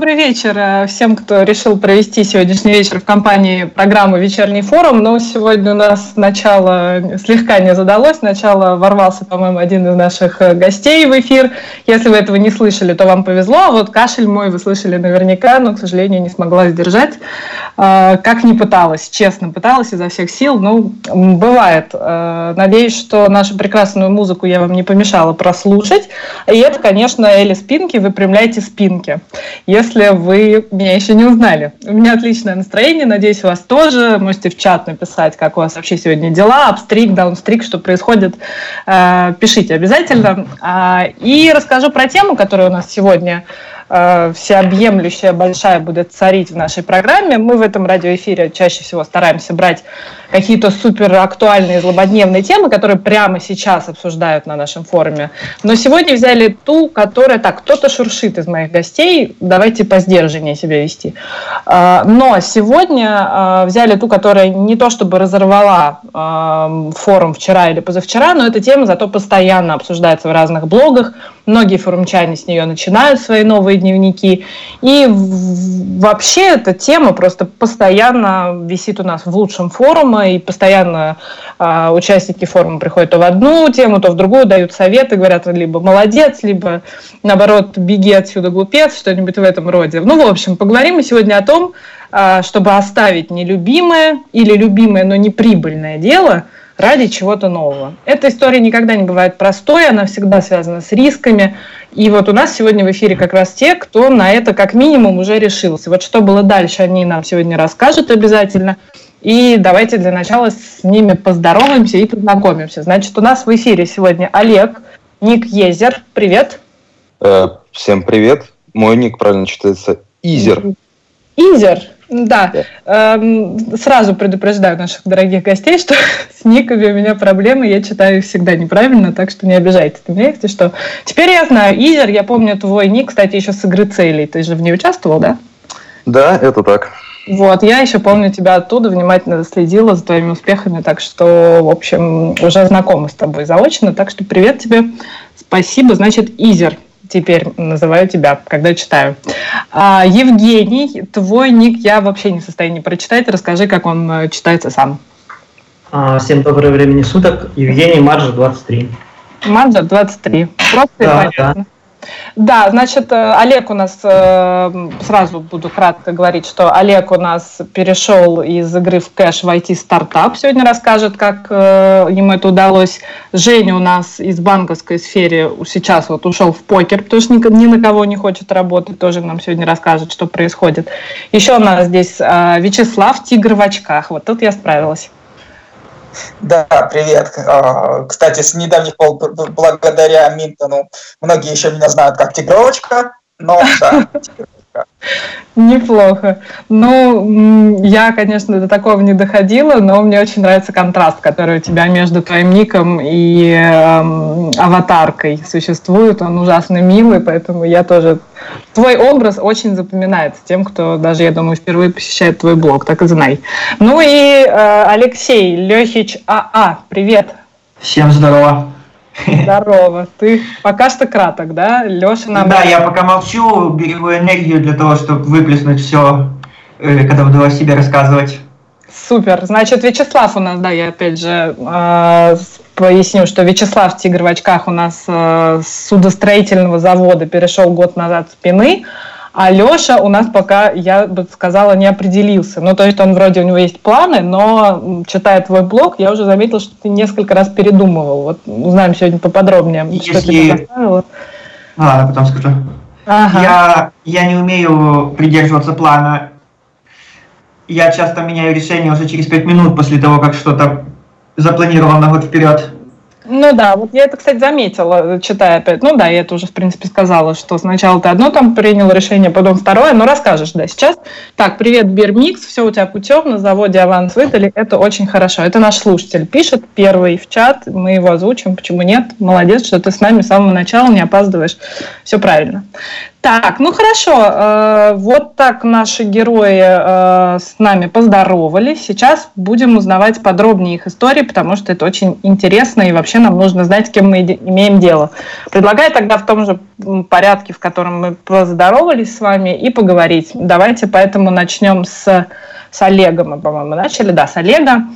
добрый вечер э, всем, кто решил провести сегодняшний вечер в компании программы «Вечерний форум». Но сегодня у нас начало слегка не задалось. Сначала ворвался, по-моему, один из наших э, гостей в эфир. Если вы этого не слышали, то вам повезло. А вот кашель мой вы слышали наверняка, но, к сожалению, не смогла сдержать. Э, как не пыталась, честно пыталась изо всех сил. Ну, бывает. Надеюсь, что нашу прекрасную музыку я вам не помешала прослушать. И это, конечно, Элли Спинки «Выпрямляйте спинки» если вы меня еще не узнали. У меня отличное настроение, надеюсь, у вас тоже. Можете в чат написать, как у вас вообще сегодня дела, апстрик, даунстрик, что происходит. Э, пишите обязательно. А, и расскажу про тему, которая у нас сегодня э, всеобъемлющая, большая будет царить в нашей программе. Мы в этом радиоэфире чаще всего стараемся брать какие-то супер актуальные злободневные темы, которые прямо сейчас обсуждают на нашем форуме. Но сегодня взяли ту, которая... Так, кто-то шуршит из моих гостей, давайте по сдержаннее себя вести. А, но сегодня а, взяли ту, которая не то чтобы разорвала а, форум вчера или позавчера, но эта тема зато постоянно обсуждается в разных блогах. Многие форумчане с нее начинают свои новые дневники. И вообще эта тема просто постоянно висит у нас в лучшем форуме, и постоянно а, участники форума приходят то в одну тему, то в другую, дают советы, говорят либо молодец, либо наоборот беги отсюда, глупец, что-нибудь в этом роде. Ну, в общем, поговорим мы сегодня о том, а, чтобы оставить нелюбимое или любимое, но неприбыльное дело – ради чего-то нового. Эта история никогда не бывает простой, она всегда связана с рисками. И вот у нас сегодня в эфире как раз те, кто на это как минимум уже решился. Вот что было дальше, они нам сегодня расскажут обязательно. И давайте для начала с ними поздороваемся и познакомимся. Значит, у нас в эфире сегодня Олег, ник Езер. Привет. Э, всем привет. Мой ник правильно читается Изер. Изер, да. Эм, сразу предупреждаю наших дорогих гостей, что с никами у меня проблемы, я читаю их всегда неправильно, так что не обижайтесь ты меня, если что. Теперь я знаю, Изер, я помню твой ник, кстати, еще с игры целей. Ты же в ней участвовал, да? Да, это так. Вот, я еще помню тебя оттуда, внимательно следила за твоими успехами, так что, в общем, уже знакома с тобой заочно, так что привет тебе, спасибо, значит, Изер теперь называю тебя, когда читаю. А, Евгений, твой ник я вообще не в состоянии прочитать, расскажи, как он э, читается сам. А, всем доброго времени суток, Евгений Маржа 23. Маржа 23, просто да, и понятно. Да. Да, значит, э, Олег у нас, э, сразу буду кратко говорить, что Олег у нас перешел из игры в кэш в IT-стартап. Сегодня расскажет, как э, ему это удалось. Женя у нас из банковской сферы сейчас вот ушел в покер, потому что ни на кого не хочет работать. Тоже нам сегодня расскажет, что происходит. Еще у нас здесь Вячеслав, тигр в очках. Вот тут я справилась. Да, привет. А, кстати, с недавних пор, благодаря Минтону, многие еще меня знают как Тигровочка, но да, Неплохо. Ну, я, конечно, до такого не доходила, но мне очень нравится контраст, который у тебя между твоим ником и э, аватаркой существует. Он ужасно милый, поэтому я тоже... Твой образ очень запоминается тем, кто даже, я думаю, впервые посещает твой блог, так и знай. Ну и э, Алексей Лехич АА, привет. Всем здорово. Здорово. Ты пока что краток, да? Леша нам... Да, я пока молчу, берегу энергию для того, чтобы выплеснуть все, э, когда буду о себе рассказывать. Супер. Значит, Вячеслав у нас, да, я опять же э, поясню, что Вячеслав Тигр в очках у нас э, с судостроительного завода перешел год назад спины. А Леша у нас пока, я бы сказала, не определился. Ну, то есть он вроде у него есть планы, но читая твой блог, я уже заметила, что ты несколько раз передумывал. Вот узнаем сегодня поподробнее, Если... что тебе заставило. Ладно, потом скажу. Ага. Я, я не умею придерживаться плана. Я часто меняю решение уже через пять минут после того, как что-то запланировал на год вперед. Ну да, вот я это, кстати, заметила, читая опять. Ну да, я это уже, в принципе, сказала, что сначала ты одно там принял решение, потом второе, но расскажешь, да, сейчас. Так, привет, Бирмикс, все у тебя путем, на заводе аванс выдали, это очень хорошо. Это наш слушатель пишет первый в чат, мы его озвучим, почему нет, молодец, что ты с нами с самого начала, не опаздываешь, все правильно. Так, ну хорошо, э, вот так наши герои э, с нами поздоровались. Сейчас будем узнавать подробнее их истории, потому что это очень интересно, и вообще нам нужно знать, с кем мы имеем дело. Предлагаю тогда в том же порядке, в котором мы поздоровались с вами, и поговорить. Давайте поэтому начнем с, с Олега. Мы, по-моему, начали, да, с Олега.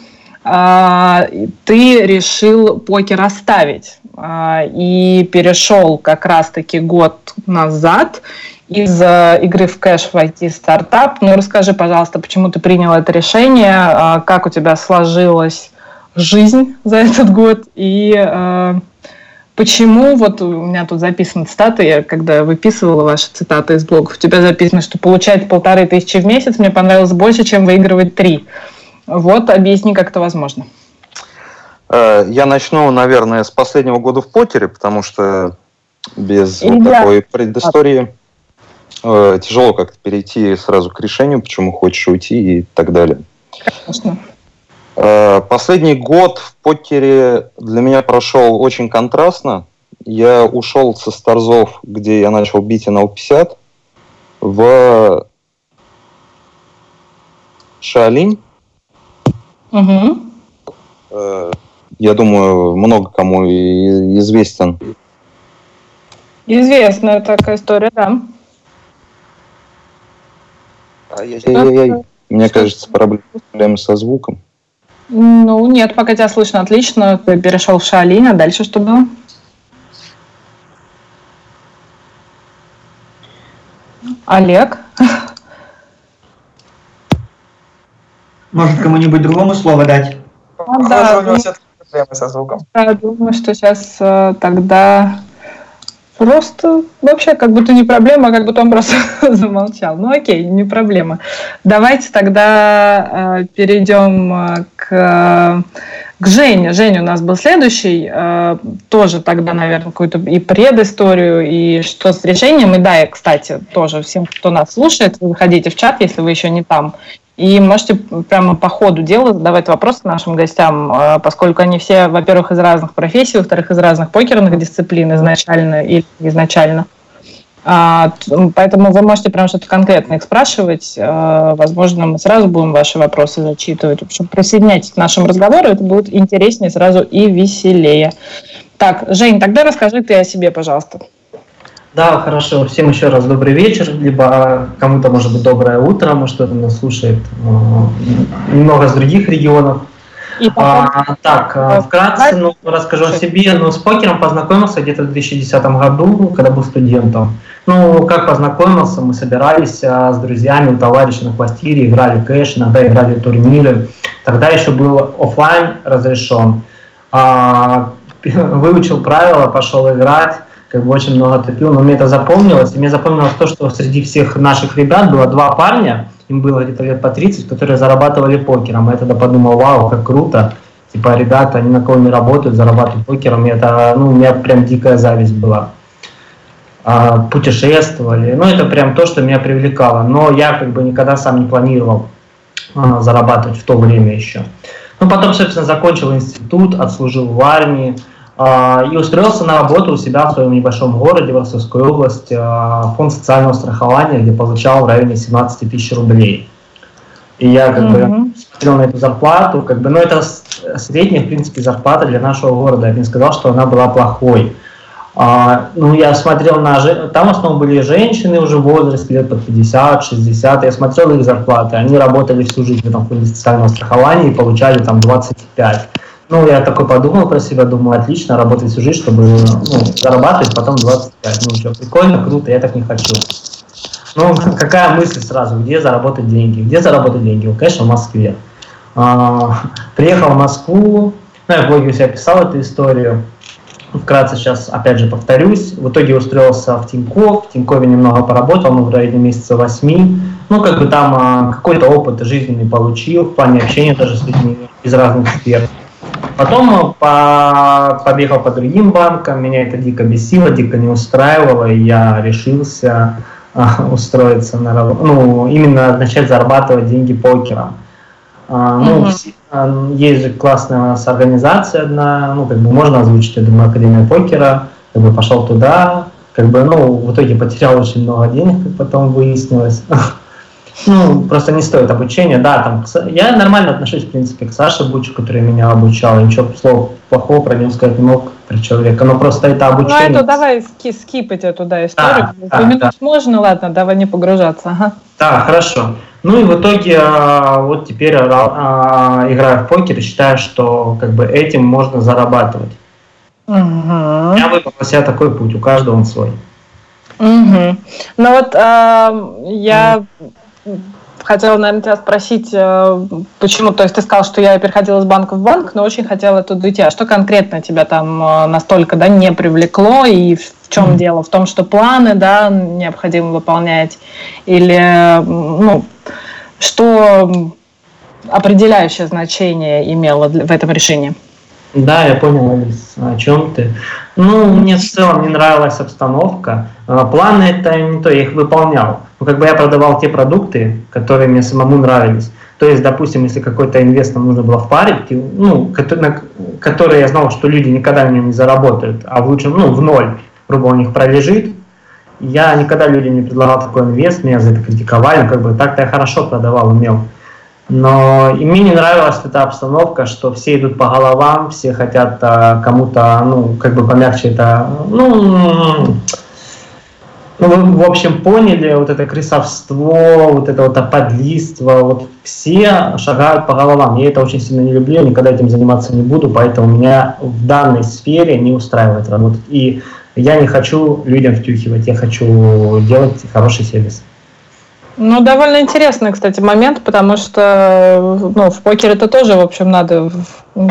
А, ты решил покер оставить а, и перешел как раз-таки год назад из э, игры в кэш в IT-стартап. Ну, расскажи, пожалуйста, почему ты принял это решение, а, как у тебя сложилась жизнь за этот год и э, почему, вот у меня тут записаны цитаты, я когда выписывала ваши цитаты из блогов, у тебя записано, что получать полторы тысячи в месяц мне понравилось больше, чем выигрывать три. Вот, объясни, как это возможно. Э, я начну, наверное, с последнего года в покере, потому что без вот такой предыстории э, тяжело как-то перейти сразу к решению, почему хочешь уйти и так далее. Конечно. Э, последний год в покере для меня прошел очень контрастно. Я ушел со Старзов, где я начал бить НЛ-50, в Шаолинь. Угу я думаю, много кому известен. Известная такая история, да. Ай-яй-яй-яй. Мне кажется, проблемы со звуком. Ну, нет, пока тебя слышно отлично. Ты перешел в Шаолинь, а дальше что было? Олег? Может, кому-нибудь другому слово дать? Ну, да, у него все проблемы со звуком. Я думаю, что сейчас э, тогда просто вообще как будто не проблема, а как будто он просто замолчал. Ну окей, не проблема. Давайте тогда э, перейдем э, к, к Жене. Женя у нас был следующий. Э, тоже тогда, наверное, какую-то и предысторию, и что с решением. И да, и, кстати, тоже всем, кто нас слушает, вы заходите в чат, если вы еще не там, и можете прямо по ходу дела задавать вопросы нашим гостям, а, поскольку они все, во-первых, из разных профессий, во-вторых, из разных покерных дисциплин изначально или изначально. А, поэтому вы можете прям что-то конкретное их спрашивать. А, возможно, мы сразу будем ваши вопросы зачитывать. В общем, присоединяйтесь к нашему разговору, это будет интереснее сразу и веселее. Так, Жень, тогда расскажи ты о себе, пожалуйста. Да, хорошо. Всем еще раз добрый вечер, либо кому-то, может быть, доброе утро, может, кто-то нас слушает немного с других регионов. И а, так, э, вкратце ну, расскажу о себе. Ну, с покером познакомился где-то в 2010 году, когда был студентом. Ну, как познакомился, мы собирались а, с друзьями, товарищи на квартире, играли кэш, иногда играли турниры. Тогда еще был офлайн разрешен. А, выучил правила, пошел играть как бы очень много топил, но мне это запомнилось, и мне запомнилось то, что среди всех наших ребят было два парня, им было где-то лет по 30, которые зарабатывали покером. Я тогда подумал, вау, как круто, типа, ребята, они на кого не работают, зарабатывают покером, и это, ну, у меня прям дикая зависть была. А, путешествовали, ну, это прям то, что меня привлекало, но я как бы никогда сам не планировал а, зарабатывать в то время еще. Ну, потом, собственно, закончил институт, отслужил в армии, а, и устроился на работу у себя в своем небольшом городе в Ростовской области, а, фонд социального страхования, где получал в районе 17 тысяч рублей. И я как mm-hmm. бы смотрел на эту зарплату, как бы, ну это средняя, в принципе, зарплата для нашего города. Я бы не сказал, что она была плохой. А, ну, я смотрел на... Там в основном были женщины уже в возрасте, лет под 50-60. Я смотрел их зарплаты. Они работали всю жизнь в этом фонде социального страхования и получали там 25. Ну, я такой подумал про себя, думаю, отлично, работать всю жизнь, чтобы ну, зарабатывать потом 25. Ну, что, прикольно, круто, я так не хочу. Ну, какая мысль сразу, где заработать деньги? Где заработать деньги? Ну, конечно, в Москве. А, приехал в Москву, ну, я в блоге у себя писал эту историю. Вкратце сейчас, опять же, повторюсь. В итоге устроился в Тинькофф. В Тинькове немного поработал, ну, в районе месяца восьми. Ну, как бы там а, какой-то опыт жизненный получил, в плане общения даже с людьми из разных сфер. Потом по, побегал по другим банкам, меня это дико бесило, дико не устраивало, и я решился а, устроиться на работу, ну, именно начать зарабатывать деньги покером. А, ну, mm-hmm. есть же классная у нас организация одна, ну, как бы можно озвучить, я думаю, Академия покера, как бы пошел туда, как бы, ну, в итоге потерял очень много денег, как потом выяснилось. Ну, просто не стоит обучения. Да, там, я нормально отношусь, в принципе, к Саше Бучу, который меня обучал. Ничего слова плохого про него сказать не мог, про человека. Но просто это обучение... Ну, это давай ски скипать эту, да, историю. Да, Упомянуть да, можно, ладно, давай не погружаться. Ага. Да, хорошо. Ну и в итоге а, вот теперь а, а, играю в покер считаю, что как бы этим можно зарабатывать. Угу. Я выбрал себе такой путь, у каждого он свой. Угу. Ну вот э, я хотела, наверное, тебя спросить, э, почему, то есть ты сказал, что я переходила из банка в банк, но очень хотела туда идти. А что конкретно тебя там э, настолько да, не привлекло и в чем mm-hmm. дело? В том, что планы да, необходимо выполнять или ну, что определяющее значение имело в этом решении? Да, я понял, Алис, о чем ты. Ну, мне в целом не нравилась обстановка. А, планы это не то, я их выполнял. Ну, как бы я продавал те продукты, которые мне самому нравились. То есть, допустим, если какой-то инвестор нужно было впарить, ну, который, который я знал, что люди никогда на нем не заработают, а в лучшем, ну, в ноль, грубо у них пролежит, я никогда людям не предлагал такой инвест, меня за это критиковали, как бы так-то я хорошо продавал, умел. Но и мне не нравилась эта обстановка, что все идут по головам, все хотят а, кому-то, ну, как бы помягче это, ну, ну, вы, в общем, поняли вот это крысовство, вот это вот подлиство, вот все шагают по головам. Я это очень сильно не люблю, никогда этим заниматься не буду, поэтому меня в данной сфере не устраивает работать. И я не хочу людям втюхивать, я хочу делать хороший сервис. Ну, довольно интересный, кстати, момент, потому что ну, в покере это тоже, в общем, надо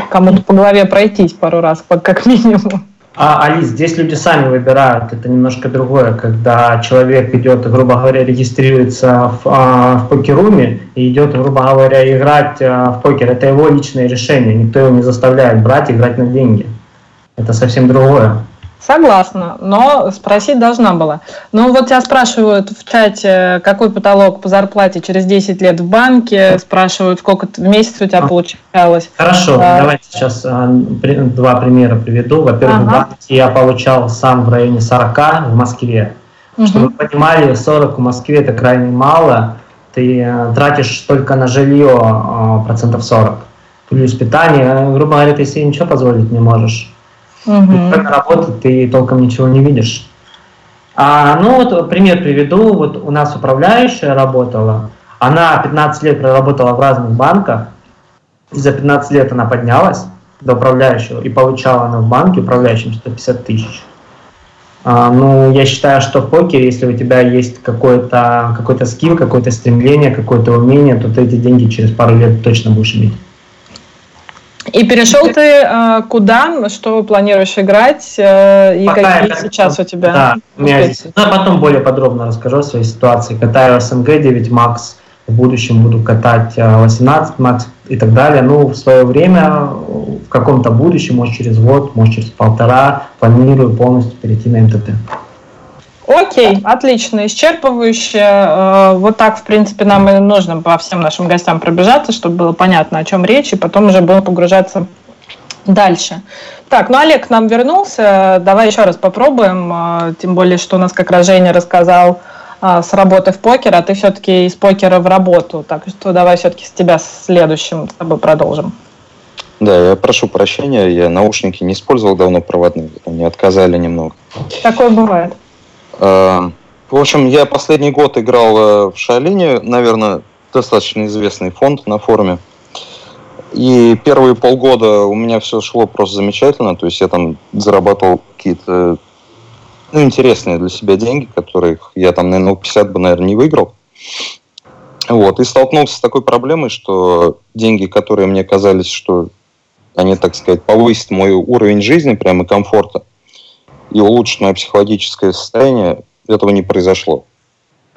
кому-то по голове пройтись пару раз, как минимум. А, Алис, здесь люди сами выбирают, это немножко другое, когда человек идет, грубо говоря, регистрируется в, а, в покеруме и идет, грубо говоря, играть а, в покер. Это его личное решение, никто его не заставляет брать играть на деньги. Это совсем другое. Согласна, но спросить должна была. Ну вот тебя спрашивают в чате, какой потолок по зарплате через 10 лет в банке, спрашивают, сколько в месяц у тебя а. получалось. Хорошо, а, давайте сейчас а, два примера приведу. Во-первых, ага. в банке я получал сам в районе 40 в Москве. Угу. Чтобы вы понимали, 40 в Москве это крайне мало. Ты э, тратишь только на жилье э, процентов 40. Плюс питание. Грубо говоря, ты себе ничего позволить не можешь Угу. Как работать, ты толком ничего не видишь. А, ну вот пример приведу. Вот у нас управляющая работала. Она 15 лет проработала в разных банках. За 15 лет она поднялась до управляющего и получала она в банке управляющим 150 тысяч. А, ну, я считаю, что в покере, если у тебя есть какой-то какой скилл, какое-то стремление, какое-то умение, то ты эти деньги через пару лет точно будешь иметь. И перешел ты э, куда, что планируешь играть, э, и Пока какие сейчас у тебя? Да, у меня здесь, ну, потом более подробно расскажу о своей ситуации. Катаю СНГ 9 Макс, в будущем буду катать 18 э, Макс и так далее. Ну, в свое время, в каком-то будущем, может через год, может через полтора, планирую полностью перейти на МТТ. Окей, отлично, исчерпывающе. Э, вот так, в принципе, нам и нужно по всем нашим гостям пробежаться, чтобы было понятно, о чем речь, и потом уже будем погружаться дальше. Так, ну Олег к нам вернулся. Давай еще раз попробуем. Э, тем более, что у нас как раз Женя рассказал э, с работы в покер, а ты все-таки из покера в работу. Так что давай все-таки с тебя следующим с тобой продолжим. Да, я прошу прощения, я наушники не использовал давно проводные, они отказали немного. Такое бывает. Э, в общем, я последний год играл э, в Шалине, наверное, достаточно известный фонд на форуме. И первые полгода у меня все шло просто замечательно. То есть я там зарабатывал какие-то ну, интересные для себя деньги, которых я там, наверное, 50 бы, наверное, не выиграл. Вот. И столкнулся с такой проблемой, что деньги, которые мне казались, что они, так сказать, повысят мой уровень жизни, прямо комфорта, и улучшить мое психологическое состояние, этого не произошло.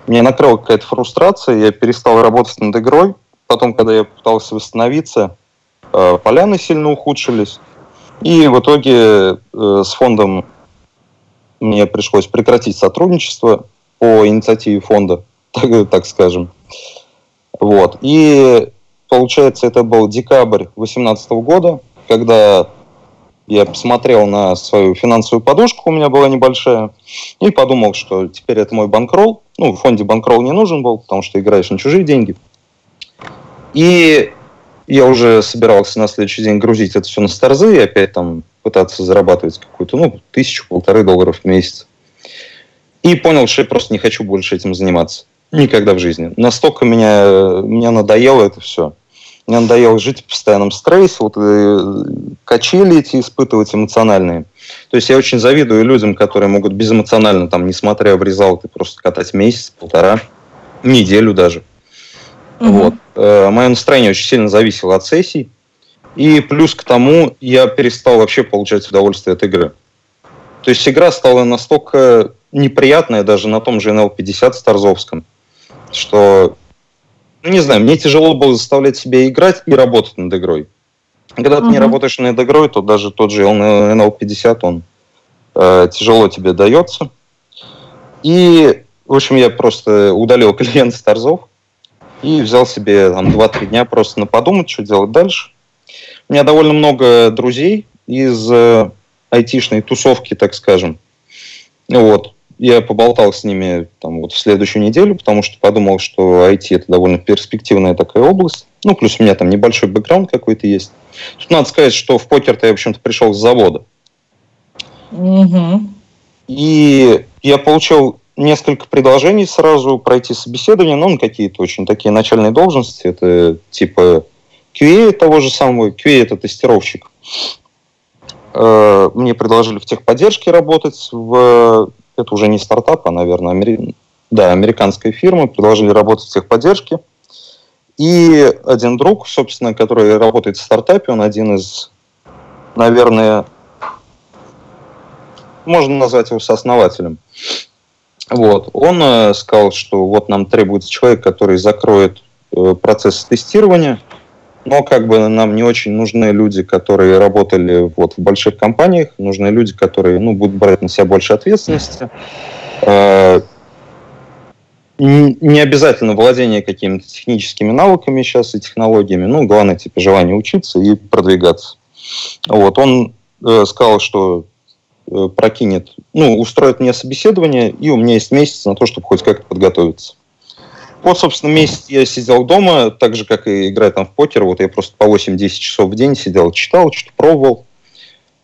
Меня накрыла какая-то фрустрация, я перестал работать над игрой. Потом, когда я пытался восстановиться, э, поляны сильно ухудшились. И в итоге э, с фондом мне пришлось прекратить сотрудничество по инициативе фонда, так, так скажем. Вот. И получается, это был декабрь 2018 года, когда я посмотрел на свою финансовую подушку, у меня была небольшая, и подумал, что теперь это мой банкролл. Ну, в фонде банкролл не нужен был, потому что играешь на чужие деньги. И я уже собирался на следующий день грузить это все на старзы и опять там пытаться зарабатывать какую-то, ну, тысячу-полторы долларов в месяц. И понял, что я просто не хочу больше этим заниматься. Никогда в жизни. Настолько меня, меня надоело это все. Мне надоело жить в постоянном стрессе, вот э, качели эти испытывать эмоциональные. То есть я очень завидую людям, которые могут безэмоционально, там, несмотря в резалты, просто катать месяц, полтора, неделю даже. Угу. Вот. Э, мое настроение очень сильно зависело от сессий. И плюс к тому я перестал вообще получать удовольствие от игры. То есть игра стала настолько неприятная даже на том же NL50 Старзовском, что ну, не знаю, мне тяжело было заставлять себя играть и работать над игрой. Когда ты не работаешь над игрой, то даже тот же NL50, он э, тяжело тебе дается. И, в общем, я просто удалил клиент Старзов и взял себе там 2-3 дня просто на подумать, что делать дальше. У меня довольно много друзей из э, айтишной тусовки, так скажем. Вот я поболтал с ними там, вот в следующую неделю, потому что подумал, что IT это довольно перспективная такая область. Ну, плюс у меня там небольшой бэкграунд какой-то есть. Тут надо сказать, что в покер-то я, в общем-то, пришел с завода. Угу. И я получил несколько предложений сразу пройти собеседование, ну, на какие-то очень такие начальные должности. Это типа QA того же самого. QA – это тестировщик. Э, мне предложили в техподдержке работать в это уже не стартап, а, наверное, амери... да, американская фирма, предложили работать в техподдержке. И один друг, собственно, который работает в стартапе, он один из, наверное, можно назвать его сооснователем. Вот. Он э, сказал, что вот нам требуется человек, который закроет э, процесс тестирования, но как бы нам не очень нужны люди, которые работали вот в больших компаниях, нужны люди, которые ну, будут брать на себя больше ответственности. Э, не обязательно владение какими-то техническими навыками сейчас и технологиями, ну, главное, типа, желание учиться и продвигаться. Вот, он э, сказал, что э, прокинет, ну, устроит мне собеседование, и у меня есть месяц на то, чтобы хоть как-то подготовиться. Вот, собственно, месяц я сидел дома, так же, как и играя там в покер. Вот я просто по 8-10 часов в день сидел, читал, что-то пробовал.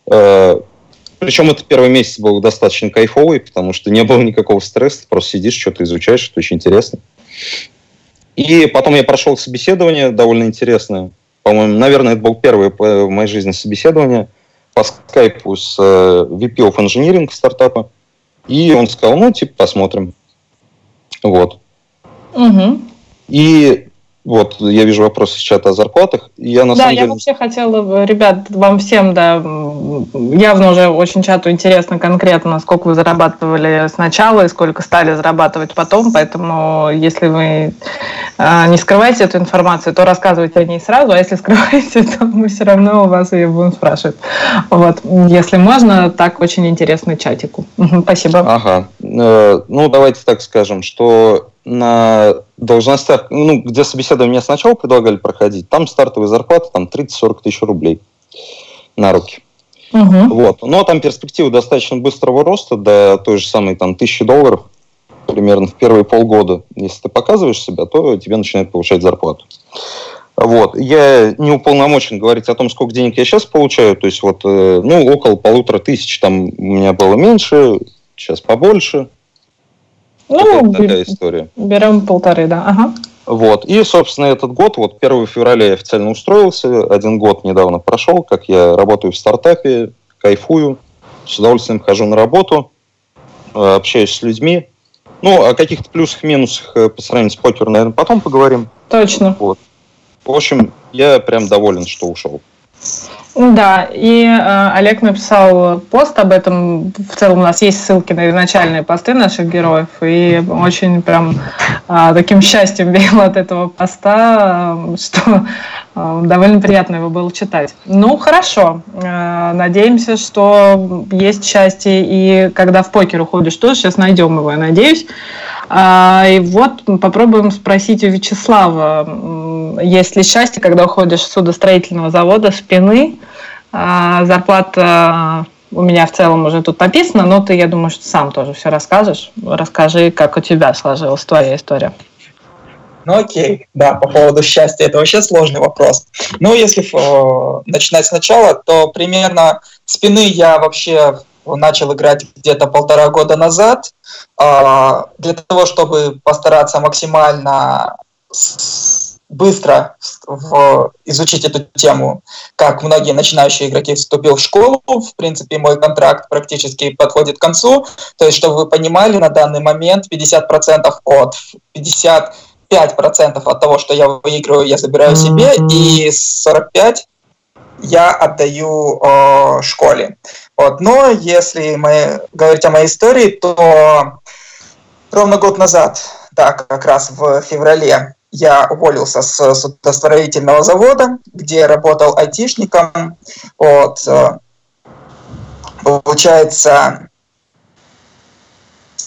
Э, Причем этот первый месяц был достаточно кайфовый, потому что не было никакого стресса, просто сидишь, что-то изучаешь, это очень интересно. И потом я прошел собеседование довольно интересное. По-моему, наверное, это был первое в моей жизни собеседование по скайпу с э, VP of Engineering стартапа. И он сказал, ну, типа, посмотрим. Вот. Угу. И вот, я вижу вопросы с чата о зарплатах. Я, на да, самом я деле... вообще хотела, ребят, вам всем, да, явно уже очень чату интересно конкретно, сколько вы зарабатывали сначала и сколько стали зарабатывать потом, поэтому если вы э, не скрываете эту информацию, то рассказывайте о ней сразу, а если скрываете, то мы все равно у вас ее будем спрашивать. Вот, если можно, так очень интересный чатику. Спасибо. Ага. Э, ну, давайте так скажем, что на должностях, ну, где собеседование сначала предлагали проходить, там стартовая зарплата там 30-40 тысяч рублей на руки. Угу. Вот. Но там перспективы достаточно быстрого роста до той же самой там тысячи долларов примерно в первые полгода. Если ты показываешь себя, то тебе начинают повышать зарплату. Вот. Я не уполномочен говорить о том, сколько денег я сейчас получаю. То есть вот, э, ну, около полутора тысяч там у меня было меньше, сейчас побольше. Ну, такая история. Берем полторы, да. Ага. Вот. И, собственно, этот год, вот 1 февраля я официально устроился, один год недавно прошел, как я работаю в стартапе, кайфую, с удовольствием хожу на работу, э, общаюсь с людьми. Ну, о каких-то плюсах, минусах э, по сравнению с покером, наверное, потом поговорим. Точно. Вот. В общем, я прям доволен, что ушел. Да, и э, Олег написал пост об этом. В целом у нас есть ссылки на изначальные посты наших героев, и очень прям э, таким счастьем веяло от этого поста, э, что довольно приятно его было читать. Ну, хорошо. Э, надеемся, что есть счастье, и когда в покер уходишь тоже, сейчас найдем его, я надеюсь. А, и вот попробуем спросить у Вячеслава, есть ли счастье, когда уходишь с судостроительного завода спины А, зарплата у меня в целом уже тут написано, но ты, я думаю, что сам тоже все расскажешь. Расскажи, как у тебя сложилась твоя история. Ну окей, да, по поводу счастья, это вообще сложный вопрос. Ну, если э, начинать сначала, то примерно спины я вообще начал играть где-то полтора года назад. Э, для того, чтобы постараться максимально быстро в, изучить эту тему, как многие начинающие игроки вступил в школу. В принципе, мой контракт практически подходит к концу. То есть, чтобы вы понимали, на данный момент 50% от 50 5% от того, что я выигрываю, я забираю себе, и 45 я отдаю э, школе. Вот. Но если мы говорить о моей истории, то ровно год назад, да, как раз в феврале, я уволился с судостроительного завода, где работал айтишником. Вот. Э, получается,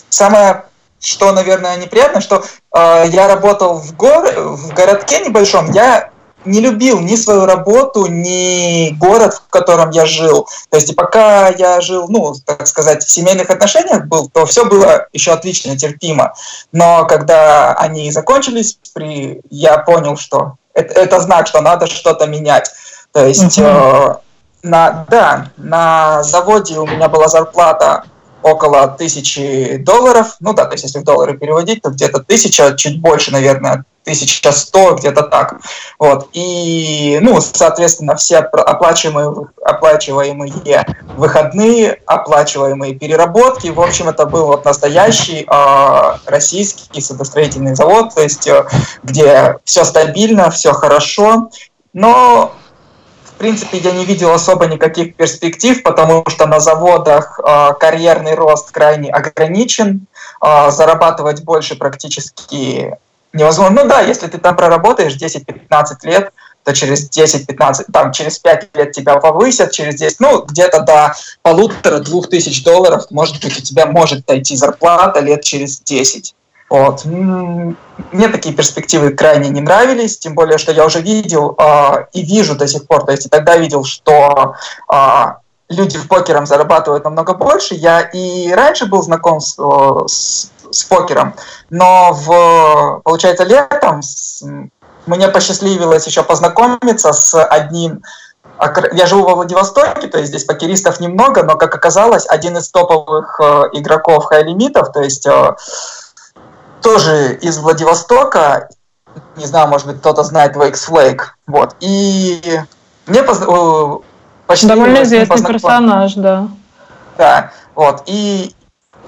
самое что, наверное, неприятно, что э, я работал в, гор в городке небольшом, я не любил ни свою работу, ни город, в котором я жил. То есть, пока я жил, ну, так сказать, в семейных отношениях был, то все было еще отлично, терпимо. Но когда они закончились, при, я понял, что это, это знак, что надо что-то менять. То есть, uh-huh. э, на, да, на заводе у меня была зарплата около тысячи долларов. Ну да, то есть если в доллары переводить, то где-то тысяча, чуть больше, наверное, тысяча сто, где-то так. Вот. И, ну, соответственно, все оплачиваемые, оплачиваемые выходные, оплачиваемые переработки. В общем, это был вот настоящий э, российский судостроительный завод, то есть э, где все стабильно, все хорошо. Но принципе, я не видел особо никаких перспектив, потому что на заводах э, карьерный рост крайне ограничен, э, зарабатывать больше практически невозможно. Ну да, если ты там проработаешь 10-15 лет, то через 10-15, там через 5 лет тебя повысят, через 10, ну где-то до полутора-двух тысяч долларов, может быть, у тебя может дойти зарплата лет через 10. Вот. Мне такие перспективы крайне не нравились, тем более, что я уже видел э, и вижу до сих пор, то есть и тогда видел, что э, люди в покером зарабатывают намного больше. Я и раньше был знаком с, с, с покером, но в, получается, летом с, мне посчастливилось еще познакомиться с одним я живу во Владивостоке, то есть здесь покеристов немного, но, как оказалось, один из топовых э, игроков хай-лимитов, то есть э, тоже из Владивостока, не знаю, может быть, кто-то знает Wakes Flake, вот, и мне поз... почти... Довольно известный персонаж, да. Да, вот, и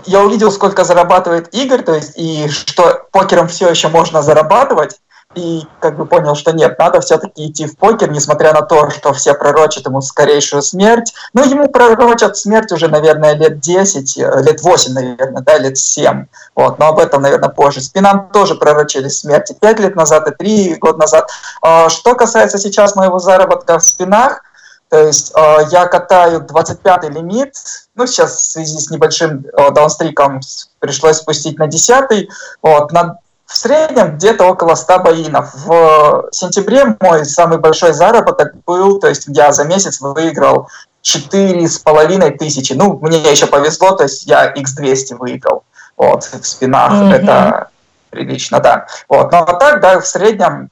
я увидел, сколько зарабатывает Игорь, то есть, и что покером все еще можно зарабатывать, и как бы понял, что нет, надо все-таки идти в покер, несмотря на то, что все пророчат ему скорейшую смерть. Ну, ему пророчат смерть уже, наверное, лет 10, э, лет 8, наверное, да, лет 7. Вот, но об этом, наверное, позже. Спинам тоже пророчили смерти 5 лет назад и 3 года назад. А, что касается сейчас моего заработка в спинах, то есть э, я катаю 25-й лимит, ну сейчас в связи с небольшим э, даунстриком пришлось спустить на 10-й, вот, на в среднем где-то около 100 боинов. В сентябре мой самый большой заработок был, то есть я за месяц выиграл четыре с половиной тысячи. Ну, мне еще повезло, то есть я x200 выиграл. Вот, в спинах mm-hmm. это прилично, да. Вот, но так, да, в среднем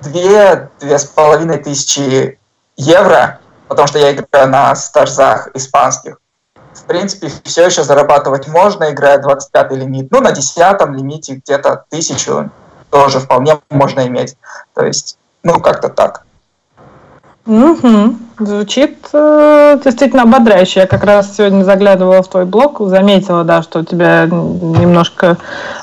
две, две с половиной тысячи евро, потому что я играю на стажзах испанских в принципе, все еще зарабатывать можно, играя 25 лимит. Ну, на 10 лимите где-то тысячу тоже вполне можно иметь. То есть, ну, как-то так. Угу. Звучит э, действительно ободряюще. Я как раз сегодня заглядывала в твой блог, заметила, да, что у тебя немножко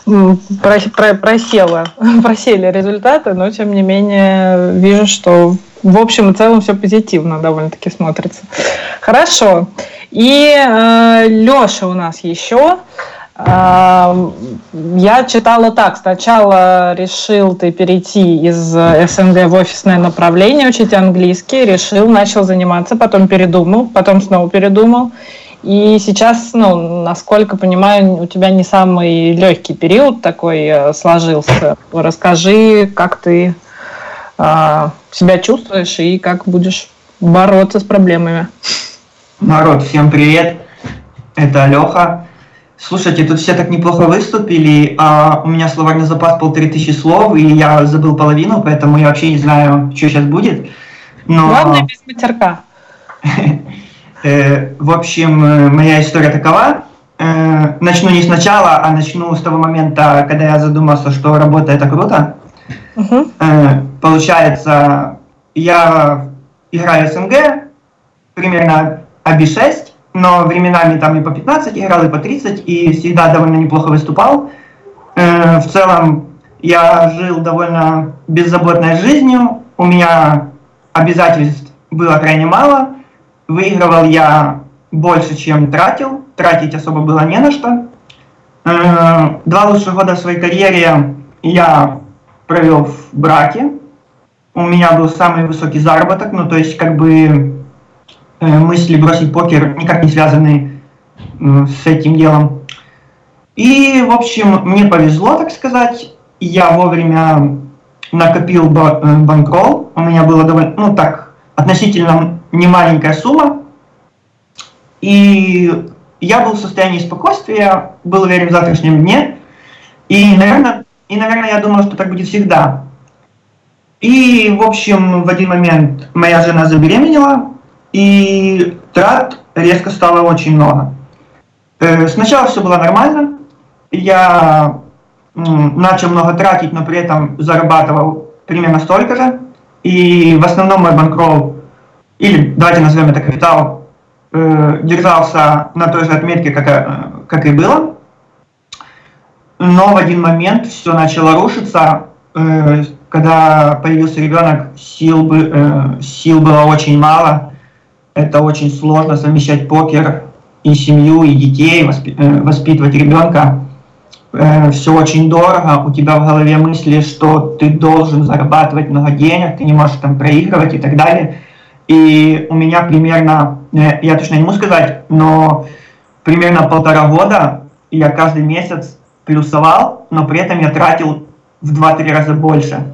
просело, просели результаты, но тем не менее вижу, что в общем и целом все позитивно довольно-таки смотрится. Хорошо. И э, Леша у нас еще. Э, я читала так. Сначала решил ты перейти из СНГ в офисное направление, учить английский. Решил, начал заниматься, потом передумал, потом снова передумал. И сейчас, ну, насколько понимаю, у тебя не самый легкий период такой э, сложился. Расскажи, как ты э, себя чувствуешь и как будешь бороться с проблемами. Народ, всем привет. Это Леха. Слушайте, тут все так неплохо выступили, а у меня словарный запас полторы тысячи слов, и я забыл половину, поэтому я вообще не знаю, что сейчас будет. Но... Главное без матерка. Э, в общем, э, моя история такова. Э, начну не сначала, а начну с того момента, когда я задумался, что работа это круто. Угу. Получается, я играю СНГ, примерно АБ6, но временами там и по 15 играл, и по 30, и всегда довольно неплохо выступал. В целом я жил довольно беззаботной жизнью, у меня обязательств было крайне мало, выигрывал я больше, чем тратил, тратить особо было не на что. Э, два лучших года своей карьере я провел в браке. У меня был самый высокий заработок, ну то есть как бы э, мысли бросить покер никак не связаны с этим делом. И, в общем, мне повезло, так сказать. Я вовремя накопил э, банкролл. У меня было довольно, ну так, относительно немаленькая сумма. И я был в состоянии спокойствия, был уверен в завтрашнем дне. И, наверное, и, наверное, я думал, что так будет всегда. И, в общем, в один момент моя жена забеременела, и трат резко стало очень много. Э, сначала все было нормально. Я начал много тратить, но при этом зарабатывал примерно столько же. И в основном мой банкролл, или давайте назовем это капитал, э, держался на той же отметке, как, э, как и было. Но в один момент все начало рушиться. Когда появился ребенок, сил, сил было очень мало. Это очень сложно совмещать покер и семью, и детей, э, воспитывать ребенка э, все очень дорого, у тебя в голове мысли, что ты должен зарабатывать много денег, ты не можешь там проигрывать и так далее. И у меня примерно, э, я точно не могу сказать, но примерно полтора года я каждый месяц плюсовал, но при этом я тратил в 2-3 раза больше.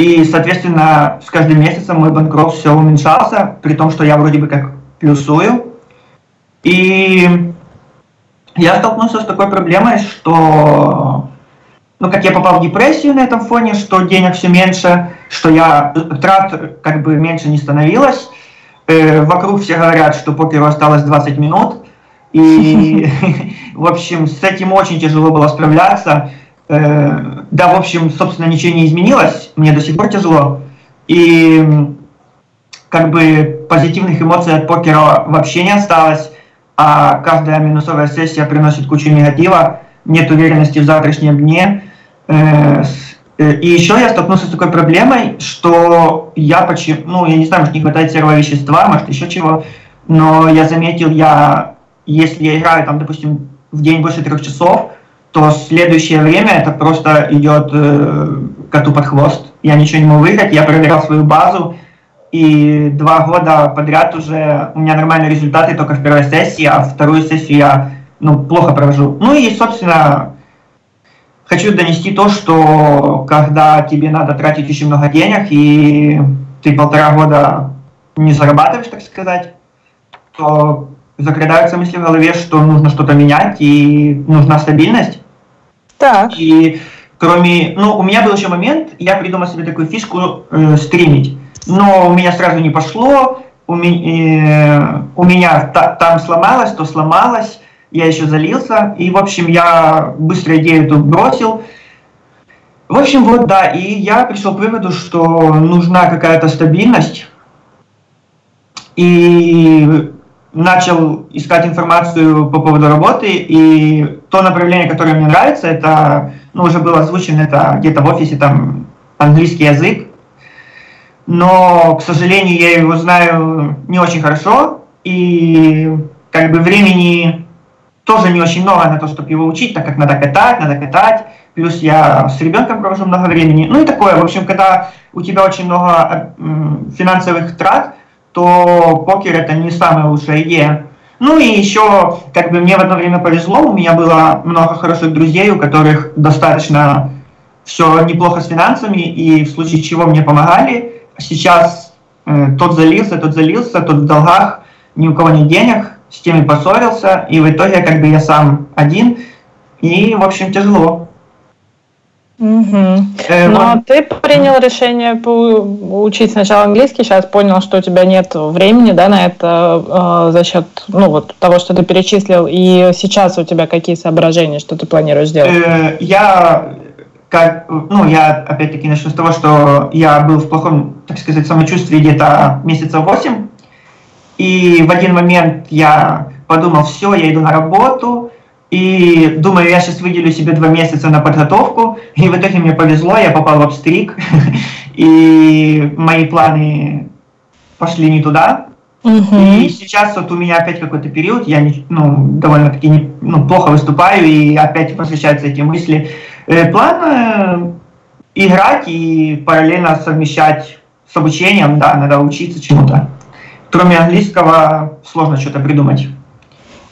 И, соответственно, с каждым месяцем мой банкрот все уменьшался, при том, что я вроде бы как плюсую. И я столкнулся с такой проблемой, что, ну, как я попал в депрессию на этом фоне, что денег все меньше, что я трат как бы меньше не становилось. Э, вокруг все говорят, что покеру осталось 20 минут. И, в общем, с этим очень тяжело было справляться. Э, да, в общем, собственно, ничего не изменилось. Мне до сих пор тяжело. И как бы позитивных эмоций от покера вообще не осталось а каждая минусовая сессия приносит кучу негатива, нет уверенности в завтрашнем дне. Э, э, и еще я столкнулся с такой проблемой, что я почему, ну, я не знаю, может, не хватает серого вещества, может, еще чего, но я заметил, я, если я играю, там, допустим, в день больше трех часов, то следующее время это просто идет э, коту под хвост. Я ничего не могу выиграть, я проверял свою базу, и два года подряд уже у меня нормальные результаты только в первой сессии, а вторую сессию я ну, плохо провожу. Ну и, собственно, хочу донести то, что когда тебе надо тратить очень много денег, и ты полтора года не зарабатываешь, так сказать, то закрадаются мысли в голове, что нужно что-то менять, и нужна стабильность. Так. И кроме... Ну, у меня был еще момент, я придумал себе такую фишку э, стримить но у меня сразу не пошло, у меня, э, у меня та, там сломалось, то сломалось, я еще залился, и, в общем, я быстро идею тут бросил. В общем, вот, да, и я пришел к выводу, что нужна какая-то стабильность, и начал искать информацию по поводу работы, и то направление, которое мне нравится, это, ну, уже было озвучено, это где-то в офисе, там, английский язык, но, к сожалению, я его знаю не очень хорошо, и как бы времени тоже не очень много на то, чтобы его учить, так как надо катать, надо катать, плюс я с ребенком провожу много времени. Ну и такое, в общем, когда у тебя очень много финансовых трат, то покер это не самая лучшая идея. Ну и еще, как бы мне в одно время повезло, у меня было много хороших друзей, у которых достаточно все неплохо с финансами, и в случае чего мне помогали. Сейчас э, тот залился, тот залился, тот в долгах, ни у кого нет денег, с теми поссорился, и в итоге как бы я сам один, и, в общем, тяжело. Угу. Э, Но вот. ты принял решение учить сначала английский, сейчас понял, что у тебя нет времени, да, на это э, за счет, ну вот того, что ты перечислил, и сейчас у тебя какие соображения, что ты планируешь делать? Э, я как, ну, я опять-таки начну с того, что я был в плохом, так сказать, самочувствии где-то месяца восемь, и в один момент я подумал, все, я иду на работу, и думаю, я сейчас выделю себе два месяца на подготовку, и в итоге мне повезло, я попал в обстрик, и мои планы пошли не туда. И сейчас вот у меня опять какой-то период, я ну, довольно-таки не, ну, плохо выступаю, и опять возвращаются эти мысли. Э, план э, играть и параллельно совмещать с обучением, да, надо учиться чему-то. Кроме английского сложно что-то придумать.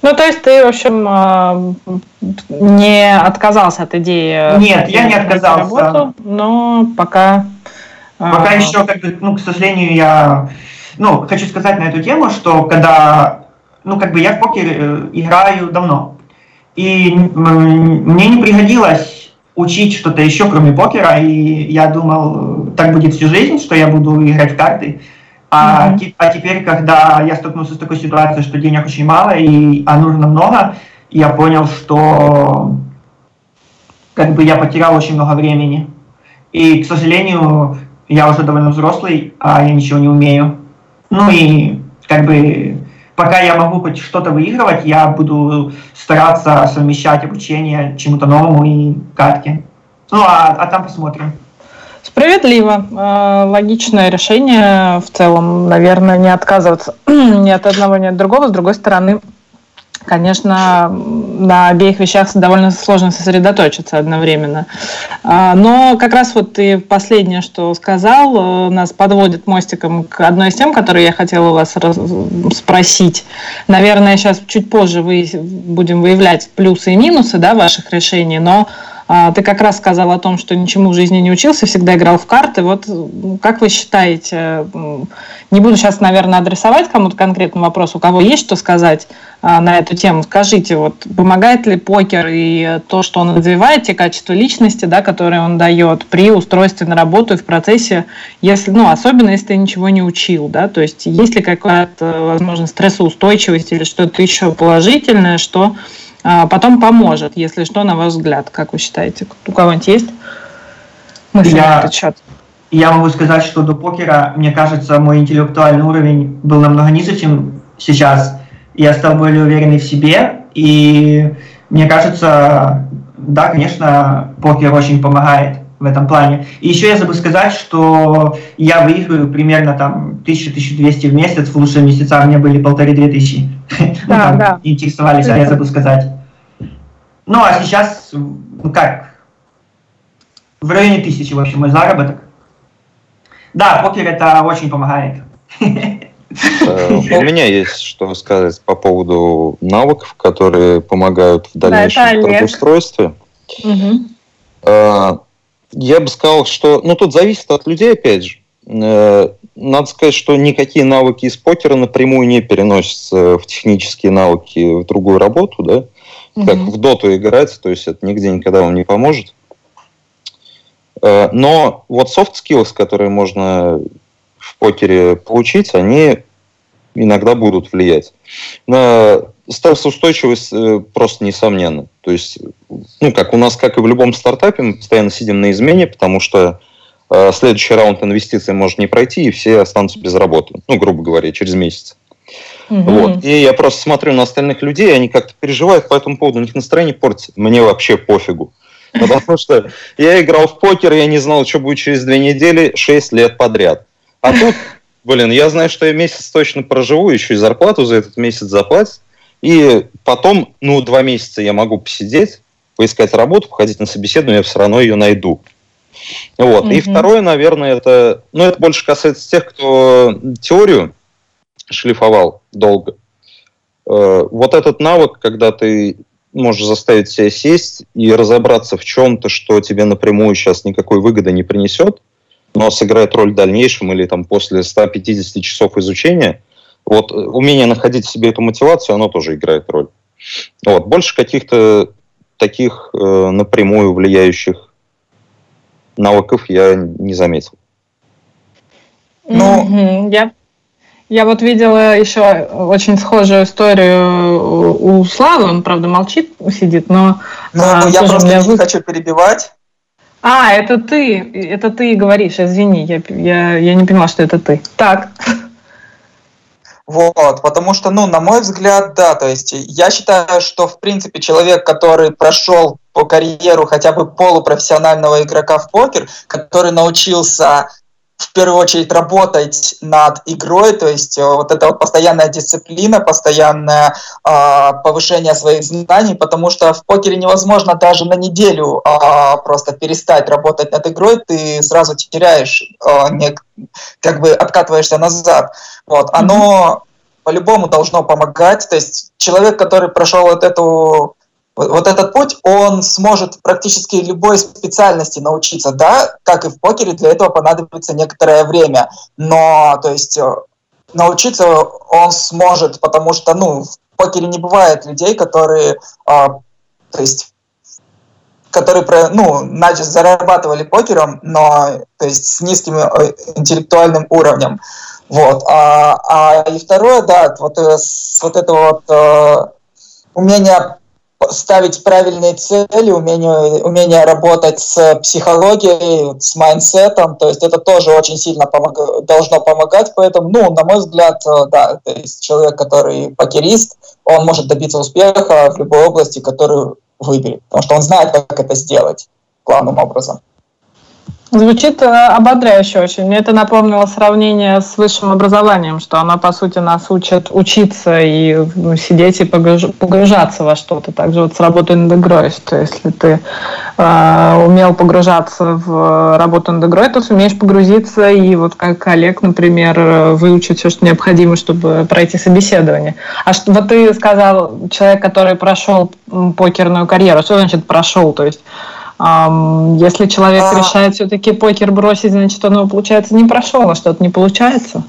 Ну, то есть ты, в общем, а, не отказался от идеи? Нет, я не отказался. Работу, но пока... А, пока еще, как бы, ну, к сожалению, я... Ну, хочу сказать на эту тему, что когда... Ну, как бы я в покер э, играю давно. И мне не пригодилось учить что-то еще, кроме покера, и я думал, так будет всю жизнь, что я буду играть в карты. А, mm-hmm. а теперь, когда я столкнулся с такой ситуацией, что денег очень мало, и, а нужно много, я понял, что как бы я потерял очень много времени. И, к сожалению, я уже довольно взрослый, а я ничего не умею. Ну и как бы пока я могу хоть что-то выигрывать, я буду стараться совмещать обучение чему-то новому и карте. Ну а, а там посмотрим. Справедливо. А, логичное решение в целом, наверное, не отказываться ни от одного, ни от другого. С другой стороны, конечно, на обеих вещах довольно сложно сосредоточиться одновременно. А, но как раз вот ты последнее, что сказал, э, нас подводит мостиком к одной из тем, которые я хотела у вас спросить. Наверное, сейчас чуть позже вы будем выявлять плюсы и минусы да, ваших решений, но ты как раз сказал о том, что ничему в жизни не учился, всегда играл в карты. Вот как вы считаете, не буду сейчас, наверное, адресовать кому-то конкретный вопрос, у кого есть что сказать а, на эту тему, скажите, вот помогает ли покер и то, что он развивает, те качества личности, да, которые он дает при устройстве на работу и в процессе, если, ну, особенно если ты ничего не учил, да, то есть есть ли какая-то, возможно, стрессоустойчивость или что-то еще положительное, что а, потом поможет, если что, на ваш взгляд, как вы считаете? У кого-нибудь есть мысли я, на этот счет? Я могу сказать, что до покера, мне кажется, мой интеллектуальный уровень был намного ниже, чем сейчас. Я стал более уверенный в себе, и мне кажется, да, конечно, покер очень помогает в этом плане. И еще я забыл сказать, что я выигрываю примерно там 1000-1200 в месяц, в лучшие месяца у меня были полторы-две тысячи. Да, ну, там, да. Интересовались, а я забыл сказать. Ну, а сейчас, ну как, в районе тысячи, в общем, мой заработок. Да, покер это очень помогает. Э, у меня есть что сказать по поводу навыков, которые помогают в дальнейшем трудоустройстве. Я бы сказал, что... Ну, тут зависит от людей, опять же. Э, надо сказать, что никакие навыки из покера напрямую не переносятся в технические навыки в другую работу, да, угу. как в доту играть, то есть это нигде никогда вам не поможет. Э, но вот soft skills, которые можно в покере получить, они иногда будут влиять. На стрессоустойчивость э, просто несомненно. То есть, ну, как у нас, как и в любом стартапе, мы постоянно сидим на измене, потому что э, следующий раунд инвестиций может не пройти, и все останутся без работы. Ну, грубо говоря, через месяц. Угу. Вот. И я просто смотрю на остальных людей, они как-то переживают по этому поводу, у них настроение портится. Мне вообще пофигу. Потому что я играл в покер, я не знал, что будет через две недели, шесть лет подряд. А тут, блин, я знаю, что я месяц точно проживу, еще и зарплату за этот месяц заплатят. И потом, ну, два месяца я могу посидеть, поискать работу, походить на собеседование, я все равно ее найду. Вот. Mm-hmm. И второе, наверное, это, ну, это больше касается тех, кто теорию шлифовал долго. Э, вот этот навык, когда ты можешь заставить себя сесть и разобраться в чем-то, что тебе напрямую сейчас никакой выгоды не принесет, но сыграет роль в дальнейшем или там после 150 часов изучения, вот умение находить в себе эту мотивацию, оно тоже играет роль. Вот. Больше каких-то таких э, напрямую влияющих навыков я не заметил. Ну, я, я вот видела еще очень схожую историю у Славы, он, правда, молчит, сидит, но... Ну, а, я просто не вы... хочу перебивать. А, это ты, это ты говоришь, извини, я, я, я не поняла, что это ты. Так. Вот, потому что, ну, на мой взгляд, да, то есть я считаю, что, в принципе, человек, который прошел по карьеру хотя бы полупрофессионального игрока в покер, который научился в первую очередь работать над игрой, то есть э, вот эта вот постоянная дисциплина, постоянное э, повышение своих знаний, потому что в покере невозможно даже на неделю э, просто перестать работать над игрой, ты сразу теряешь, э, не, как бы откатываешься назад. Вот, оно по-любому должно помогать, то есть человек, который прошел вот эту вот этот путь, он сможет практически любой специальности научиться, да, как и в покере, для этого понадобится некоторое время, но, то есть, э, научиться он сможет, потому что, ну, в покере не бывает людей, которые, а, то есть, которые, ну, значит, зарабатывали покером, но, то есть, с низким э, интеллектуальным уровнем, вот, а, а и второе, да, вот, э, вот это вот умение ставить правильные цели, умение, умение работать с психологией, с mindset ом, то есть это тоже очень сильно помог, должно помогать, поэтому, ну, на мой взгляд, э, да, то есть человек, который покерист, он может добиться успеха в любой области, которую выберет, потому что он знает, как это сделать главным образом. Звучит э, ободряюще очень. Мне это напомнило сравнение с высшим образованием, что оно, по сути, нас учит учиться и ну, сидеть и погружаться во что-то. Также вот с работой над игрой, что если ты э, умел погружаться в работу над игрой, то сумеешь погрузиться и вот как Олег, например, выучить все, что необходимо, чтобы пройти собеседование. А что, вот ты сказал, человек, который прошел покерную карьеру, что значит прошел? То есть если человек а... решает все-таки покер бросить, значит, он его, получается, не прошел, а что-то не получается?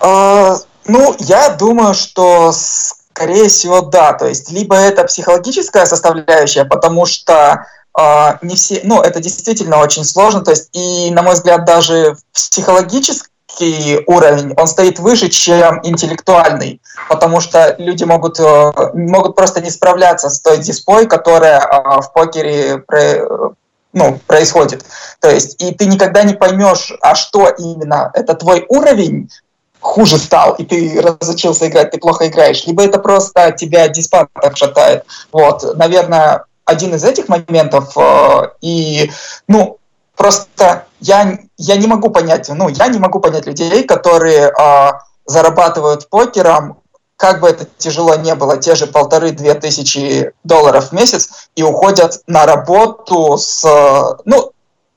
А, ну, я думаю, что, скорее всего, да. То есть, либо это психологическая составляющая, потому что Uh, не все, ну, это действительно очень сложно, то есть, и, на мой взгляд, даже психологически интеллектуальный уровень, он стоит выше, чем интеллектуальный, потому что люди могут, э, могут просто не справляться с той диспой, которая э, в покере ну, происходит. То есть, и ты никогда не поймешь, а что именно, это твой уровень хуже стал, и ты разучился играть, ты плохо играешь, либо это просто тебя диспа так шатает. Вот, наверное, один из этих моментов, э, и, ну, Просто я, я не могу понять, ну, я не могу понять людей, которые э, зарабатывают покером, как бы это тяжело не было, те же полторы-две тысячи долларов в месяц, и уходят на работу с... Ну,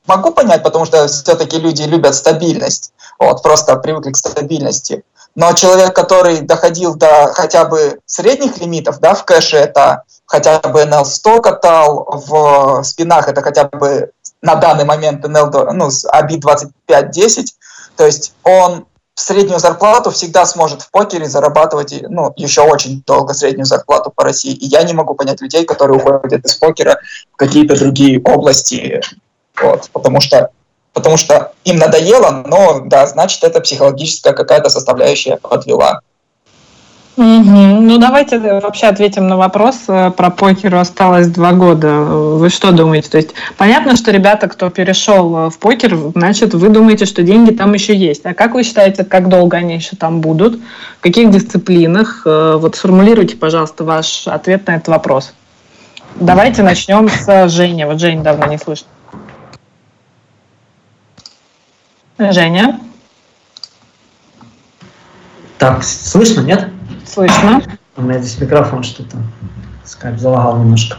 могу понять, потому что все-таки люди любят стабильность, вот, просто привыкли к стабильности. Но человек, который доходил до хотя бы средних лимитов, да, в кэше это хотя бы NL100 катал, в спинах это хотя бы на данный момент NL, ну, ABI 2510, то есть он среднюю зарплату всегда сможет в покере зарабатывать ну, еще очень долго среднюю зарплату по России. И я не могу понять людей, которые уходят из покера в какие-то другие области, вот, потому что потому что им надоело, но да, значит, это психологическая какая-то составляющая подвела. Ну, давайте вообще ответим на вопрос. Э, про покер осталось два года. Вы что думаете? То есть понятно, что ребята, кто перешел э, в покер, значит, вы думаете, что деньги там еще есть. А как вы считаете, как долго они еще там будут? В каких дисциплинах? Э, вот сформулируйте, пожалуйста, ваш ответ на этот вопрос. Давайте начнем с Жени. Вот Жень давно не слышно. Женя? Так, слышно, нет? Слышно. У меня здесь микрофон что-то скайп залагал немножко.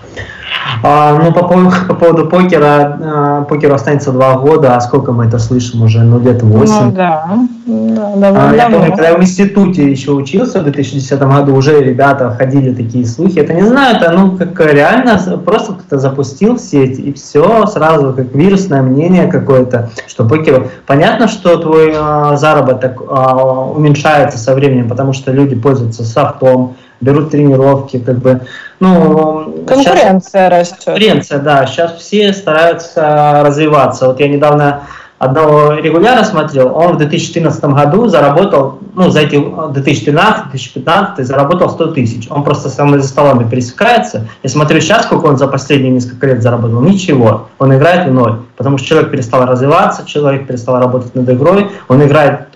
А, ну, по поводу, по поводу покера, а, покеру останется два года, а сколько мы это слышим уже? Ну, где-то восемь. Ну, да. да а, я помню, когда я в институте еще учился в 2010 году, уже ребята ходили такие слухи. Это не знаю, это ну, как реально просто кто-то запустил в сеть, и все, сразу как вирусное мнение какое-то, что покер... Понятно, что твой а, заработок а, уменьшается со временем, потому что люди пользуются софтом, берут тренировки, как бы, ну... Конкуренция сейчас, растет. Конкуренция, да. Сейчас все стараются развиваться. Вот я недавно одного регулярно смотрел, он в 2014 году заработал, ну, за эти 2013-2015 заработал 100 тысяч. Он просто со мной за столами пересекается. Я смотрю сейчас, сколько он за последние несколько лет заработал. Ничего. Он играет в ноль. Потому что человек перестал развиваться, человек перестал работать над игрой, он играет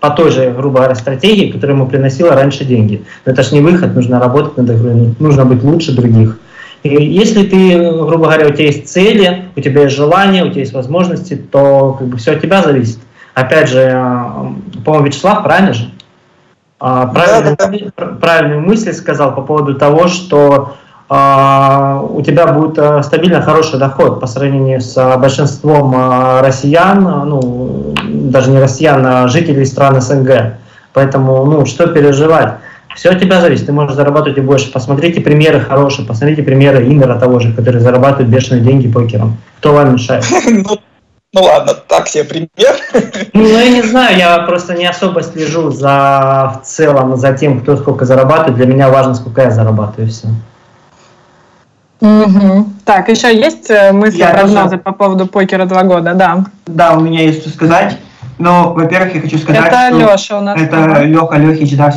по той же, грубо говоря, стратегии, которая ему приносила раньше деньги. Но это же не выход, нужно работать над игрой, ну, нужно быть лучше других. И если ты, грубо говоря, у тебя есть цели, у тебя есть желания, у тебя есть возможности, то как бы все от тебя зависит. Опять же, а, по-моему, Вячеслав, правильно же? А, правильную, да, да. правильную мысль сказал по поводу того, что а, у тебя будет стабильно хороший доход по сравнению с большинством россиян, ну, даже не россиян, а жителей стран СНГ. Поэтому, ну, что переживать? Все от тебя зависит, ты можешь зарабатывать и больше. Посмотрите примеры хорошие, посмотрите примеры Иннера того же, который зарабатывает бешеные деньги покером. Кто вам мешает? Ну, ну ладно, так себе пример. Ну, я не знаю, я просто не особо слежу за в целом за тем, кто сколько зарабатывает. Для меня важно, сколько я зарабатываю, все. Угу. Так, еще есть э, мысли, я прогнозы по поводу покера два года, да? Да, у меня есть что сказать. Ну, во-первых, я хочу сказать, это что... Леша у нас. Это Леха Лехич, да.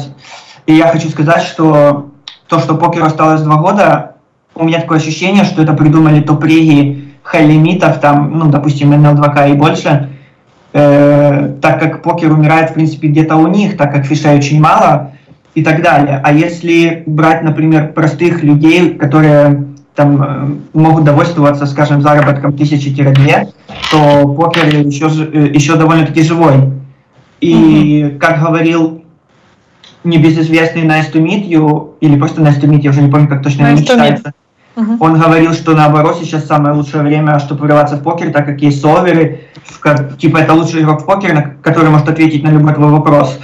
И я хочу сказать, что то, что покеру осталось два года, у меня такое ощущение, что это придумали топ-реги хай-лимитов, там, ну, допустим, NL2K и больше, э, так как покер умирает, в принципе, где-то у них, так как фишей очень мало и так далее. А если брать, например, простых людей, которые там э, могут довольствоваться, скажем, заработком тысячи-две, то покер еще, э, еще довольно-таки живой. И, mm-hmm. как говорил небезызвестный Nice to meet you, или просто Nice to meet, я уже не помню, как точно nice читается, uh-huh. он говорил, что наоборот сейчас самое лучшее время, чтобы врываться в покер, так как есть соверы, как, типа это лучший игрок в покер, который может ответить на любой твой вопрос.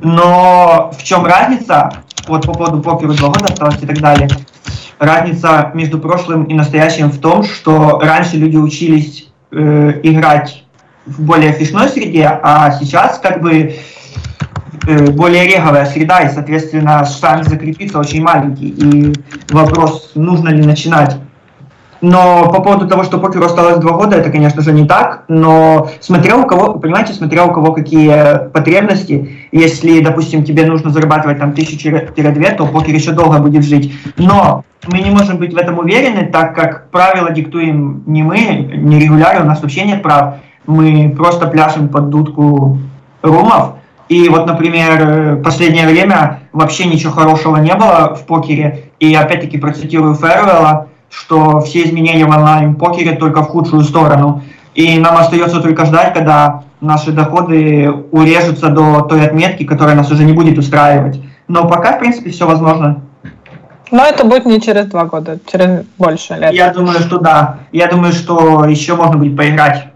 Но в чем разница, вот по поводу покера два года осталось и так далее, разница между прошлым и настоящим в том, что раньше люди учились э, играть в более фишной среде, а сейчас как бы э, более реговая среда, и, соответственно, шанс закрепиться очень маленький. И вопрос, нужно ли начинать но по поводу того, что покеру осталось два года, это, конечно же, не так. Но смотря у кого, понимаете, смотря у кого какие потребности. Если, допустим, тебе нужно зарабатывать там тысячу-две, то покер еще долго будет жить. Но мы не можем быть в этом уверены, так как правила диктуем не мы, не регулярно, у нас вообще нет прав. Мы просто пляшем под дудку румов. И вот, например, последнее время вообще ничего хорошего не было в покере. И опять-таки процитирую Фервелла, что все изменения в онлайн-покере только в худшую сторону. И нам остается только ждать, когда наши доходы урежутся до той отметки, которая нас уже не будет устраивать. Но пока, в принципе, все возможно. Но это будет не через два года, через больше лет. Я думаю, что да. Я думаю, что еще можно будет поиграть.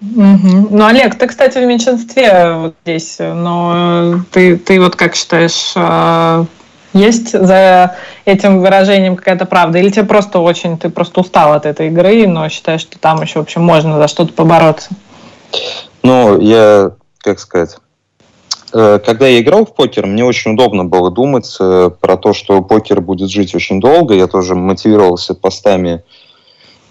Угу. Ну, Олег, ты, кстати, в меньшинстве вот здесь, но ты, ты вот как считаешь, а, есть за этим выражением какая-то правда? Или тебе просто очень, ты просто устал от этой игры, но считаешь, что там еще, в общем, можно за что-то побороться? Ну, я, как сказать, э, когда я играл в покер, мне очень удобно было думать э, про то, что покер будет жить очень долго. Я тоже мотивировался постами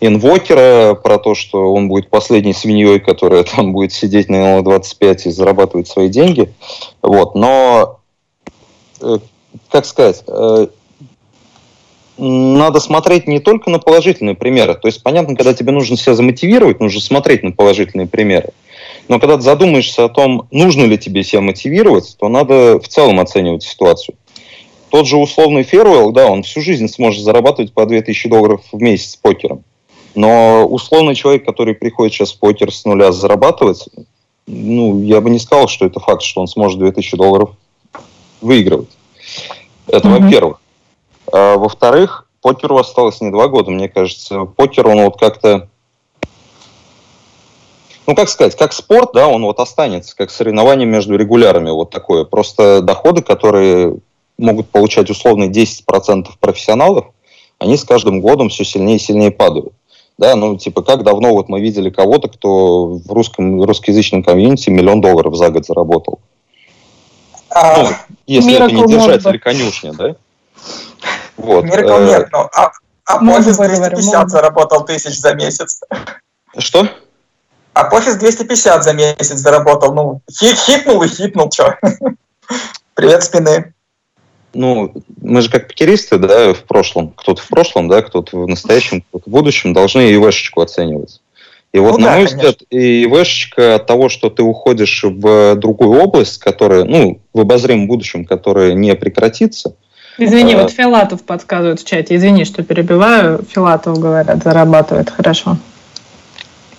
инвокера про то, что он будет последней свиньей, которая там будет сидеть на 25 и зарабатывать свои деньги. Вот. Но э, как сказать, э, надо смотреть не только на положительные примеры. То есть, понятно, когда тебе нужно себя замотивировать, нужно смотреть на положительные примеры. Но когда ты задумаешься о том, нужно ли тебе себя мотивировать, то надо в целом оценивать ситуацию. Тот же условный Феруэлл, да, он всю жизнь сможет зарабатывать по 2000 долларов в месяц покером. Но условный человек, который приходит сейчас в покер с нуля зарабатывать, ну, я бы не сказал, что это факт, что он сможет 2000 долларов выигрывать. Это mm-hmm. во-первых. А, во-вторых, покеру осталось не два года, мне кажется. Покер, он вот как-то ну, как сказать, как спорт, да, он вот останется, как соревнование между регулярами, вот такое. Просто доходы, которые могут получать условно 10% профессионалов, они с каждым годом все сильнее и сильнее падают. Да, ну, типа, как давно вот мы видели кого-то, кто в русском, русскоязычном комьюнити миллион долларов за год заработал. А, ну, если это не держать или конюшня, да? Вот. Миракл э, нет, но а, а Пофис 250 заработал тысяч за месяц. Что? А Пофис 250 за месяц заработал. Ну, хит, хитнул и хитнул, что? Привет спины. Ну, мы же как покеристы, да, в прошлом, кто-то в прошлом, да, кто-то в настоящем, кто-то в будущем, должны ИВшечку оценивать. И вот, ну, на да, мой конечно. взгляд, ИВшечка от того, что ты уходишь в другую область, которая, ну, в обозримом будущем, которая не прекратится. Извини, а... вот Филатов подсказывает в чате. Извини, что перебиваю. Филатов, говорят, зарабатывает хорошо.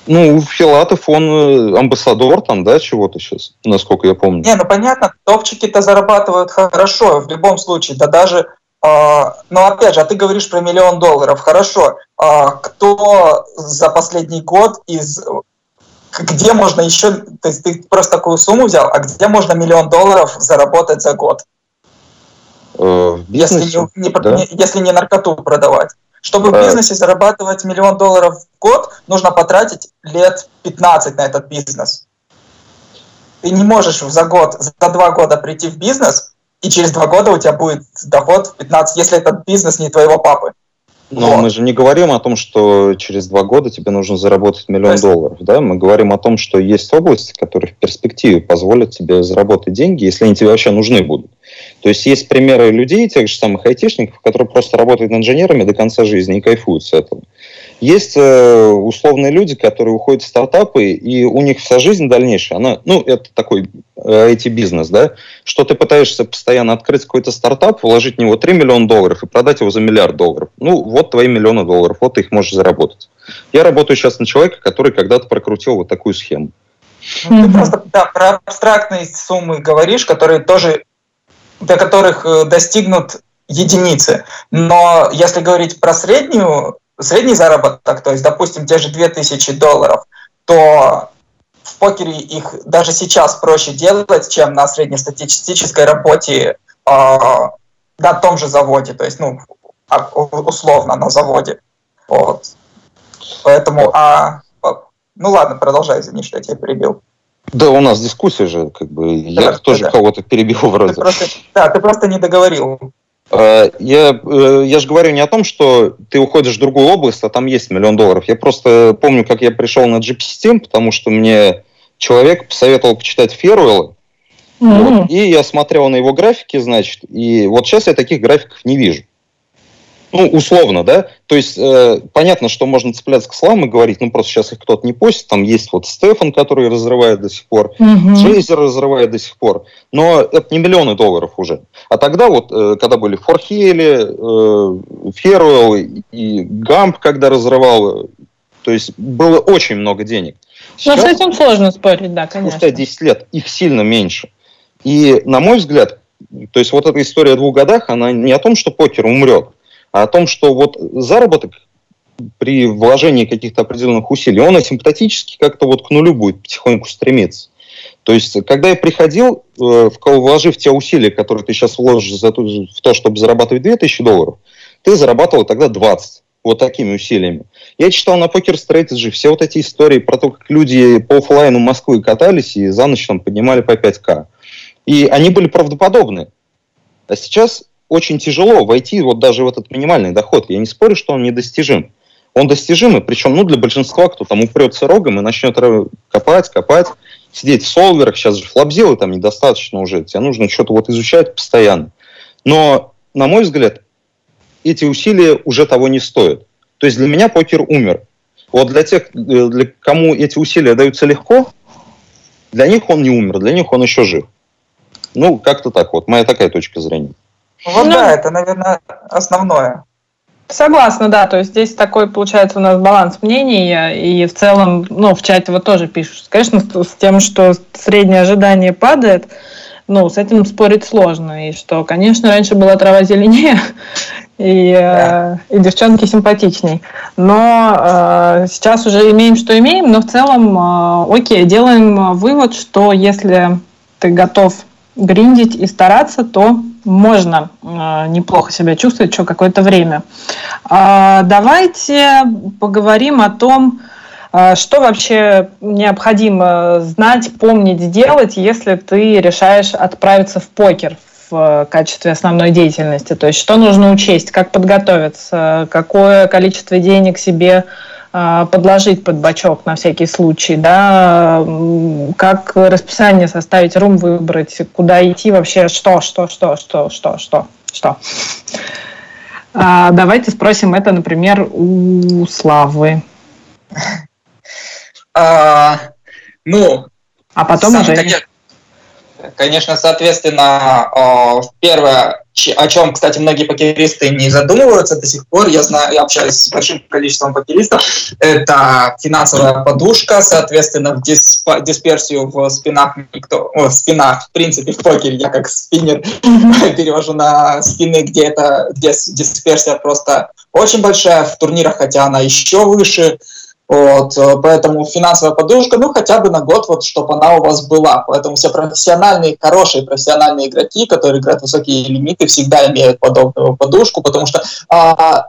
Ну, Филатов, он э, амбассадор там, да, чего-то сейчас, насколько я помню. Не, ну понятно, топчики-то зарабатывают хорошо в любом случае, да даже, но опять же, а ты говоришь про миллион долларов, хорошо, э, кто за последний год из где можно еще, то есть ты просто такую сумму взял, а где можно миллион долларов заработать за год? Э, если, не, не, да? не, если не наркоту продавать. Чтобы в бизнесе зарабатывать миллион долларов в год, нужно потратить лет 15 на этот бизнес. Ты не можешь за год, за два года прийти в бизнес, и через два года у тебя будет доход в 15, если этот бизнес не твоего папы. Но вот. мы же не говорим о том, что через два года тебе нужно заработать миллион есть... долларов. Да? Мы говорим о том, что есть области, которые в перспективе позволят тебе заработать деньги, если они тебе вообще нужны будут. То есть есть примеры людей, тех же самых айтишников, которые просто работают инженерами до конца жизни и кайфуют с этого. Есть э, условные люди, которые уходят в стартапы, и у них вся жизнь дальнейшая, она, ну, это такой IT-бизнес, э, да, что ты пытаешься постоянно открыть какой-то стартап, вложить в него 3 миллиона долларов и продать его за миллиард долларов. Ну, вот твои миллионы долларов, вот ты их можешь заработать. Я работаю сейчас на человека, который когда-то прокрутил вот такую схему. Ну, ты просто да, про абстрактные суммы говоришь, которые тоже до которых э, достигнут единицы. Но если говорить про среднюю, средний заработок, то есть, допустим, те же 2000 долларов, то в покере их даже сейчас проще делать, чем на среднестатистической работе э, на том же заводе, то есть, ну, а, условно на заводе. Вот. Поэтому, а, ну ладно, продолжай, извини, что я тебя перебил. Да, у нас дискуссия же, как бы, я да, тоже да. кого-то перебил вроде. Ты просто, да, ты просто не договорил. А, я, э, я же говорю не о том, что ты уходишь в другую область, а там есть миллион долларов. Я просто помню, как я пришел на GP-систем, потому что мне человек посоветовал почитать Феруэлла, mm-hmm. вот, и я смотрел на его графики, значит, и вот сейчас я таких графиков не вижу. Ну, условно, да. То есть э, понятно, что можно цепляться к словам и говорить, ну просто сейчас их кто-то не постит. Там есть вот Стефан, который разрывает до сих пор, угу. Джейзер разрывает до сих пор. Но это не миллионы долларов уже. А тогда вот, э, когда были Форхели, э, Феруэлл и Гамп, когда разрывал, то есть было очень много денег. Сейчас, Но с этим сложно спорить, да, конечно. Спустя 10 лет их сильно меньше. И, на мой взгляд, то есть вот эта история о двух годах, она не о том, что покер умрет, а о том, что вот заработок при вложении каких-то определенных усилий, он асимптотически как-то вот к нулю будет потихоньку стремиться. То есть, когда я приходил, э, вложив те усилия, которые ты сейчас вложишь за то, в то, чтобы зарабатывать 2000 долларов, ты зарабатывал тогда 20 вот такими усилиями. Я читал на Poker Strategy все вот эти истории про то, как люди по офлайну Москвы катались и за ночь там поднимали по 5К. И они были правдоподобны. А сейчас очень тяжело войти вот даже в этот минимальный доход. Я не спорю, что он недостижим. Он достижимый, причем ну, для большинства, кто там упрется рогом и начнет копать, копать, сидеть в солверах, сейчас же флабзилы там недостаточно уже, тебе нужно что-то вот изучать постоянно. Но, на мой взгляд, эти усилия уже того не стоят. То есть для меня покер умер. Вот для тех, э, для кому эти усилия даются легко, для них он не умер, для них он еще жив. Ну, как-то так вот, моя такая точка зрения. Вот ну, да, это, наверное, основное. Согласна, да. То есть здесь такой, получается, у нас баланс мнений, и в целом, ну, в чате вот тоже пишут. Конечно, с тем, что среднее ожидание падает, ну, с этим спорить сложно. И что, конечно, раньше была трава зеленее, и, да. и девчонки симпатичней. Но э, сейчас уже имеем, что имеем, но в целом, э, окей, делаем вывод, что если ты готов гриндить и стараться, то можно э, неплохо себя чувствовать еще какое-то время. Э, давайте поговорим о том, э, что вообще необходимо знать, помнить, сделать, если ты решаешь отправиться в покер в качестве основной деятельности. То есть что нужно учесть, как подготовиться, какое количество денег себе подложить под бачок на всякий случай, да, как расписание составить, рум выбрать, куда идти вообще, что, что, что, что, что, что, что. А, давайте спросим это, например, у Славы. А, ну, а потом уже... Конечно, соответственно, первое, о чем, кстати, многие покеристы не задумываются до сих пор, я знаю, я общаюсь с большим количеством покеристов, это финансовая подушка, соответственно, в дисп, дисперсию в спинах никто, о, в спинах, в принципе, в покере я как спиннер перевожу на спины, где это, где дисперсия просто очень большая, в турнирах, хотя она еще выше, вот, э, поэтому финансовая подушка, ну, хотя бы на год, вот, чтобы она у вас была. Поэтому все профессиональные, хорошие профессиональные игроки, которые играют высокие лимиты, всегда имеют подобную подушку, потому что а,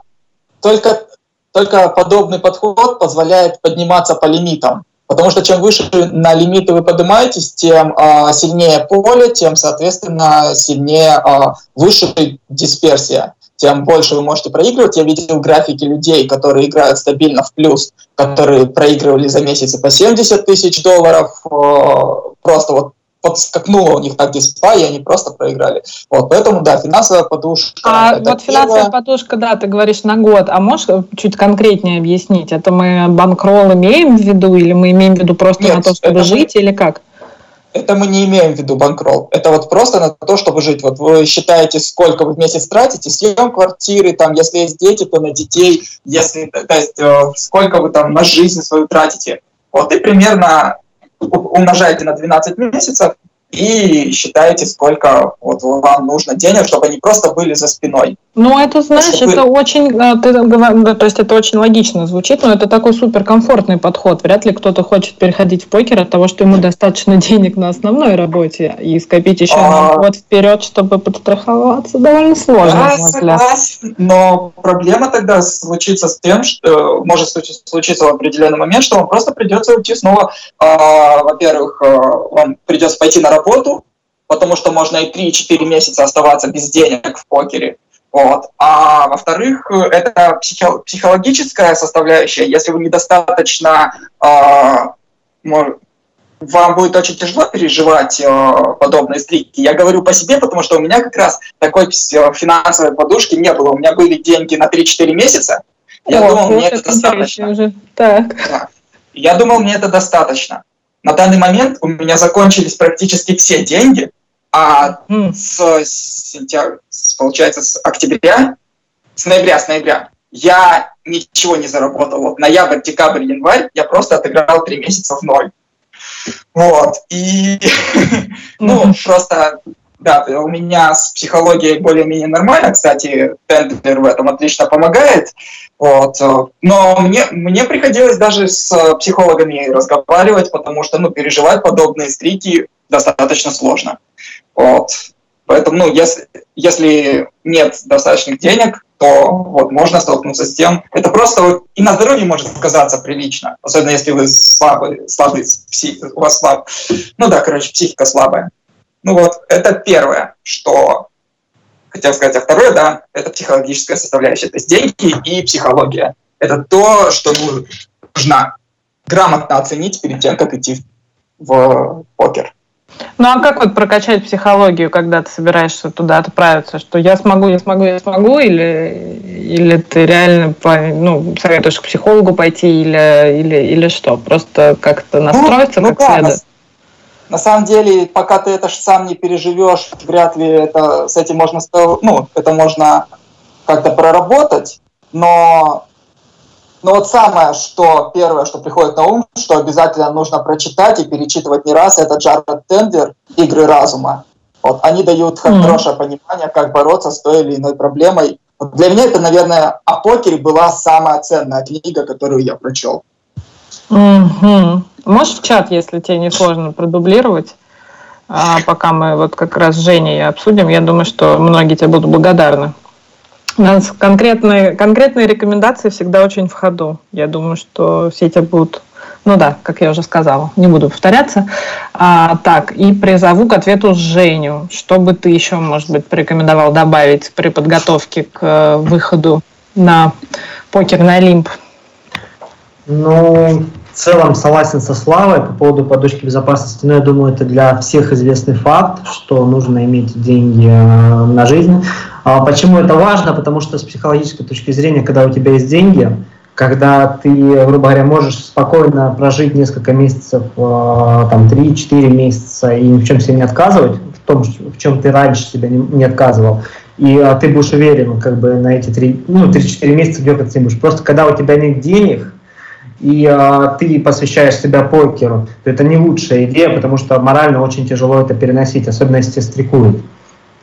только, только подобный подход позволяет подниматься по лимитам. Потому что чем выше на лимиты вы поднимаетесь, тем а, сильнее поле, тем, соответственно, сильнее а, выше дисперсия тем больше вы можете проигрывать. Я видел графики людей, которые играют стабильно в плюс, которые проигрывали за месяц по 70 тысяч долларов. Просто вот подскакнуло у них так диспа, и они просто проиграли. Вот, поэтому, да, финансовая подушка. А вот финансовая первое. подушка, да, ты говоришь на год, а можешь чуть конкретнее объяснить? Это мы банкролл имеем в виду, или мы имеем в виду просто Нет, на то, чтобы жить, мы... или как? Это мы не имеем в виду банкролл. Это вот просто на то, чтобы жить. Вот вы считаете, сколько вы в месяц тратите, съем квартиры, там, если есть дети, то на детей, если, то есть, э, сколько вы там на жизнь свою тратите. Вот и примерно умножаете на 12 месяцев, и считаете, сколько вот вам нужно денег, чтобы они просто были за спиной. Ну, это, знаешь, чтобы... это очень, э, ты, то есть это очень логично звучит, но это такой суперкомфортный подход. Вряд ли кто-то хочет переходить в покер от того, что ему достаточно денег на основной работе и скопить еще а... год вперед, чтобы подстраховаться, довольно сложно. Да, согласен, но проблема тогда случится с тем, что э, может случиться в определенный момент, что вам просто придется уйти снова, а, во-первых, э, вам придется пойти на работу, работу, потому что можно и 3-4 месяца оставаться без денег в покере. Вот. А во-вторых, это психо- психологическая составляющая. Если вы недостаточно, э, вам будет очень тяжело переживать э, подобные стрики. Я говорю по себе, потому что у меня как раз такой финансовой подушки не было. У меня были деньги на 3-4 месяца. Я О, думал, мне это достаточно. Уже. Так. Да. Я думал, мне это достаточно. На данный момент у меня закончились практически все деньги, а с, сентября, получается, с октября, с ноября, с ноября я ничего не заработал. Вот ноябрь, декабрь, январь я просто отыграл три месяца в ноль. Вот. И, ну, просто да, у меня с психологией более-менее нормально, кстати, Тендлер в этом отлично помогает, вот. но мне, мне приходилось даже с психологами разговаривать, потому что, ну, переживать подобные стрики достаточно сложно. Вот. Поэтому, ну, если, если нет достаточных денег, то вот можно столкнуться с тем, это просто и на здоровье может сказаться прилично, особенно если вы слабый, слабый, псих, у вас слаб, ну да, короче, психика слабая. Ну вот, это первое, что хотел сказать. А второе, да, это психологическая составляющая. То есть деньги и психология. Это то, что нужно грамотно оценить перед тем, как идти в покер. Ну а как вот прокачать психологию, когда ты собираешься туда отправиться? Что я смогу, я смогу, я смогу? Или, или ты реально ну, советуешь к психологу пойти или, или, или что? Просто как-то ну, настроиться ну, как ну, следует? На самом деле, пока ты это сам не переживешь, вряд ли это, с этим можно, ну, это можно как-то проработать, но, но вот самое, что первое, что приходит на ум, что обязательно нужно прочитать и перечитывать не раз, это Джаред Тендер «Игры разума». Вот, они дают хорошее mm-hmm. понимание, как бороться с той или иной проблемой Для меня это, наверное, о покере была самая ценная книга, которую я прочел. Угу. Можешь в чат, если тебе не сложно, продублировать? А пока мы вот как раз с Женей обсудим, я думаю, что многие тебе будут благодарны. У нас конкретные, конкретные рекомендации всегда очень в ходу. Я думаю, что все эти будут ну да, как я уже сказала, не буду повторяться. А, так, и призову к ответу Женю. Что бы ты еще, может быть, порекомендовал добавить при подготовке к э, выходу на покерный Олимп? Ну, в целом согласен со Славой по поводу подушки безопасности, но я думаю, это для всех известный факт, что нужно иметь деньги э, на жизнь. А почему это важно? Потому что с психологической точки зрения, когда у тебя есть деньги, когда ты, грубо говоря, можешь спокойно прожить несколько месяцев, э, там, 3-4 месяца и ни в чем себе не отказывать, в том, в чем ты раньше себя не, отказывал, и а, ты будешь уверен как бы на эти 3, ну, 3-4 месяца дергаться не будешь. Просто когда у тебя нет денег, и а, ты посвящаешь себя покеру, то это не лучшая идея, потому что морально очень тяжело это переносить, особенно если стрикуют.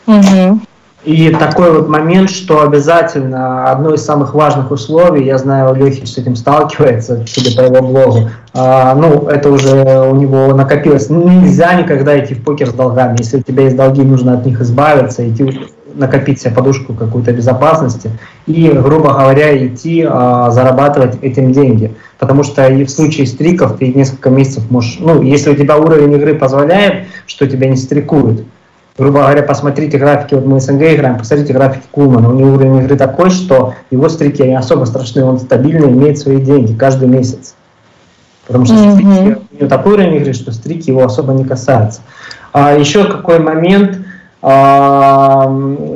Угу. И такой вот момент, что обязательно одно из самых важных условий, я знаю, Лехич с этим сталкивается, судя по его блогу, а, ну, это уже у него накопилось. Нельзя никогда идти в покер с долгами. Если у тебя есть долги, нужно от них избавиться, идти накопить себе подушку какой-то безопасности и, грубо говоря, идти а, зарабатывать этим деньги. Потому что и в случае стриков ты несколько месяцев можешь, ну, если у тебя уровень игры позволяет, что тебя не стрикуют, грубо говоря, посмотрите графики, вот мы СНГ играем, посмотрите графики Кулмана, у него уровень игры такой, что его стрики не особо страшны, он стабильно имеет свои деньги каждый месяц. Потому что mm-hmm. стрики, у него такой уровень игры, что стрики его особо не касаются. А еще какой момент, ну,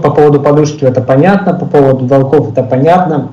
по поводу подушки это понятно, по поводу долгов это понятно.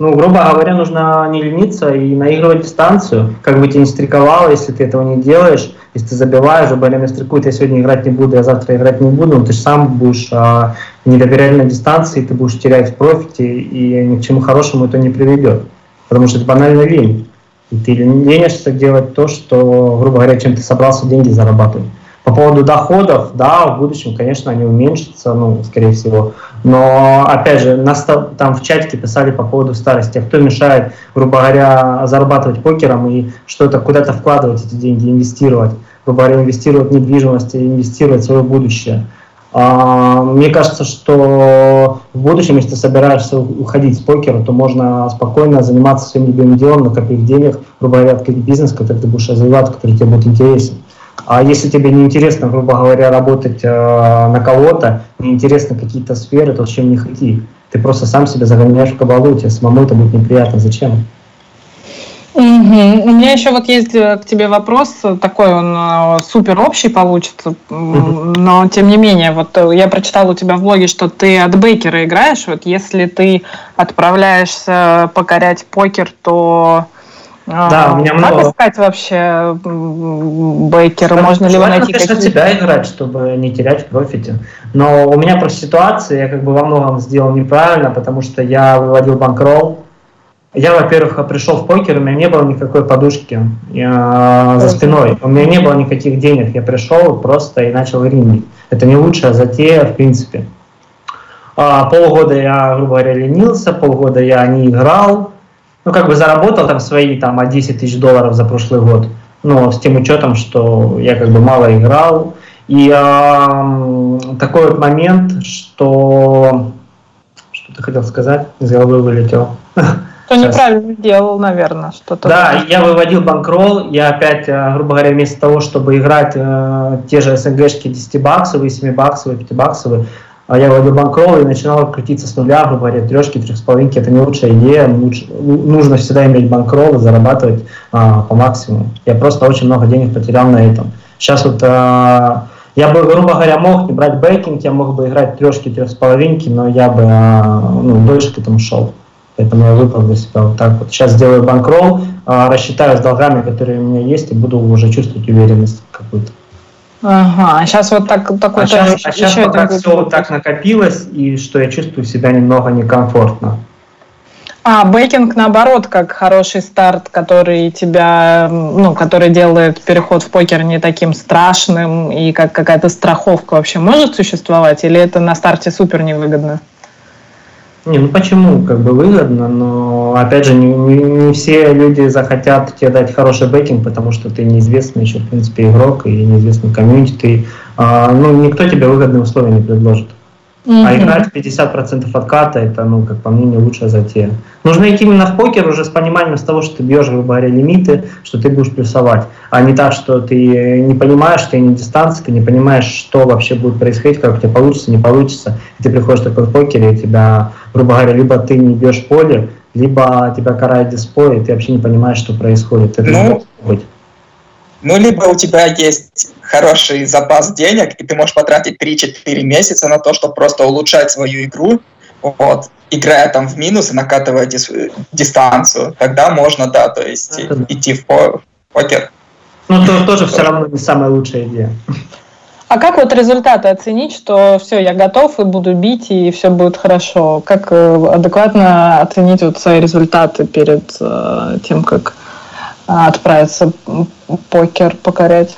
Ну, грубо говоря, нужно не лениться и наигрывать дистанцию. Как бы тебе не стриковало, если ты этого не делаешь, если ты забиваешь, чтобы время стрикует, я сегодня играть не буду, я завтра играть не буду, но ты же сам будешь а, не доверять на дистанции, ты будешь терять в профите, и ни к чему хорошему это не приведет. Потому что это банально лень. И ты ленишься делать то, что, грубо говоря, чем ты собрался деньги зарабатывать. По поводу доходов, да, в будущем, конечно, они уменьшатся, ну, скорее всего. Но, опять же, нас там в чатике писали по поводу старости. А кто мешает, грубо говоря, зарабатывать покером и что-то куда-то вкладывать эти деньги, инвестировать? Грубо говоря, инвестировать в недвижимость, инвестировать в свое будущее. А, мне кажется, что в будущем, если ты собираешься уходить с покера, то можно спокойно заниматься своим любимым делом, накопив денег, грубо говоря, открыть бизнес, который ты будешь развивать, который тебе будет интересен. А если тебе не интересно, грубо говоря, работать э, на кого-то, не интересно какие-то сферы, то зачем не ходи? Ты просто сам себя загоняешь в кабалу, тебе самому это будет неприятно. Зачем? Угу. У меня еще вот есть э, к тебе вопрос, такой он э, супер общий получится, но тем не менее, вот э, я прочитала у тебя в блоге, что ты от бейкера играешь, вот если ты отправляешься покорять покер, то да, у меня много. Как искать вообще бейкера? Можно ли его найти? Конечно, тебя играть, чтобы не терять в профите. Но у меня просто ситуация, я как бы во многом сделал неправильно, потому что я выводил банкролл. Я, во-первых, пришел в покер, у меня не было никакой подушки я, за спиной. У меня не было никаких денег. Я пришел просто и начал рингить. Это не лучшая затея, в принципе. А, полгода я, грубо говоря, ленился, полгода я не играл, ну, как бы заработал там свои там 10 тысяч долларов за прошлый год, но с тем учетом, что я как бы мало играл. И э, такой вот момент, что... Что ты хотел сказать? Из головы вылетел. Что неправильно делал, наверное, что-то. Да, я выводил банкролл, я опять, э, грубо говоря, вместо того, чтобы играть э, те же СНГшки 10-баксовые, 7-баксовые, 5-баксовые, а я вводил банкролл и начинал крутиться с нуля, грубо говоря, с половинки, это не лучшая идея, лучше, нужно всегда иметь банкролл и зарабатывать а, по максимуму. Я просто очень много денег потерял на этом. Сейчас вот а, я бы, грубо говоря, мог не брать бейкинг, я мог бы играть трешки, половинки, но я бы а, ну, дольше к этому шел. Поэтому я выбрал для себя вот так вот. Сейчас сделаю банкролл, а, рассчитаю с долгами, которые у меня есть, и буду уже чувствовать уверенность какую-то. Ага, сейчас вот так, такой а сейчас, а сейчас пока все вот так накопилось, и что я чувствую себя немного некомфортно. А А, backing, наоборот, как хороший старт, который тебя, ну, который делает переход в покер не таким страшным, и как какая-то страховка вообще может существовать, или это на старте супер невыгодно? Не, ну почему? Как бы выгодно, но опять же, не, не, не все люди захотят тебе дать хороший backing, потому что ты неизвестный еще, в принципе, игрок и неизвестный комьюнити. Ты, а, ну, никто тебе выгодные условия не предложит. Mm-hmm. А играть 50% отката, это, ну, как по мне, не лучшая затея. Нужно идти именно в покер уже с пониманием с того, что ты бьешь, грубо говоря, лимиты, что ты будешь плюсовать. А не так, что ты не понимаешь, ты не дистанции, ты не понимаешь, что вообще будет происходить, как у тебя получится, не получится. И ты приходишь такой в покере, и тебя, грубо говоря, либо ты не бьешь поле, либо тебя карает дисплей, и ты вообще не понимаешь, что происходит. Это ну, может быть. Ну, либо у тебя есть хороший запас денег, и ты можешь потратить 3-4 месяца на то, чтобы просто улучшать свою игру, вот, играя там в минус и накатывая дис дистанцию, тогда можно, да, то есть Это идти в, по покер. Ну, то тоже все равно не самая лучшая идея. А как вот результаты оценить, что все, я готов и буду бить, и все будет хорошо? Как э, адекватно оценить вот свои результаты перед э, тем, как отправиться покер покорять.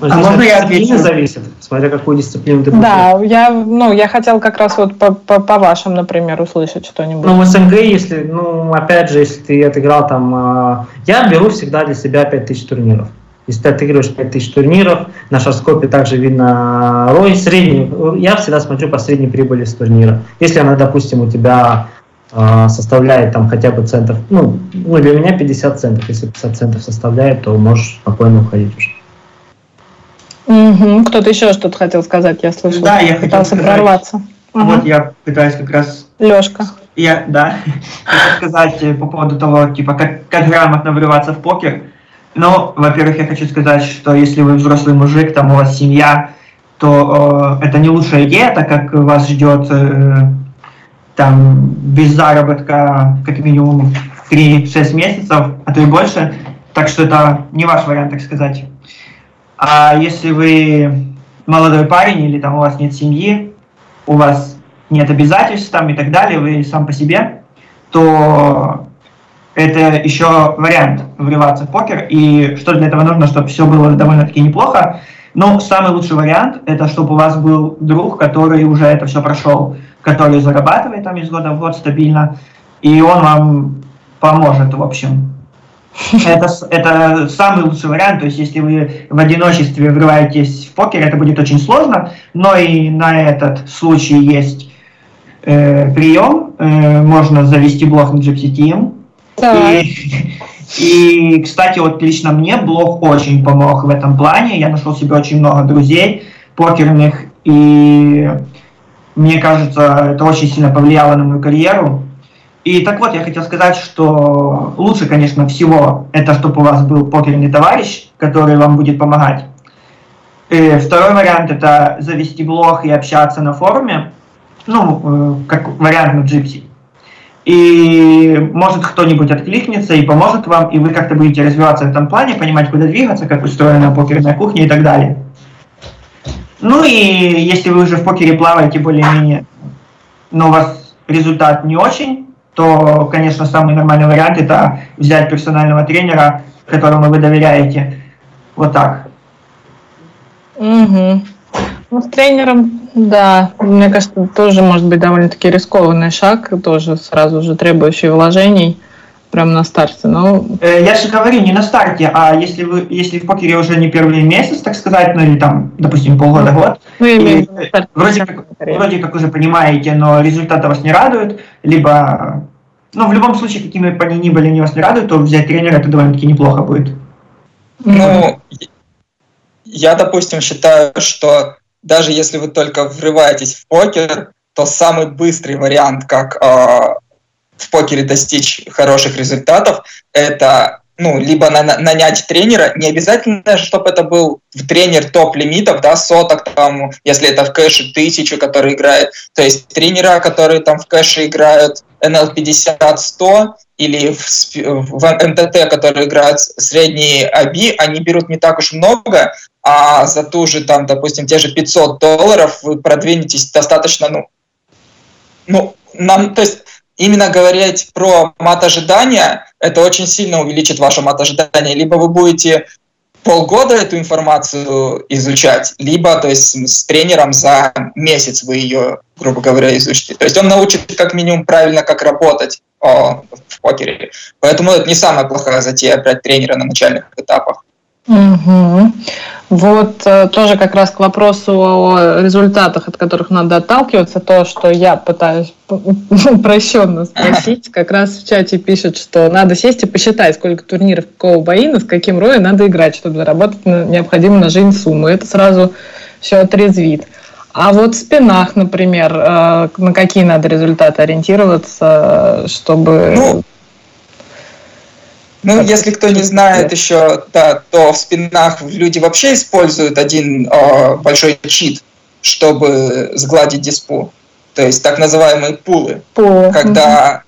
Но а можно я отвечу? зависит, смотря какую дисциплину ты Да, я, ну, я хотел как раз вот по, по, по вашим, например, услышать что-нибудь. Ну, в СНГ, если, ну, опять же, если ты отыграл там... Э, я беру всегда для себя 5000 турниров. Если ты отыгрываешь 5000 турниров, на шарскопе также видно рой средний. Я всегда смотрю по средней прибыли с турнира. Если она, допустим, у тебя а, составляет там хотя бы центов, ну, ну для меня 50 центов, если 50 центов составляет, то можешь спокойно уходить уже. Угу. Кто-то еще что-то хотел сказать, я слышал. Да, я хотел сказать, прорваться. Вот угу. я пытаюсь как раз... Лешка. Я, да, хочу сказать э, по поводу того, типа, как, как грамотно врываться в покер. Ну, во-первых, я хочу сказать, что если вы взрослый мужик, там у вас семья, то э, это не лучшая идея, так как вас ждет э, там без заработка как минимум 3-6 месяцев, а то и больше. Так что это не ваш вариант, так сказать. А если вы молодой парень или там у вас нет семьи, у вас нет обязательств там и так далее, вы сам по себе, то это еще вариант врываться в покер. И что для этого нужно, чтобы все было довольно-таки неплохо. Но самый лучший вариант – это чтобы у вас был друг, который уже это все прошел который зарабатывает там из года в год стабильно, и он вам поможет, в общем. Это, это самый лучший вариант, то есть если вы в одиночестве врываетесь в покер, это будет очень сложно, но и на этот случай есть э, прием, э, можно завести блог на Gypsy Team. И, и, кстати, вот лично мне блог очень помог в этом плане, я нашел себе очень много друзей покерных, и мне кажется, это очень сильно повлияло на мою карьеру. И так вот, я хотел сказать, что лучше, конечно, всего это, чтобы у вас был покерный товарищ, который вам будет помогать. И второй вариант – это завести блог и общаться на форуме, ну, э, как вариант на Джипси. И может кто-нибудь откликнется и поможет вам, и вы как-то будете развиваться в этом плане, понимать, куда двигаться, как устроена покерная кухня и так далее. Ну и если вы уже в покере плаваете более-менее, но у вас результат не очень, то, конечно, самый нормальный вариант это взять персонального тренера, которому вы доверяете. Вот так. Угу. Ну, с тренером, да, мне кажется, тоже может быть довольно-таки рискованный шаг, тоже сразу же требующий вложений прям на старте, но... Э, я же говорю, не на старте, а если вы, если в покере уже не первый месяц, так сказать, ну или там, допустим, полгода, ну, год, ну, и вроде, как, вроде как уже понимаете, но результаты вас не радуют, либо, ну, в любом случае, какими бы они ни были, они вас не радуют, то взять тренера это довольно-таки неплохо будет. Ну, я, допустим, считаю, что даже если вы только врываетесь в покер, то самый быстрый вариант, как э, в покере достичь хороших результатов, это ну, либо на, нанять тренера, не обязательно, чтобы это был тренер топ-лимитов, да, соток, там, если это в кэше тысячу, который играет, то есть тренера, которые там в кэше играют NL 50-100, или в, в МТТ, которые играют средние АБИ, они берут не так уж много, а за ту же, там, допустим, те же 500 долларов вы продвинетесь достаточно, ну, ну, нам, то есть именно говорить про мат ожидания, это очень сильно увеличит ваше мат ожидания. Либо вы будете полгода эту информацию изучать, либо то есть с тренером за месяц вы ее, грубо говоря, изучите. То есть он научит как минимум правильно, как работать о, в покере. Поэтому это не самая плохая затея брать тренера на начальных этапах. Угу. Вот э, тоже как раз к вопросу о результатах, от которых надо отталкиваться, то, что я пытаюсь упрощенно спросить, как раз в чате пишет, что надо сесть и посчитать, сколько турниров какого боина, с каким роем надо играть, чтобы заработать необходимую на жизнь сумму. Это сразу все отрезвит. А вот в спинах, например, э, на какие надо результаты ориентироваться, чтобы ну, ну, если кто не знает еще, да, то в спинах люди вообще используют один э, большой чит, чтобы сгладить диспу. То есть так называемые пулы. Пулы. Когда,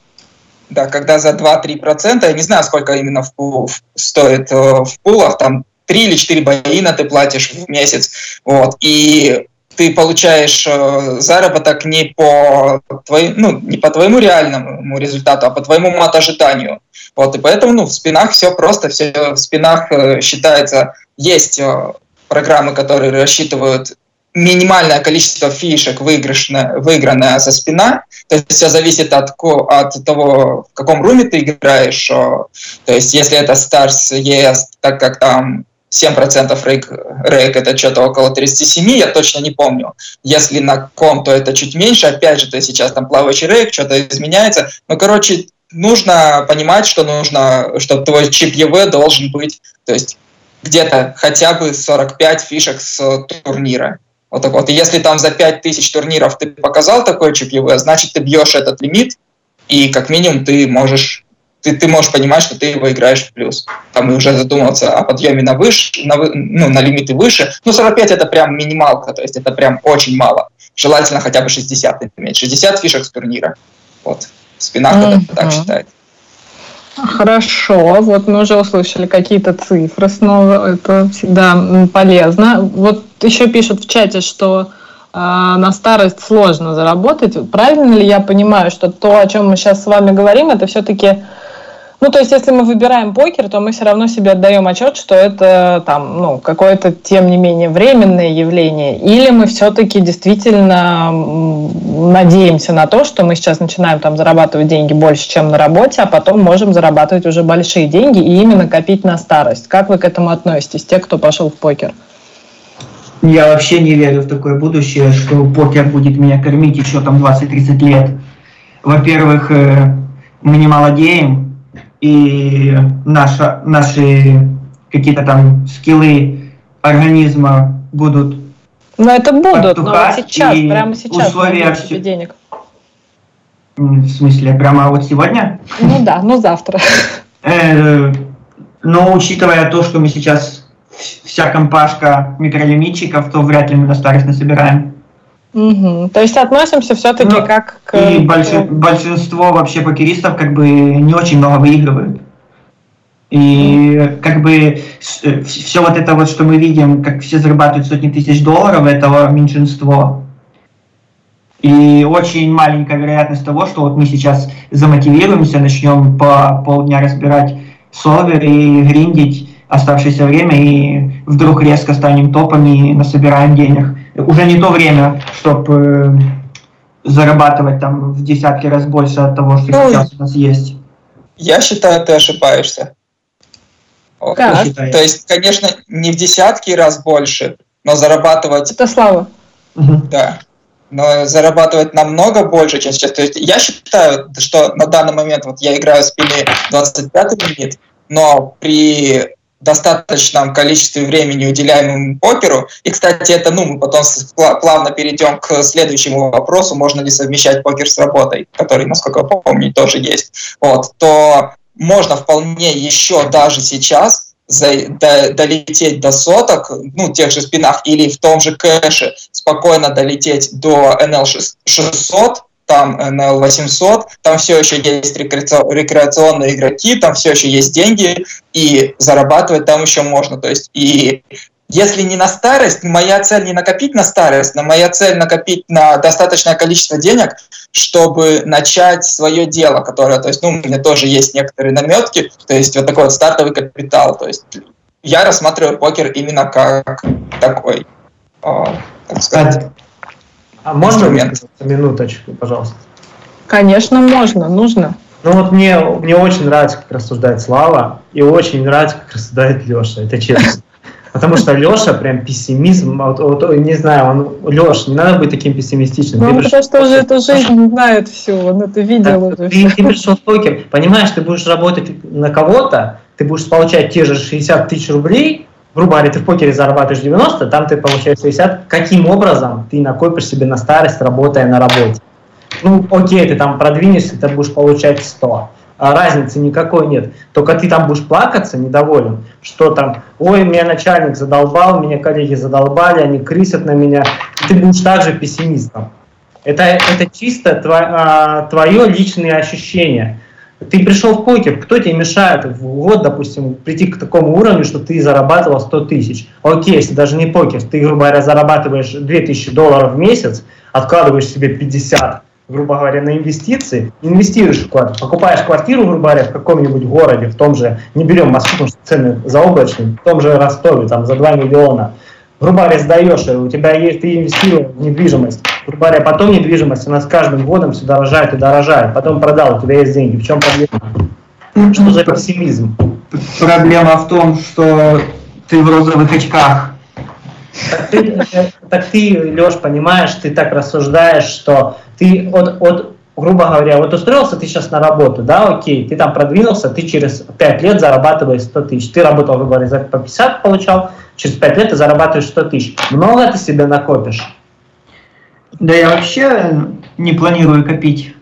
да, когда за 2-3%, я не знаю, сколько именно в пул, стоит э, в пулах, там 3 или 4 боина ты платишь в месяц. Вот, и ты получаешь э, заработок не по, твоим, ну, не по твоему реальному результату, а по твоему мат-ожиданию. Вот, и поэтому ну, в спинах все просто, все в спинах э, считается, есть э, программы, которые рассчитывают минимальное количество фишек, выигрышное, выигранное со спина. То есть все зависит от, от того, в каком руме ты играешь. То есть если это Stars ES, так как там 7% рейк, рейк это что-то около 37, я точно не помню. Если на ком, то это чуть меньше, опять же, то сейчас там плавающий рейк, что-то изменяется. Ну, короче, нужно понимать, что нужно, что твой чип ЕВ должен быть, то есть где-то хотя бы 45 фишек с турнира. Вот так вот. И если там за 5000 турниров ты показал такой чип ЕВ, значит, ты бьешь этот лимит, и как минимум ты можешь ты, ты можешь понимать, что ты его играешь в плюс. Там и уже задумываться о подъеме на выше, на, ну, на лимиты выше. Ну, 45 это прям минималка, то есть это прям очень мало. Желательно хотя бы 60 иметь. 60 фишек с турнира. Вот. Спина mm-hmm. так считает. Хорошо, вот мы уже услышали какие-то цифры снова, это всегда полезно. Вот еще пишут в чате, что э, на старость сложно заработать. Правильно ли я понимаю, что то, о чем мы сейчас с вами говорим, это все-таки ну, то есть, если мы выбираем покер, то мы все равно себе отдаем отчет, что это там, ну, какое-то, тем не менее, временное явление. Или мы все-таки действительно надеемся на то, что мы сейчас начинаем там зарабатывать деньги больше, чем на работе, а потом можем зарабатывать уже большие деньги и именно копить на старость. Как вы к этому относитесь, те, кто пошел в покер? Я вообще не верю в такое будущее, что покер будет меня кормить еще там 20-30 лет. Во-первых, э, мы не молодеем, и наша, наши какие-то там скиллы организма будут но это будут, но вот сейчас, прямо сейчас условия все... денег. В смысле, прямо вот сегодня? Ну да, ну завтра. Э, но учитывая то, что мы сейчас вся компашка микролимитчиков, то вряд ли мы на старость насобираем. Угу. То есть относимся все-таки ну, как к... И больш... большинство вообще покеристов как бы не очень много выигрывают. И как бы э, все вот это вот, что мы видим, как все зарабатывают сотни тысяч долларов, это меньшинство. И очень маленькая вероятность того, что вот мы сейчас замотивируемся, начнем по полдня разбирать солвер и гриндить оставшееся время, и вдруг резко станем топами и насобираем денег уже не то время, чтобы э, зарабатывать там в десятки раз больше от того, что ну, сейчас у нас есть. Я считаю, ты ошибаешься. Как? То есть, конечно, не в десятки раз больше, но зарабатывать... Это слава. Да. Но зарабатывать намного больше, чем сейчас. То есть я считаю, что на данный момент вот я играю с пили 25 лимит, но при достаточном количестве времени, уделяемому покеру, и, кстати, это, ну, мы потом плавно перейдем к следующему вопросу, можно ли совмещать покер с работой, который, насколько я помню, тоже есть, вот, то можно вполне еще даже сейчас за, до, долететь до соток, ну, тех же спинах или в том же кэше, спокойно долететь до NL600, там NL 800, там все еще есть рекреационные игроки, там все еще есть деньги, и зарабатывать там еще можно. То есть и если не на старость, моя цель не накопить на старость, но моя цель накопить на достаточное количество денег, чтобы начать свое дело, которое, то есть, ну, у меня тоже есть некоторые наметки, то есть вот такой вот стартовый капитал, то есть я рассматриваю покер именно как такой, э, так сказать, а можно минуточку, пожалуйста? Конечно, можно, нужно. Ну вот мне, мне очень нравится, как рассуждает Слава, и очень нравится, как рассуждает Леша, это честно. Потому что Леша прям пессимизм, вот, вот, не знаю, он, Леш, не надо быть таким пессимистичным. Ну, потому что уже эту жизнь знает все, он это видел так, уже. Ты, ты пришел в покер, понимаешь, ты будешь работать на кого-то, ты будешь получать те же 60 тысяч рублей, грубо говоря, ты в покере зарабатываешь 90, там ты получаешь 60. Каким образом ты накопишь себе на старость, работая на работе? Ну, окей, ты там продвинешься, ты будешь получать 100 а разницы никакой нет. Только ты там будешь плакаться, недоволен, что там, ой, меня начальник задолбал, меня коллеги задолбали, они крысят на меня. И ты будешь также пессимистом. Это, это чисто твое, а, твое личное ощущение. Ты пришел в покер, кто тебе мешает? В год, допустим, прийти к такому уровню, что ты зарабатывал 100 тысяч? Окей, если даже не покер, ты, грубо говоря, зарабатываешь 2000 долларов в месяц, откладываешь себе 50, грубо говоря, на инвестиции, инвестируешь в квартиру, покупаешь квартиру, грубо говоря, в каком-нибудь городе, в том же, не берем Москву, потому что цены заоблачные, в том же Ростове, там, за 2 миллиона, грубо говоря, сдаешь, у тебя есть, ты инвестируешь в недвижимость, говоря, потом недвижимость, она с каждым годом все дорожает и дорожает, потом продал, у тебя есть деньги, в чем проблема? Что за пессимизм? Проблема в том, что ты в розовых очках, так ты, так ты, Леш, понимаешь, ты так рассуждаешь, что ты от, от, грубо говоря, вот устроился ты сейчас на работу, да, окей, ты там продвинулся, ты через 5 лет зарабатываешь 100 тысяч. Ты работал, грубо говоря, по 50 получал, через 5 лет ты зарабатываешь 100 тысяч. Много ты себе накопишь? Да я вообще не планирую копить.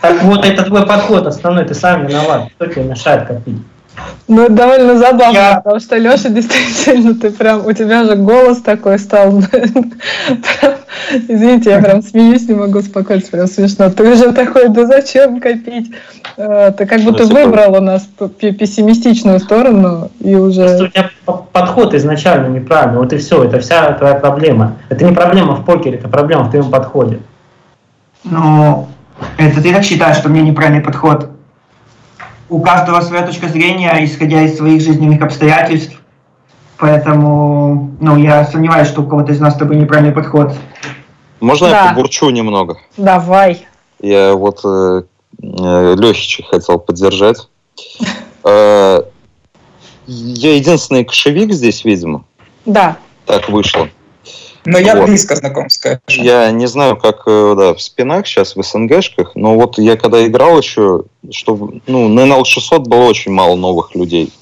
Так вот, это твой подход основной, ты сам виноват. Кто тебе мешает копить? Ну, это довольно забавно, я... потому что Леша, действительно, ты прям, у тебя же голос такой стал. Извините, я прям смеюсь, не могу успокоиться, прям смешно. Ты уже такой, да зачем копить? Э, ты как будто выбрал у нас пессимистичную сторону и уже... Просто у тебя подход изначально неправильный, вот и все, это вся твоя проблема. Это не проблема в покере, это проблема в твоем подходе. Ну, это ты так считаешь, что мне неправильный подход? у каждого своя точка зрения, исходя из своих жизненных обстоятельств. Поэтому, ну, я сомневаюсь, что у кого-то из нас с тобой неправильный подход. Можно да. я побурчу немного? Давай. Я вот э, э Лехича хотел поддержать. Э, я единственный кошевик здесь, видимо. Да. Так вышло. Но я вот. близко знаком с Кэшем. Я не знаю, как э, да, в спинах сейчас, в СНГшках, но вот я когда играл еще, что ну, на NL 600 было очень мало новых людей.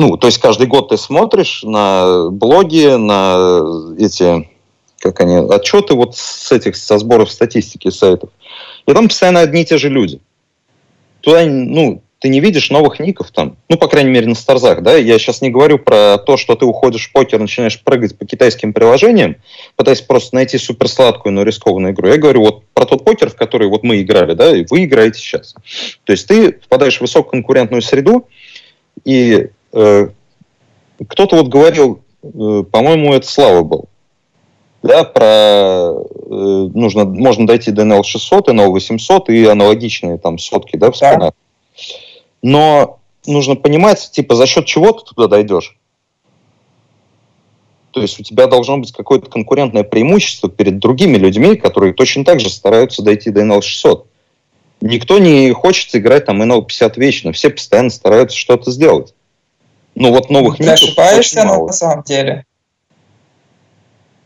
Ну, то есть каждый год ты смотришь на блоги, на эти, как они, отчеты вот с этих, со сборов статистики сайтов. И там постоянно одни и те же люди. Туда, ну, ты не видишь новых ников там. Ну, по крайней мере, на Старзах, да. Я сейчас не говорю про то, что ты уходишь в покер, начинаешь прыгать по китайским приложениям, пытаясь просто найти суперсладкую, но рискованную игру. Я говорю вот про тот покер, в который вот мы играли, да, и вы играете сейчас. То есть ты впадаешь в высококонкурентную среду, и кто-то вот говорил, э, по-моему, это Слава был, да, про э, нужно, можно дойти до NL 600, NL 800 и аналогичные там сотки, да, в. Да. Но нужно понимать, типа, за счет чего ты туда дойдешь. То есть у тебя должно быть какое-то конкурентное преимущество перед другими людьми, которые точно так же стараются дойти до NL600. Никто не хочет играть там NL50 вечно, все постоянно стараются что-то сделать. Ну вот новых Ты ошибаешься на самом деле.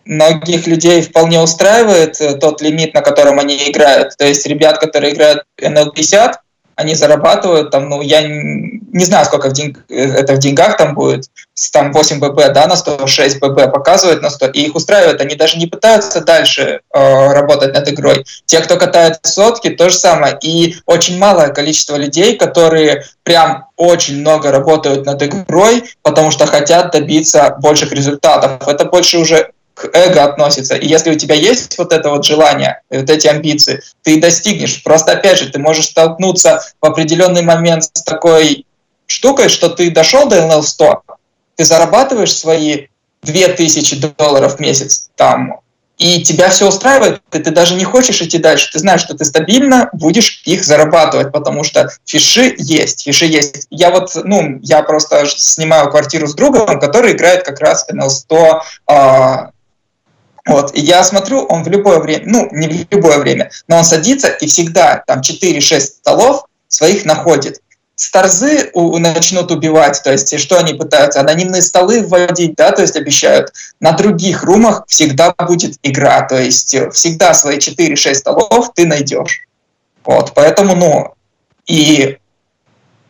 Многих людей вполне устраивает э, тот лимит, на котором они играют. То есть ребят, которые играют NL50, они зарабатывают, там, ну, я не знаю, сколько в деньг, это в деньгах там будет, там 8 ББ, да, на 106 ББ показывают на 100, и их устраивает, они даже не пытаются дальше э, работать над игрой. Те, кто катает сотки, то же самое. И очень малое количество людей, которые прям очень много работают над игрой, потому что хотят добиться больших результатов. Это больше уже к эго относится. И если у тебя есть вот это вот желание, вот эти амбиции, ты достигнешь. Просто, опять же, ты можешь столкнуться в определенный момент с такой штукой, что ты дошел до NL100, ты зарабатываешь свои 2000 долларов в месяц, там, и тебя все устраивает, и ты даже не хочешь идти дальше. Ты знаешь, что ты стабильно будешь их зарабатывать, потому что фиши есть, фиши есть. Я вот, ну, я просто снимаю квартиру с другом, который играет как раз NL100 а, вот, и я смотрю, он в любое время, ну, не в любое время, но он садится и всегда там 4-6 столов своих находит. Старзы у, начнут убивать, то есть что они пытаются? Анонимные столы вводить, да, то есть обещают. На других румах всегда будет игра, то есть всегда свои 4-6 столов ты найдешь. Вот, поэтому, ну, и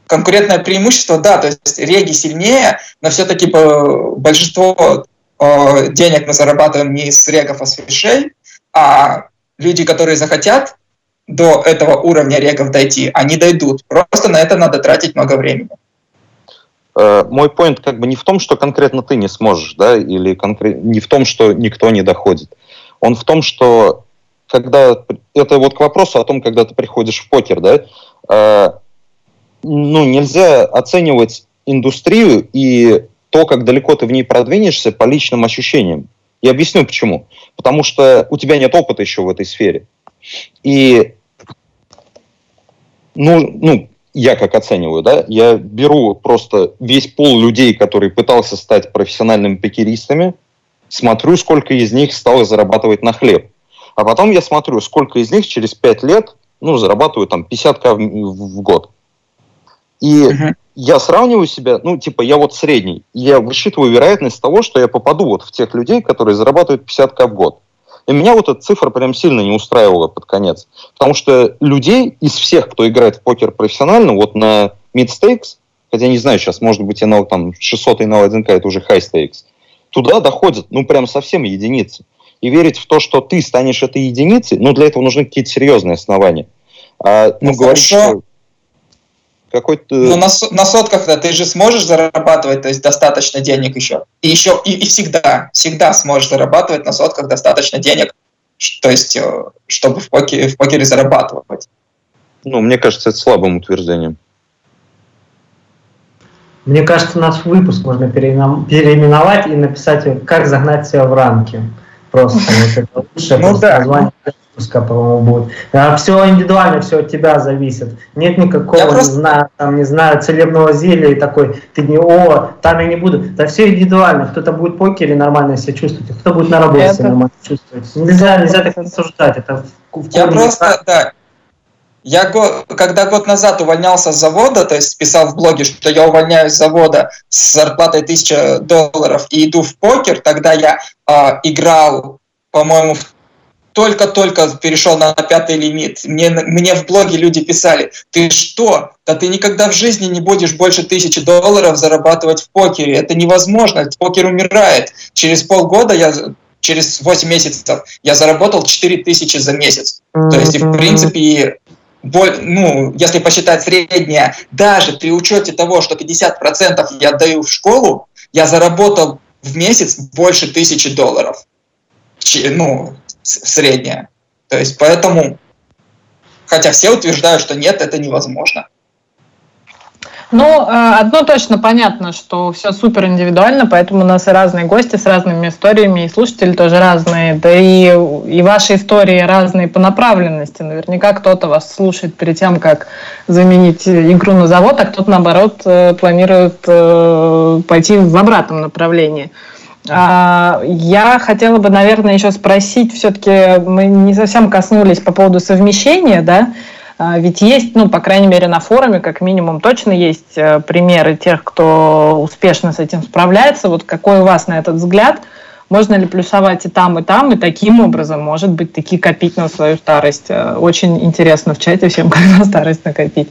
конкурентное преимущество, да, то есть реги сильнее, но все-таки большинство Э, денег мы зарабатываем не с регов, а с фишей, а люди, которые захотят до этого уровня регов дойти, они дойдут. Просто на это надо тратить много времени. Э, мой поинт как бы не в том, что конкретно ты не сможешь, да, или конкрет... не в том, что никто не доходит. Он в том, что когда это вот к вопросу о том, когда ты приходишь в покер, да, э, ну нельзя оценивать индустрию и то, как далеко ты в ней продвинешься по личным ощущениям. Я объясню почему. Потому что у тебя нет опыта еще в этой сфере. И ну, ну, я как оцениваю, да, я беру просто весь пол людей, который пытался стать профессиональными покеристами, смотрю, сколько из них стало зарабатывать на хлеб. А потом я смотрю, сколько из них через 5 лет, ну, зарабатывают там 50к в, в год. И uh-huh я сравниваю себя, ну, типа, я вот средний. Я высчитываю вероятность того, что я попаду вот в тех людей, которые зарабатывают 50к в год. И меня вот эта цифра прям сильно не устраивала под конец. Потому что людей из всех, кто играет в покер профессионально, вот на mid stakes, хотя не знаю, сейчас, может быть, на там, 600 и на 1К это уже high stakes, туда доходят, ну, прям совсем единицы. И верить в то, что ты станешь этой единицей, ну, для этого нужны какие-то серьезные основания. А, ну, ну говорить, что какой-то... Ну, на, на сотках-то ты же сможешь зарабатывать, то есть достаточно денег еще. И еще, и, и всегда, всегда сможешь зарабатывать на сотках достаточно денег, то есть, э, чтобы в покере, в покере зарабатывать. Ну, мне кажется, это слабым утверждением. Мне кажется, наш выпуск можно переименовать и написать, как загнать себя в рамки. Просто это лучшее ну, да. название выпуска, по-моему, будет. А все индивидуально, все от тебя зависит. Нет никакого, я просто... не знаю, там, не знаю, целебного зелья и такой, ты не, о, там я не буду. Да все индивидуально. Кто-то будет в покере нормально себя чувствовать, а кто будет на работе это... себя нормально чувствовать. Нельзя, нельзя так осуждать. Это в я просто, да, я когда год назад увольнялся с завода, то есть писал в блоге, что я увольняюсь с завода с зарплатой 1000 долларов и иду в покер, тогда я э, играл, по-моему, в только-только перешел на пятый лимит. Мне, мне в блоге люди писали, ты что? Да ты никогда в жизни не будешь больше тысячи долларов зарабатывать в покере. Это невозможно. Покер умирает. Через полгода я через 8 месяцев я заработал 4 тысячи за месяц. То есть, в принципе, ну, если посчитать среднее, даже при учете того, что 50% я отдаю в школу, я заработал в месяц больше тысячи долларов. Ну, средняя. То есть поэтому, хотя все утверждают, что нет, это невозможно. Ну, э, одно точно понятно, что все супер индивидуально, поэтому у нас и разные гости с разными историями, и слушатели тоже разные, да и, и ваши истории разные по направленности. Наверняка кто-то вас слушает перед тем, как заменить игру на завод, а кто-то, наоборот, э, планирует э, пойти в обратном направлении. А, я хотела бы, наверное, еще спросить, все-таки мы не совсем коснулись по поводу совмещения, да, а, ведь есть, ну, по крайней мере, на форуме, как минимум, точно есть э, примеры тех, кто успешно с этим справляется. Вот какой у вас на этот взгляд? Можно ли плюсовать и там, и там, и таким образом, может быть, таки копить на свою старость? Э, очень интересно в чате всем, как на старость накопить.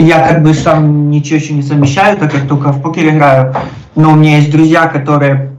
Я как бы сам ничего еще не совмещаю, так как только в покер играю. Но у меня есть друзья, которые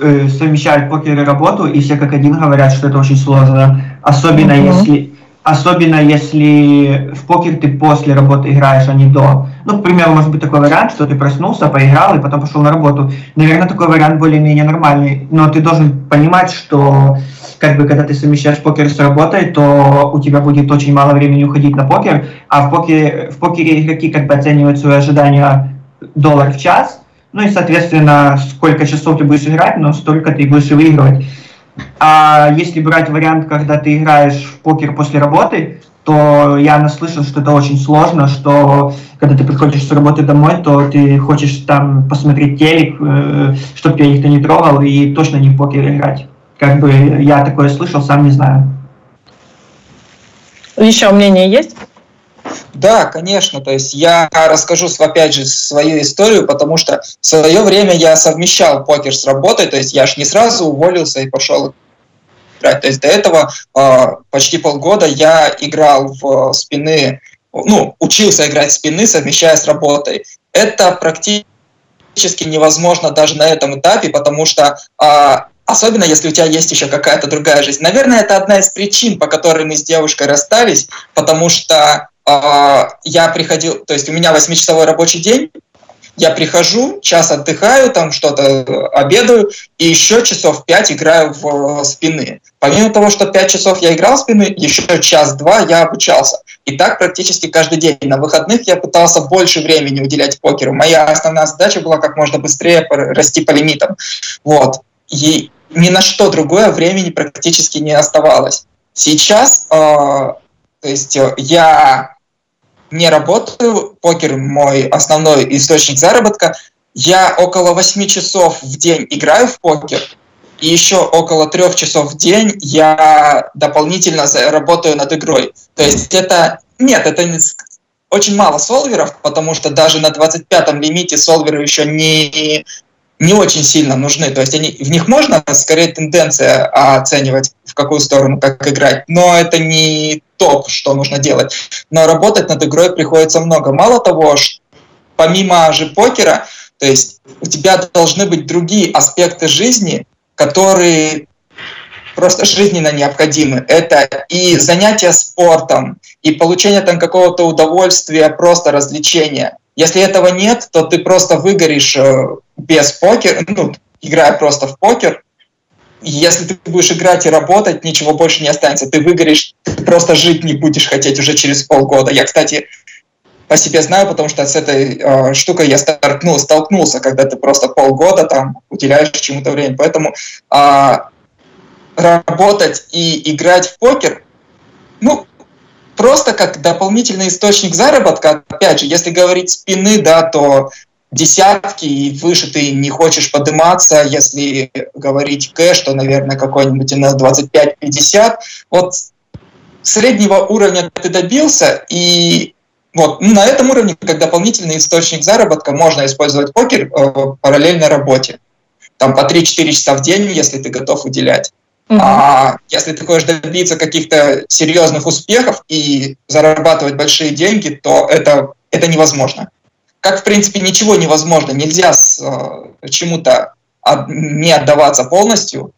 э, совмещают покер и работу, и все как один говорят, что это очень сложно. Особенно mm-hmm. если особенно если в покер ты после работы играешь, а не до. Ну, к примеру, может быть такой вариант, что ты проснулся, поиграл и потом пошел на работу. Наверное, такой вариант более-менее нормальный, но ты должен понимать, что как бы когда ты совмещаешь покер с работой, то у тебя будет очень мало времени уходить на покер, а в покере, в покере игроки как бы оценивают свои ожидания доллар в час, Ну и, соответственно, сколько часов ты будешь играть, но столько ты будешь и выигрывать. А если брать вариант, когда ты играешь в покер после работы, то я наслышан, что это очень сложно, что когда ты приходишь с работы домой, то ты хочешь там посмотреть телек, э, чтобы тебя никто не трогал, и точно не в покер играть. Как бы я такое слышал, сам не знаю. Еще мнение есть? Да, конечно. То есть я расскажу, опять же, свою историю, потому что в свое время я совмещал покер с работой. То есть я ж не сразу уволился и пошел играть. То есть до этого э, почти полгода я играл в спины, ну, учился играть в спины, совмещая с работой. Это практически невозможно даже на этом этапе, потому что э, Особенно, если у тебя есть еще какая-то другая жизнь. Наверное, это одна из причин, по которой мы с девушкой расстались, потому что э, я приходил, то есть у меня 8-часовой рабочий день, я прихожу, час отдыхаю, там что-то обедаю, и еще часов 5 играю в спины. Помимо того, что 5 часов я играл в спины, еще час-два я обучался. И так практически каждый день. На выходных я пытался больше времени уделять покеру. Моя основная задача была как можно быстрее расти по лимитам. Вот. И ни на что другое времени практически не оставалось. Сейчас, э, то есть э, я не работаю, покер мой основной источник заработка. Я около 8 часов в день играю в покер, и еще около трех часов в день я дополнительно работаю над игрой. То есть это... Нет, это не, очень мало солверов, потому что даже на 25-м лимите солверы еще не не очень сильно нужны. То есть они, в них можно скорее тенденция оценивать, в какую сторону как играть, но это не топ, что нужно делать. Но работать над игрой приходится много. Мало того, помимо же покера, то есть у тебя должны быть другие аспекты жизни, которые просто жизненно необходимы. Это и занятия спортом, и получение там какого-то удовольствия, просто развлечения. Если этого нет, то ты просто выгоришь э, без покера, ну, играя просто в покер. Если ты будешь играть и работать, ничего больше не останется. Ты выгоришь, ты просто жить не будешь хотеть уже через полгода. Я, кстати, по себе знаю, потому что с этой э, штукой я столкнул, столкнулся, когда ты просто полгода там уделяешь чему-то время. Поэтому э, работать и играть в покер, ну, просто как дополнительный источник заработка. Опять же, если говорить спины, да, то десятки и выше ты не хочешь подниматься, если говорить кэш, то, наверное, какой-нибудь на 25-50. Вот среднего уровня ты добился, и вот на этом уровне, как дополнительный источник заработка, можно использовать покер э, параллельно работе. Там по 3-4 часа в день, если ты готов уделять. Uh-huh. А если ты хочешь добиться каких-то серьезных успехов и зарабатывать большие деньги, то это, это невозможно. Как, в принципе, ничего невозможно. Нельзя с, э, чему-то от, не отдаваться полностью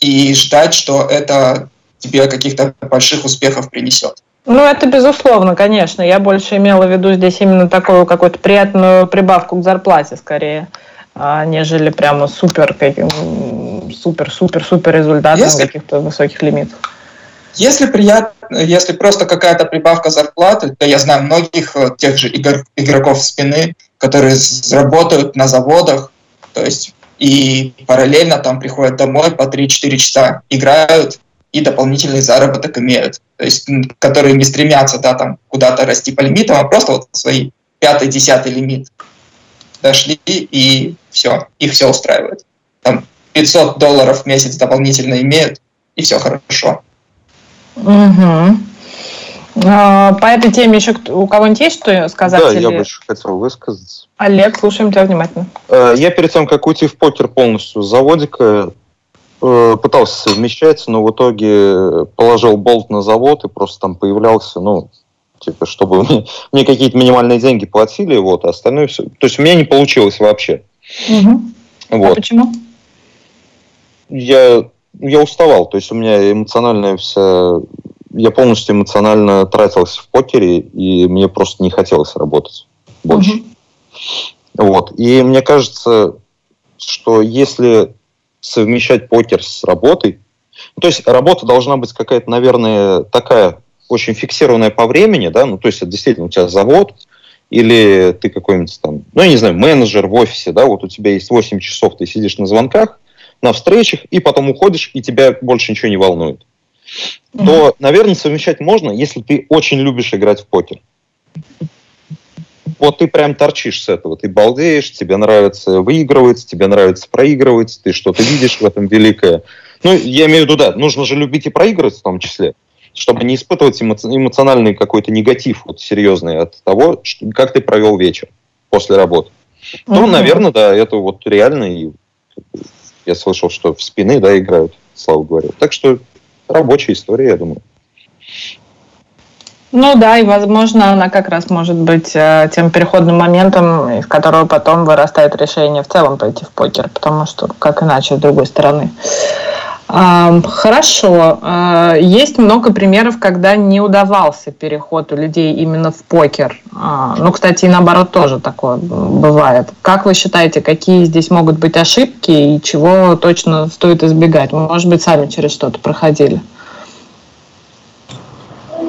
и ждать, что это тебе каких-то больших успехов принесет. Ну, это безусловно, конечно. Я больше имела в виду здесь именно такую какую-то приятную прибавку к зарплате, скорее, а, нежели прямо супер супер-супер-супер результатом если, каких-то высоких лимитов. Если приятно, если просто какая-то прибавка зарплаты, то я знаю многих э, тех же игр, игроков спины, которые работают на заводах, то есть и параллельно там приходят домой по 3-4 часа, играют и дополнительный заработок имеют. То есть, которые не стремятся да, там, куда-то расти по лимитам, а просто вот свои пятый-десятый лимит дошли, и все, их все устраивает. Там 500 долларов в месяц дополнительно имеют, и все хорошо. Угу. По этой теме еще у кого-нибудь есть что сказать? Да, или... я бы еще хотел высказаться. Олег, слушаем тебя внимательно. Э, я перед тем, как уйти в покер полностью с заводика, э, пытался совмещать, но в итоге положил болт на завод и просто там появлялся, ну, типа, чтобы мне, мне какие-то минимальные деньги платили, вот, а остальное все. То есть у меня не получилось вообще. Угу. Вот. А почему? я, я уставал, то есть у меня эмоциональная вся... Я полностью эмоционально тратился в покере, и мне просто не хотелось работать больше. Угу. Вот. И мне кажется, что если совмещать покер с работой, ну, то есть работа должна быть какая-то, наверное, такая очень фиксированная по времени, да, ну, то есть это действительно у тебя завод, или ты какой-нибудь там, ну, я не знаю, менеджер в офисе, да, вот у тебя есть 8 часов, ты сидишь на звонках, на встречах, и потом уходишь, и тебя больше ничего не волнует, mm-hmm. то, наверное, совмещать можно, если ты очень любишь играть в покер. Вот ты прям торчишь с этого, ты балдеешь, тебе нравится выигрывать, тебе нравится проигрывать, ты что-то видишь в этом великое. Ну, я имею в виду, да, нужно же любить и проигрывать в том числе чтобы не испытывать эмоциональный какой-то негатив вот, серьезный от того, что, как ты провел вечер после работы. Ну, mm-hmm. наверное, да, это вот реально. И я слышал, что в спины, да, играют, слава говоря. Так что рабочая история, я думаю. Ну да, и возможно она как раз может быть э, тем переходным моментом, из которого потом вырастает решение в целом пойти в покер, потому что как иначе с другой стороны. Хорошо. А, есть много примеров, когда не удавался переход у людей именно в покер. А, ну, кстати, и наоборот тоже такое бывает. Как вы считаете, какие здесь могут быть ошибки и чего точно стоит избегать? Может быть, сами через что-то проходили?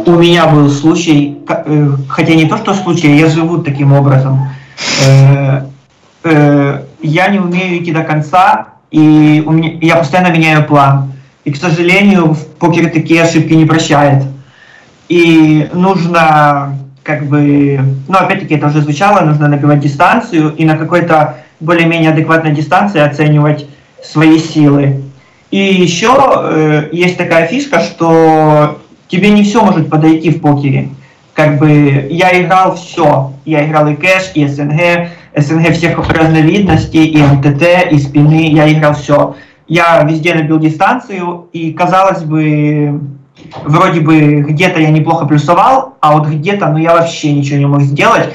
У меня был случай, э, хотя не то, что случай, я живу таким образом. Э, э, я не умею идти до конца, и у меня, я постоянно меняю план. И, к сожалению, в покере такие ошибки не прощает. И нужно, как бы, ну, опять-таки, это уже звучало, нужно набивать дистанцию и на какой-то более-менее адекватной дистанции оценивать свои силы. И еще э, есть такая фишка, что тебе не все может подойти в покере. Как бы я играл все. Я играл и кэш, и СНГ, СНГ всех разновидностей, и МТТ, и спины, я играл все. Я везде набил дистанцию, и казалось бы, вроде бы где-то я неплохо плюсовал, а вот где-то, ну я вообще ничего не мог сделать.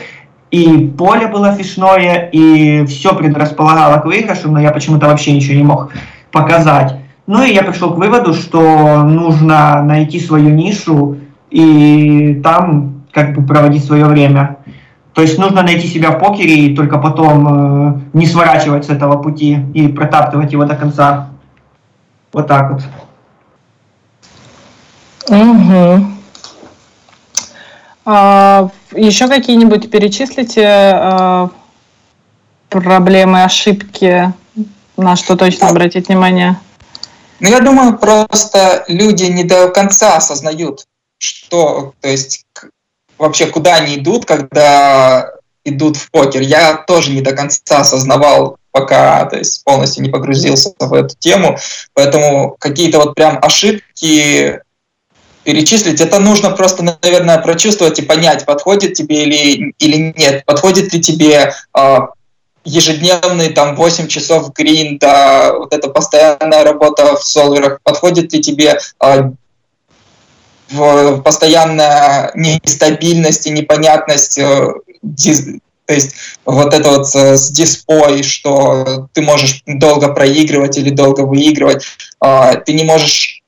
И поле было фишное, и все предрасполагало к выигрышу, но я почему-то вообще ничего не мог показать. Ну и я пришел к выводу, что нужно найти свою нишу и там как бы проводить свое время. То есть нужно найти себя в покере и только потом э, не сворачивать с этого пути и протаптывать его до конца. Вот так вот. Угу. А, еще какие-нибудь перечислите а, проблемы, ошибки, на что точно обратить внимание? Ну, я думаю, просто люди не до конца осознают, что, то есть, вообще куда они идут, когда идут в покер. Я тоже не до конца осознавал, пока то есть, полностью не погрузился в эту тему. Поэтому какие-то вот прям ошибки перечислить, это нужно просто, наверное, прочувствовать и понять, подходит тебе или, или нет. Подходит ли тебе э, ежедневный там 8 часов гринда, вот эта постоянная работа в солверах, подходит ли тебе э, в постоянная нестабильность и непонятность, э, то есть вот это вот э, с диспой, что ты можешь долго проигрывать или долго выигрывать, а, ты не можешь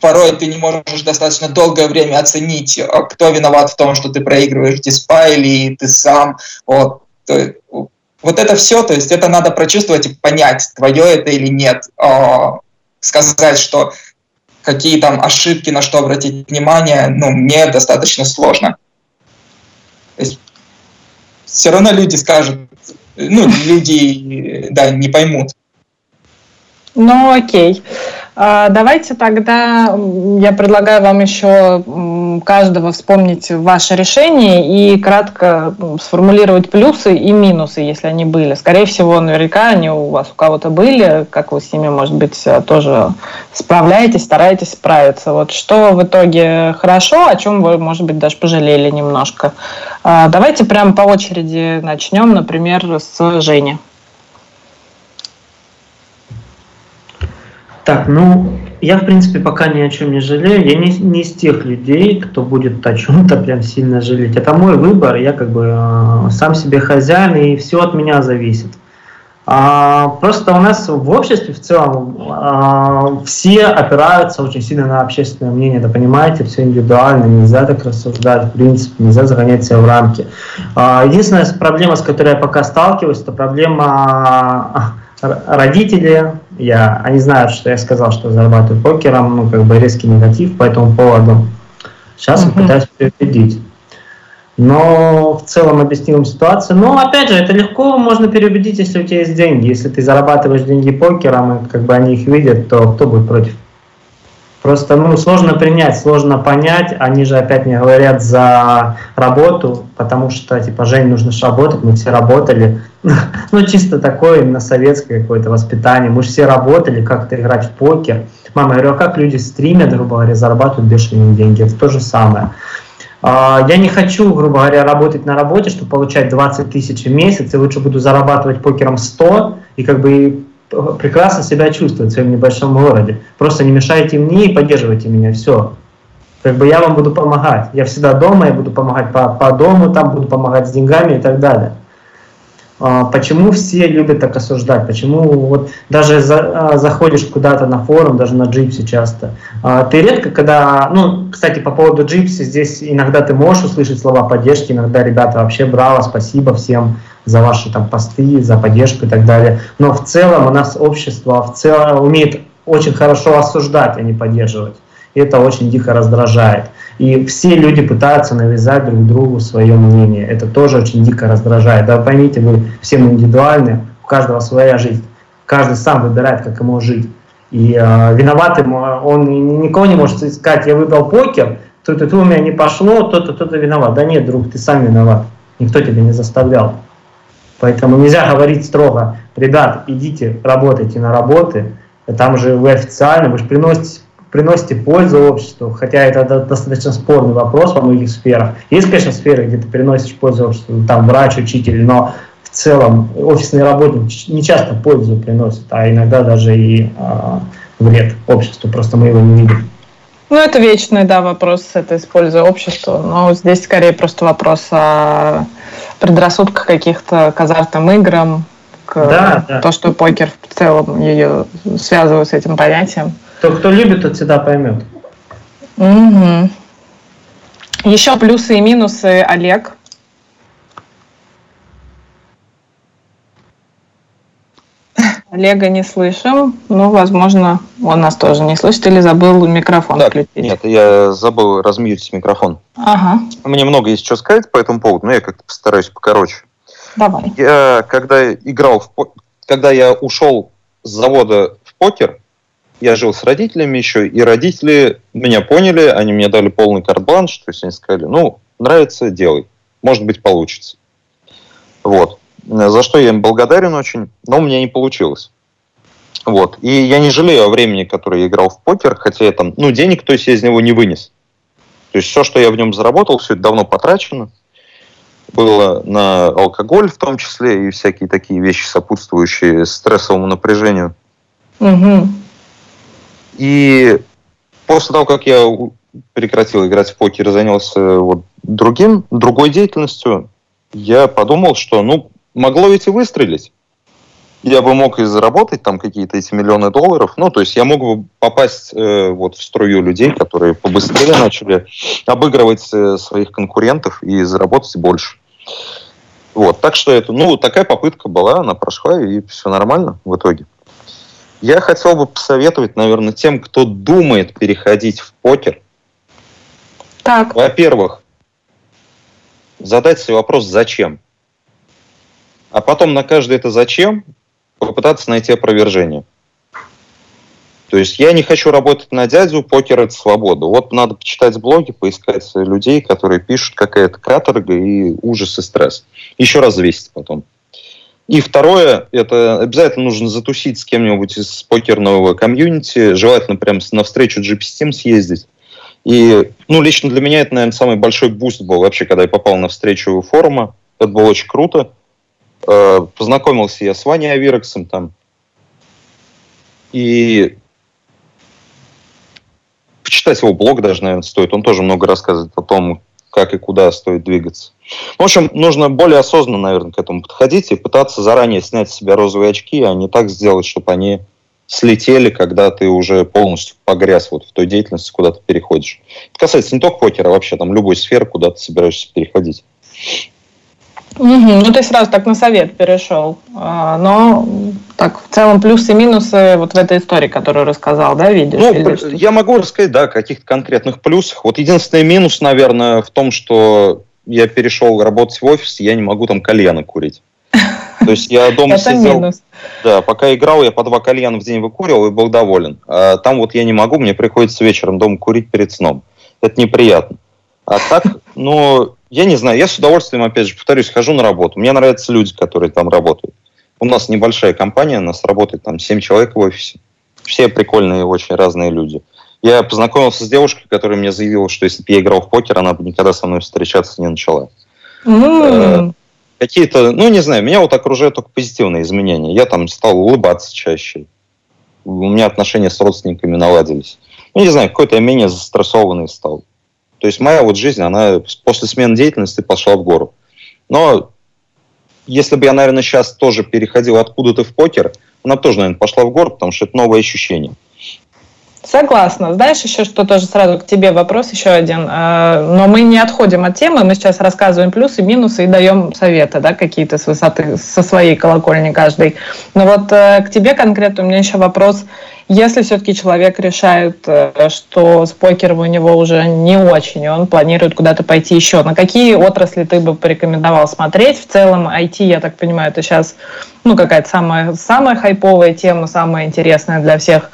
порой ты не можешь достаточно долгое время оценить, э, кто виноват в том, что ты проигрываешь диспа или ты сам. Вот, вот это все, то есть это надо прочувствовать и понять, твое это или нет. А, сказать, что какие там ошибки, на что обратить внимание, ну, мне достаточно сложно. Все равно люди скажут, ну, люди, да, не поймут. Ну, окей. А, давайте тогда я предлагаю вам еще каждого вспомнить ваше решение и кратко сформулировать плюсы и минусы, если они были. Скорее всего, наверняка они у вас у кого-то были, как вы с ними, может быть, тоже справляетесь, стараетесь справиться. Вот что в итоге хорошо, о чем вы, может быть, даже пожалели немножко. А, давайте прямо по очереди начнем, например, с Жени. Так, ну, я, в принципе, пока ни о чем не жалею. Я не, не из тех людей, кто будет о чем-то прям сильно жалеть. Это мой выбор, я как бы э, сам себе хозяин, и все от меня зависит. А, просто у нас в обществе в целом а, все опираются очень сильно на общественное мнение, да понимаете, все индивидуально, нельзя так рассуждать, в принципе, нельзя загонять себя в рамки. А, единственная проблема, с которой я пока сталкиваюсь, это проблема родители, я, они знают, что я сказал, что зарабатываю покером, ну, как бы резкий негатив по этому поводу. Сейчас uh-huh. я пытаюсь переубедить. но в целом объясним ситуацию. Но опять же, это легко можно переубедить, если у тебя есть деньги. Если ты зарабатываешь деньги покером, и как бы они их видят, то кто будет против? Просто ну, сложно принять, сложно понять. Они же опять не говорят за работу, потому что, типа, Жень, нужно же работать, мы все работали. ну, чисто такое именно советское какое-то воспитание. Мы же все работали, как-то играть в покер. Мама, я говорю, а как люди стримят, грубо говоря, зарабатывают бешеные деньги? Это то же самое. А, я не хочу, грубо говоря, работать на работе, чтобы получать 20 тысяч в месяц, и лучше буду зарабатывать покером 100, и как бы прекрасно себя чувствовать в своем небольшом городе. Просто не мешайте мне и поддерживайте меня, все. Как бы я вам буду помогать. Я всегда дома, я буду помогать по, по дому, там буду помогать с деньгами и так далее. А, почему все любят так осуждать? Почему вот даже за, а, заходишь куда-то на форум, даже на джипсе часто, а, ты редко, когда, ну, кстати, по поводу джипси, здесь иногда ты можешь услышать слова поддержки, иногда ребята вообще браво, спасибо всем за ваши там посты, за поддержку и так далее. Но в целом у нас общество в целом умеет очень хорошо осуждать, а не поддерживать. И это очень дико раздражает. И все люди пытаются навязать друг другу свое мнение. Это тоже очень дико раздражает. Да поймите, вы все мы индивидуальны, у каждого своя жизнь. Каждый сам выбирает, как ему жить. И э, виноватым он никого не может сказать, я выбрал покер, то-то у меня не пошло, то-то, то-то виноват. Да нет, друг, ты сам виноват. Никто тебя не заставлял. Поэтому нельзя говорить строго, ребят, идите, работайте на работы, там же вы официально, вы же приносите приносите пользу обществу, хотя это достаточно спорный вопрос во многих сферах. Есть, конечно, сферы, где ты приносишь пользу обществу, там врач, учитель, но в целом офисные работники не часто пользу приносят, а иногда даже и а, вред обществу, просто мы его не видим. Ну, это вечный, да, вопрос, это используя общество, но здесь скорее просто вопрос о предрассудках каких-то к азартным играм, к да, да. то, что покер в целом ее связывают с этим понятием. То, кто любит, тот всегда поймет. Угу. Еще плюсы и минусы, Олег. Олега не слышим, но, возможно, он нас тоже не слышит или забыл микрофон так, включить. Нет, я забыл размьютить микрофон. Ага. Мне много есть что сказать по этому поводу, но я как-то постараюсь покороче. Давай. Я, когда играл в когда я ушел с завода в покер, я жил с родителями еще, и родители меня поняли, они мне дали полный карт-бланш, то есть они сказали, ну, нравится, делай, может быть, получится. Вот. За что я им благодарен очень, но у меня не получилось. Вот. И я не жалею о времени, которое я играл в покер, хотя я там, ну, денег, то есть я из него не вынес. То есть все, что я в нем заработал, все это давно потрачено. Было на алкоголь в том числе и всякие такие вещи, сопутствующие стрессовому напряжению. Угу. И после того, как я прекратил играть в покер и занялся вот другим, другой деятельностью, я подумал, что, ну, могло ведь и выстрелить. Я бы мог и заработать там какие-то эти миллионы долларов. Ну, то есть я мог бы попасть э, вот в струю людей, которые побыстрее начали обыгрывать э, своих конкурентов и заработать больше. Вот, так что это, ну, такая попытка была, она прошла, и все нормально в итоге. Я хотел бы посоветовать, наверное, тем, кто думает переходить в покер. Так. Во-первых, задать себе вопрос «зачем?». А потом на каждое это «зачем?» Попытаться найти опровержение. То есть я не хочу работать на дядю, покер – это свобода. Вот надо почитать блоги, поискать людей, которые пишут какая-то каторга и ужас и стресс. Еще раз взвесить потом. И второе, это обязательно нужно затусить с кем-нибудь из покерного комьюнити, желательно прям на встречу GP съездить. И, ну, лично для меня это, наверное, самый большой буст был вообще, когда я попал на встречу форума. Это было очень круто. Э, познакомился я с Ваней Авирексом там. И почитать его блог даже, наверное, стоит. Он тоже много рассказывает о том, как и куда стоит двигаться. В общем, нужно более осознанно, наверное, к этому подходить и пытаться заранее снять с себя розовые очки, а не так сделать, чтобы они слетели, когда ты уже полностью погряз вот в той деятельности, куда ты переходишь. Это касается не только покера, а вообще там любой сферы, куда ты собираешься переходить. Угу, ну, ты сразу так на совет перешел. А, но так, в целом плюсы и минусы вот в этой истории, которую рассказал, да, видишь? Ну, я могу рассказать, да, о каких-то конкретных плюсах. Вот единственный минус, наверное, в том, что я перешел работать в офис, я не могу там кальяны курить. То есть я дома сидел, да, пока играл, я по два кальяна в день выкуривал и был доволен. А там вот я не могу, мне приходится вечером дома курить перед сном. Это неприятно. А так, ну, я не знаю, я с удовольствием, опять же, повторюсь, хожу на работу. Мне нравятся люди, которые там работают. У нас небольшая компания, у нас работает там 7 человек в офисе. Все прикольные, очень разные люди. Я познакомился с девушкой, которая мне заявила, что если бы я играл в покер, она бы никогда со мной встречаться не начала. Mm. Какие-то, ну не знаю, меня вот окружают только позитивные изменения. Я там стал улыбаться чаще. У меня отношения с родственниками наладились. Ну, не знаю, какой-то я менее застрессованный стал. То есть моя вот жизнь, она после смены деятельности пошла в гору. Но если бы я, наверное, сейчас тоже переходил откуда-то в покер, она тоже, наверное, пошла в гору, потому что это новое ощущение. Согласна. Знаешь, еще что тоже сразу к тебе вопрос еще один. А, но мы не отходим от темы, мы сейчас рассказываем плюсы, минусы и даем советы, да, какие-то с высоты, со своей колокольни каждый. Но вот э, к тебе конкретно у меня еще вопрос. Если все-таки человек решает, э, что с покером у него уже не очень, и он планирует куда-то пойти еще, на какие отрасли ты бы порекомендовал смотреть? В целом IT, я так понимаю, это сейчас ну, какая-то самая, самая хайповая тема, самая интересная для всех.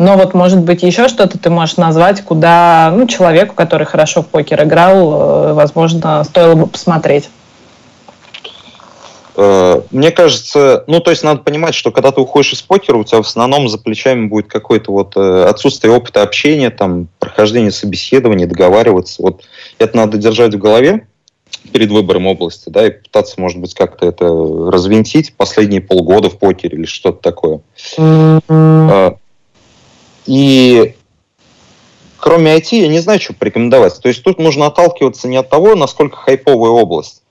Но вот, может быть, еще что-то ты можешь назвать, куда ну, человеку, который хорошо в покер играл, э, возможно, стоило бы посмотреть. Э, мне кажется, ну, то есть надо понимать, что когда ты уходишь из покера, у тебя в основном за плечами будет какое-то вот э, отсутствие опыта общения, там, прохождение собеседований, договариваться. Вот это надо держать в голове перед выбором области, да, и пытаться, может быть, как-то это развинтить последние полгода в покере или что-то такое. И кроме IT я не знаю, что порекомендовать. То есть тут нужно отталкиваться не от того, насколько хайповая область,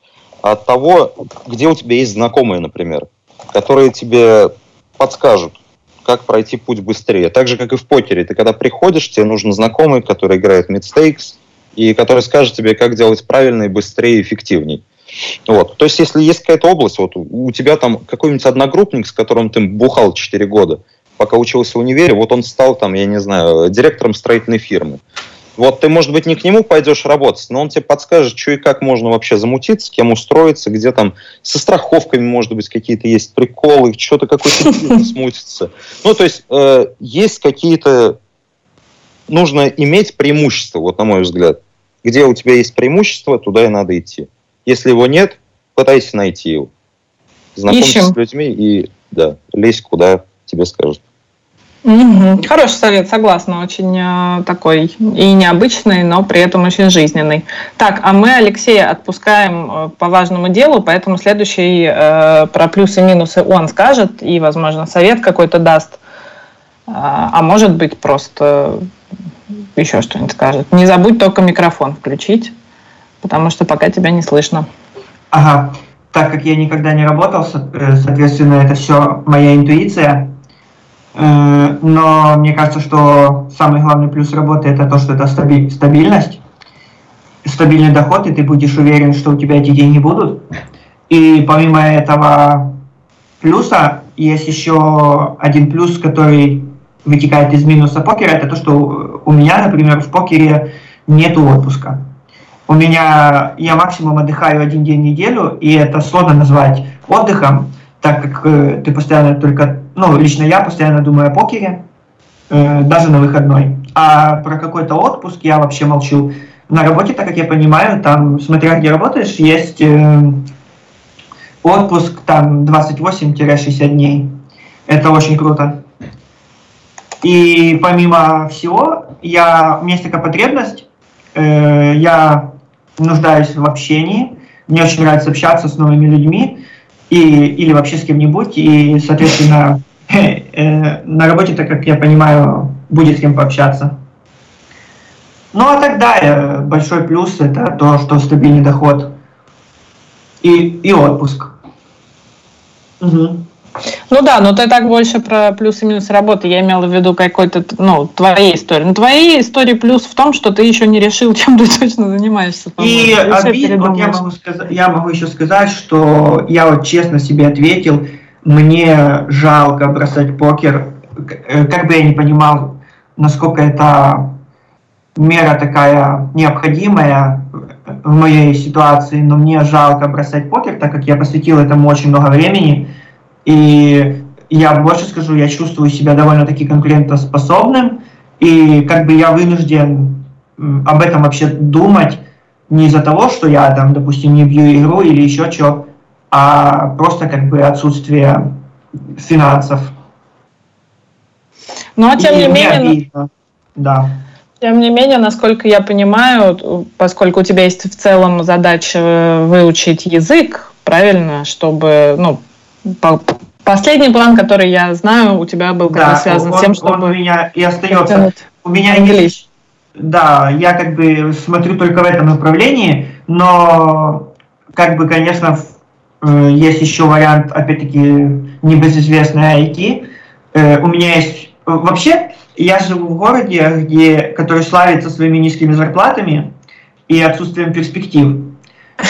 от того, где у тебя есть знакомые, например, которые тебе подскажут, как пройти путь быстрее. Так же, как и в покере. Ты когда приходишь, тебе нужен знакомый, который играет мидстейкс, и который скажет тебе, как делать правильно и быстрее, и эффективней. Вот. То есть, если есть какая-то область, вот у тебя там какой-нибудь одногруппник, с которым ты бухал 4 года, пока учился в универе, вот он стал там, я не знаю, директором строительной фирмы. Вот ты, может быть, не к нему пойдешь работать, но он тебе подскажет, что и как можно вообще замутиться, с кем устроиться, где там со страховками, может быть, какие-то есть приколы, что-то какой-то смутится. Ну, то есть э, есть какие-то... Нужно иметь преимущество, вот на мой взгляд. Где у тебя есть преимущество, туда и надо идти. Если его нет, пытайся найти его. Знакомься Ищем. с людьми и да, лезь куда тебе скажут. Угу. Хороший совет, согласна, очень э, такой и необычный, но при этом очень жизненный. Так, а мы Алексея отпускаем э, по важному делу, поэтому следующий э, про плюсы и минусы он скажет и, возможно, совет какой-то даст, э, а может быть просто еще что-нибудь скажет. Не забудь только микрофон включить, потому что пока тебя не слышно. Ага, так как я никогда не работал, э, соответственно, это все моя интуиция но мне кажется, что самый главный плюс работы это то, что это стабильность, стабильный доход, и ты будешь уверен, что у тебя эти деньги будут. И помимо этого плюса есть еще один плюс, который вытекает из минуса покера, это то, что у меня, например, в покере нет отпуска. У меня я максимум отдыхаю один день в неделю, и это сложно назвать отдыхом, так как э, ты постоянно только, ну, лично я постоянно думаю о покере, э, даже на выходной. А про какой-то отпуск я вообще молчу. На работе, так как я понимаю, там, смотря где работаешь, есть э, отпуск там 28-60 дней. Это очень круто. И помимо всего, я, у меня есть такая потребность, э, я нуждаюсь в общении, мне очень нравится общаться с новыми людьми, и, или вообще с кем-нибудь, и, соответственно, э, на работе, так как я понимаю, будет с кем пообщаться. Ну а тогда э, большой плюс это то, что стабильный доход и, и отпуск. Угу. Ну да, но ты так больше про плюсы и минусы работы. Я имела в виду какой-то, ну, твоей истории. Но твоей истории плюс в том, что ты еще не решил, чем ты точно занимаешься. И обид, вот я могу, сказать, я могу еще сказать, что я вот честно себе ответил, мне жалко бросать покер. Э, как бы я не понимал, насколько это мера такая необходимая, в моей ситуации, но мне жалко бросать покер, так как я посвятил этому очень много времени. И я больше скажу, я чувствую себя довольно-таки конкурентоспособным, и как бы я вынужден об этом вообще думать не из-за того, что я там, допустим, не бью игру или еще что, а просто как бы отсутствие финансов. Но тем и не менее... Обидно. Да. Тем не менее, насколько я понимаю, поскольку у тебя есть в целом задача выучить язык, правильно, чтобы, ну, последний план, который я знаю, у тебя был да, связан он, с тем, чтобы... Он у меня и остается. У меня есть... Да, я как бы смотрю только в этом направлении, но как бы, конечно, э, есть еще вариант, опять-таки, небезызвестный IT. Э, у меня есть... Вообще, я живу в городе, где, который славится своими низкими зарплатами и отсутствием перспектив.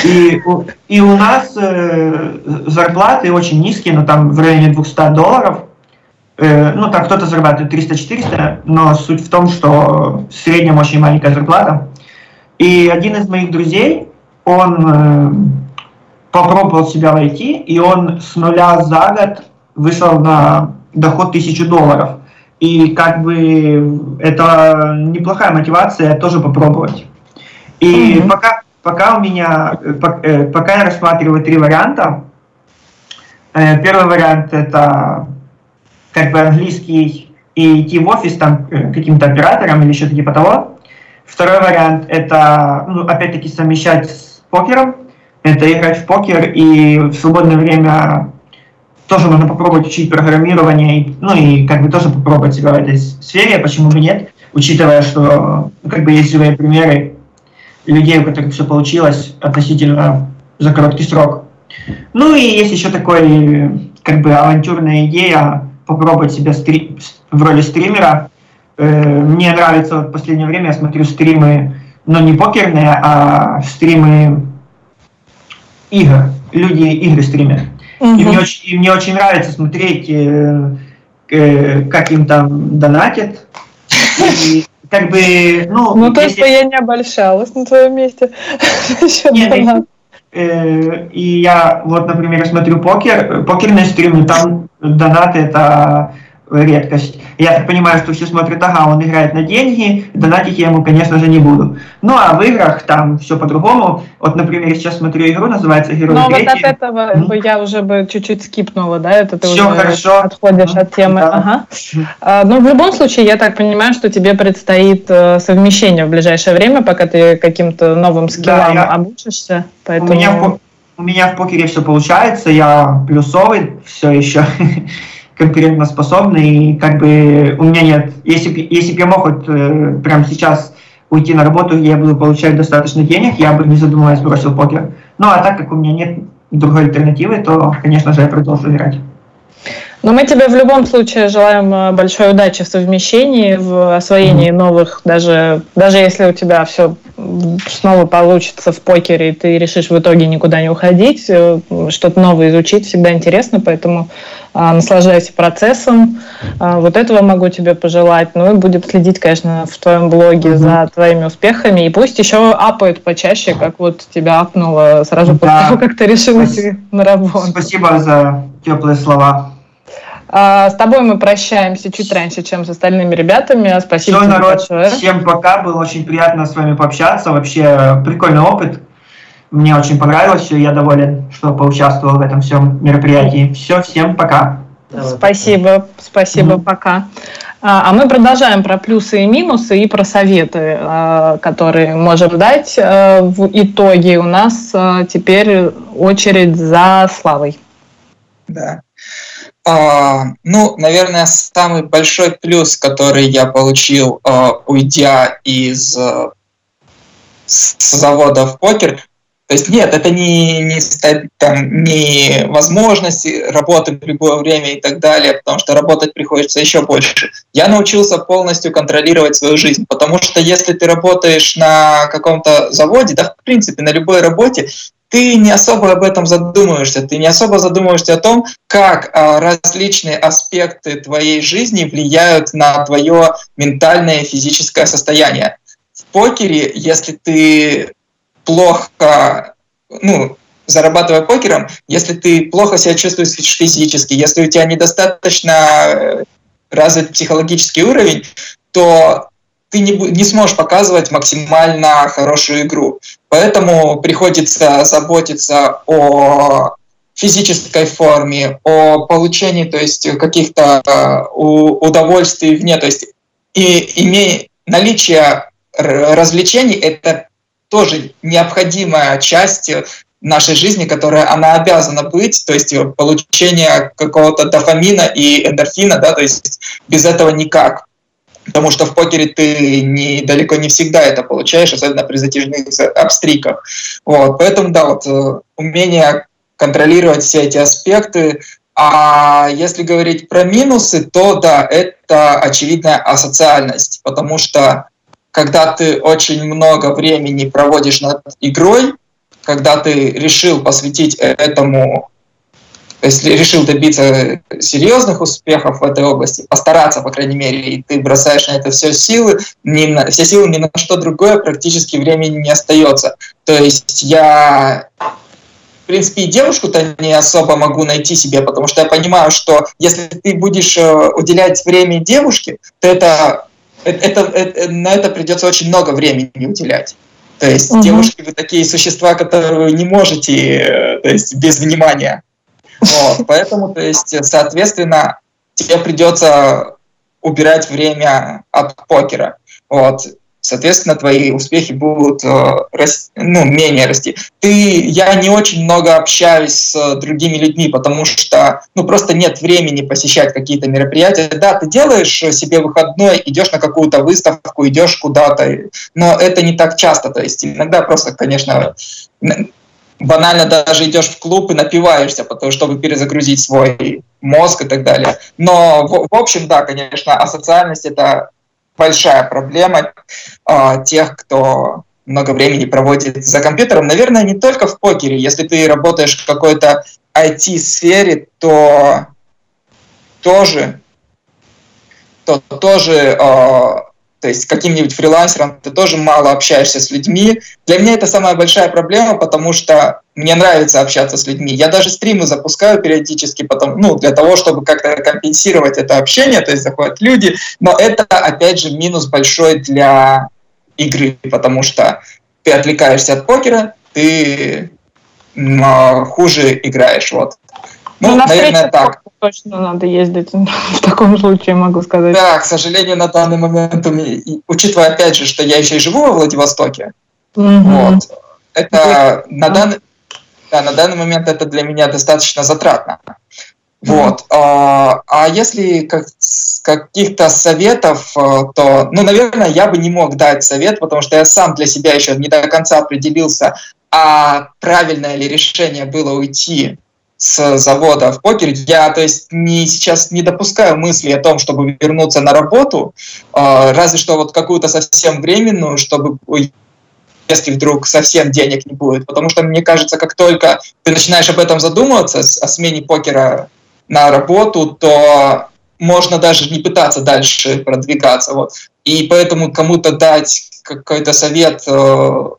И, и у нас э, зарплаты очень низкие, но там в районе 200 долларов. Э, ну, там кто-то зарабатывает 300-400, но суть в том, что в среднем очень маленькая зарплата. И один из моих друзей, он э, попробовал себя войти, и он с нуля за год вышел на доход 1000 долларов. И как бы это неплохая мотивация тоже попробовать. И mm-hmm. пока, пока у меня, э, пока я рассматриваю три варианта. Э, первый вариант это как бы английский и идти в офис там э, каким-то оператором или что-то типа того. Второй вариант это, ну, опять-таки, совмещать с покером. Это играть в покер и в свободное время тоже можно попробовать учить программирование, ну и как бы тоже попробовать себя в этой сфере, почему бы нет, учитывая, что ну, как бы есть живые примеры людей, у которых все получилось относительно за короткий срок. Ну и есть еще такой, как бы, авантюрная идея попробовать себя стри- в роли стримера. Э, мне нравится вот в последнее время, я смотрю стримы, но не покерные, а стримы игр. Люди игры стримят. Угу. И, мне очень, и мне очень нравится смотреть, э, э, как им там донатят. И как бы, ну... Ну, то, есть я не обольщалась на твоем месте. Нет, э, и я вот, например, смотрю покер, покерные стримы, там донаты это редкость. Я так понимаю, что все смотрят, ага, он играет на деньги, донатить я ему, конечно же, не буду. Ну, а в играх там все по-другому. Вот, например, сейчас смотрю игру, называется «Герой Но вот от этого mm. я уже бы чуть-чуть скипнула, да? Это ты все уже хорошо. отходишь mm. от темы. Да. Ага. А, но ну, в любом случае, я так понимаю, что тебе предстоит э, совмещение в ближайшее время, пока ты каким-то новым скиллам да, я... обучишься. Поэтому... У меня в у меня в покере все получается, я плюсовый все еще. конкурентоспособный, и как бы у меня нет, если, если бы я мог вот, э, прямо сейчас уйти на работу, я буду получать достаточно денег, я бы не задумываясь бросил покер. Ну а так как у меня нет другой альтернативы, то, конечно же, я продолжу играть. Но мы тебе в любом случае желаем э, большой удачи в совмещении, в освоении новых, даже, даже если у тебя все снова получится в покере, и ты решишь в итоге никуда не уходить, э, что-то новое изучить всегда интересно, поэтому наслаждайся процессом. А, вот этого могу тебе пожелать. Ну и будет следить, конечно, в твоем блоге mm-hmm. за твоими успехами. И пусть еще апает почаще, как вот тебя апнуло сразу да. после того, как ты решил идти на работу. Спасибо за теплые слова. А, с тобой мы прощаемся чуть раньше, чем с остальными ребятами. Спасибо Все, народ, большое. Всем пока. Было очень приятно с вами пообщаться. Вообще прикольный опыт. Мне очень понравилось все. Я доволен, что поучаствовал в этом всем мероприятии. Все, всем пока. Спасибо, спасибо, mm-hmm. пока. А, а мы продолжаем про плюсы и минусы и про советы, а, которые можем дать. А, в итоге у нас теперь очередь за Славой. Да. А, ну, наверное, самый большой плюс, который я получил, уйдя из а, завода в покер, то есть нет, это не, не, там, не возможность работать в любое время и так далее, потому что работать приходится еще больше. Я научился полностью контролировать свою жизнь, потому что если ты работаешь на каком-то заводе, да, в принципе, на любой работе, ты не особо об этом задумываешься, ты не особо задумываешься о том, как а, различные аспекты твоей жизни влияют на твое ментальное и физическое состояние. В покере, если ты плохо, ну, зарабатывая покером, если ты плохо себя чувствуешь физически, если у тебя недостаточно э, развит психологический уровень, то ты не, не сможешь показывать максимально хорошую игру. Поэтому приходится заботиться о физической форме, о получении то есть, каких-то э, удовольствий вне. То есть и имея наличие развлечений – это тоже необходимая часть нашей жизни, которая она обязана быть, то есть получение какого-то дофамина и эндорфина, да, то есть без этого никак. Потому что в покере ты не, далеко не всегда это получаешь, особенно при затяжных обстриках. Вот, поэтому, да, вот э, умение контролировать все эти аспекты. А если говорить про минусы, то да, это очевидная асоциальность, потому что когда ты очень много времени проводишь над игрой, когда ты решил посвятить этому, если решил добиться серьезных успехов в этой области, постараться, по крайней мере, и ты бросаешь на это все силы, ни на, все силы ни на что другое практически времени не остается. То есть я в принципе, и девушку-то не особо могу найти себе, потому что я понимаю, что если ты будешь э, уделять время девушке, то это, это, это, на это придется очень много времени уделять. То есть угу. девушки, вы такие существа, которые вы не можете, э, то есть без внимания. Вот, поэтому, то есть, соответственно, тебе придется убирать время от покера. Вот соответственно, твои успехи будут э, расти, ну, менее расти. Ты, я не очень много общаюсь с другими людьми, потому что ну, просто нет времени посещать какие-то мероприятия. Да, ты делаешь себе выходной, идешь на какую-то выставку, идешь куда-то, но это не так часто. То есть иногда просто, конечно, банально даже идешь в клуб и напиваешься, потому, чтобы перезагрузить свой мозг и так далее. Но в, в общем, да, конечно, асоциальность это большая проблема э, тех, кто много времени проводит за компьютером. Наверное, не только в покере. Если ты работаешь в какой-то IT-сфере, то тоже, то тоже э, то есть каким-нибудь фрилансером ты тоже мало общаешься с людьми. Для меня это самая большая проблема, потому что мне нравится общаться с людьми. Я даже стримы запускаю периодически, потом, ну, для того, чтобы как-то компенсировать это общение, то есть заходят люди. Но это, опять же, минус большой для игры, потому что ты отвлекаешься от покера, ты хуже играешь. Вот. Ну, ну наверное, так точно надо ездить в таком случае, могу сказать. Да, к сожалению, на данный момент, учитывая опять же, что я еще и живу во Владивостоке, угу. вот, это на данный, да, на данный момент это для меня достаточно затратно. Вот. А, а если как, каких-то советов, э, то, ну, наверное, я бы не мог дать совет, потому что я сам для себя еще не до конца определился, а правильное ли решение было уйти с завода в покер. Я, то есть, не, сейчас не допускаю мысли о том, чтобы вернуться на работу, э, разве что вот какую-то совсем временную, чтобы если вдруг совсем денег не будет. Потому что, мне кажется, как только ты начинаешь об этом задумываться, о смене покера на работу, то можно даже не пытаться дальше продвигаться. Вот. И поэтому кому-то дать какой-то совет э,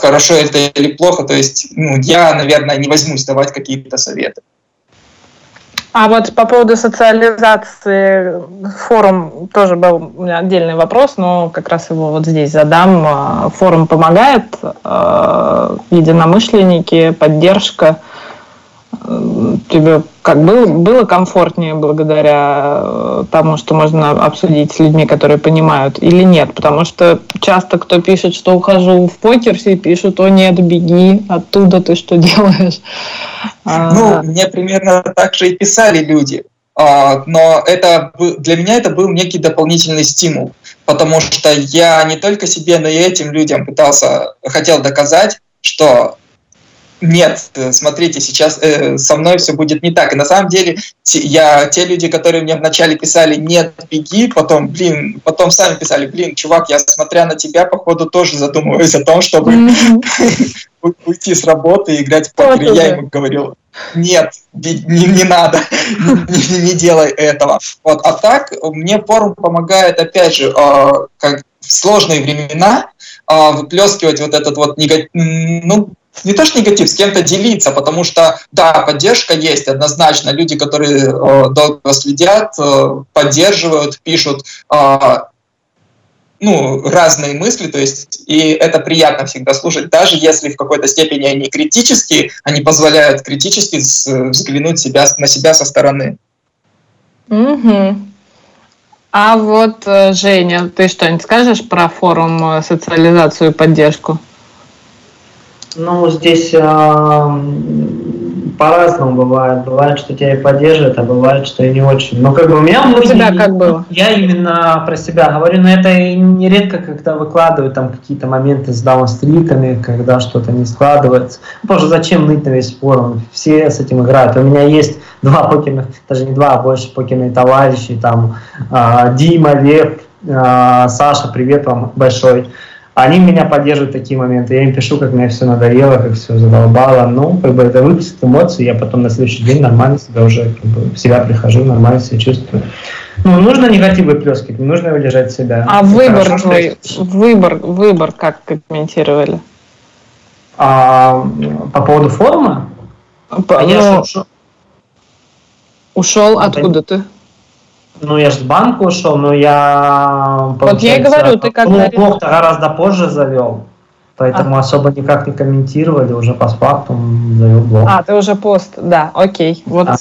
хорошо это или плохо, то есть ну, я, наверное, не возьмусь давать какие-то советы. А вот по поводу социализации форум тоже был у меня отдельный вопрос, но как раз его вот здесь задам. А, форум помогает, э, единомышленники, поддержка тебе как было, было комфортнее благодаря э, тому, что можно обсудить с людьми, которые понимают, или нет? Потому что часто кто пишет, что ухожу в покер, все пишут, о нет, беги, оттуда ты что делаешь? А, ну, мне примерно так же и писали люди. А, но это для меня это был некий дополнительный стимул, потому что я не только себе, но и этим людям пытался, хотел доказать, что нет, э, смотрите, сейчас э, со мной все будет не так. И на самом деле я, те люди, которые мне вначале писали «нет, беги», потом, блин, потом сами писали «блин, чувак, я, смотря на тебя, походу, тоже задумываюсь о том, чтобы уйти с работы и играть в покер». Я ему говорил нет, не, не надо, не, не делай этого. Вот. А так мне форум помогает, опять же, э, как в сложные времена э, выплескивать вот этот вот негатив, ну, не то что негатив, с кем-то делиться, потому что, да, поддержка есть однозначно. Люди, которые э, долго следят, э, поддерживают, пишут э, ну, разные мысли, то есть, и это приятно всегда слушать, даже если в какой-то степени они критические, они позволяют критически взглянуть себя, на себя со стороны. Угу. А вот, э, Женя, ты что-нибудь скажешь про форум э, социализацию и поддержку? Ну, здесь э, по-разному бывает. Бывает, что тебя и поддерживают, а бывает, что и не очень. Но как бы у меня... У тебя как было? Я именно про себя говорю, но это нередко, когда выкладывают там какие-то моменты с даунстритами, когда что-то не складывается. Боже, зачем ныть на весь форум? Все с этим играют. У меня есть два покерных, даже не два, а больше покерные товарищи, там э, Дима, Лев, Саша, привет вам большой. Они меня поддерживают в такие моменты. Я им пишу, как мне все надоело, как все задолбало. Ну, как бы это выплеск эмоций, я потом на следующий день нормально себя уже как бы, в себя прихожу, нормально себя чувствую. Ну, нужно негатив выплескивать, не нужно его держать себя. А это выбор хорошо, твой, выбор, выбор как комментировали? А, по поводу форума? По, а ну, ушел. Ушел откуда ты? Ну, я же с банка ушел, но я... Вот я и говорю, ты как ну, блог гораздо позже завел, поэтому а. особо никак не комментировали, уже по фактам завел блог. А, ты уже пост, да, окей, вот а.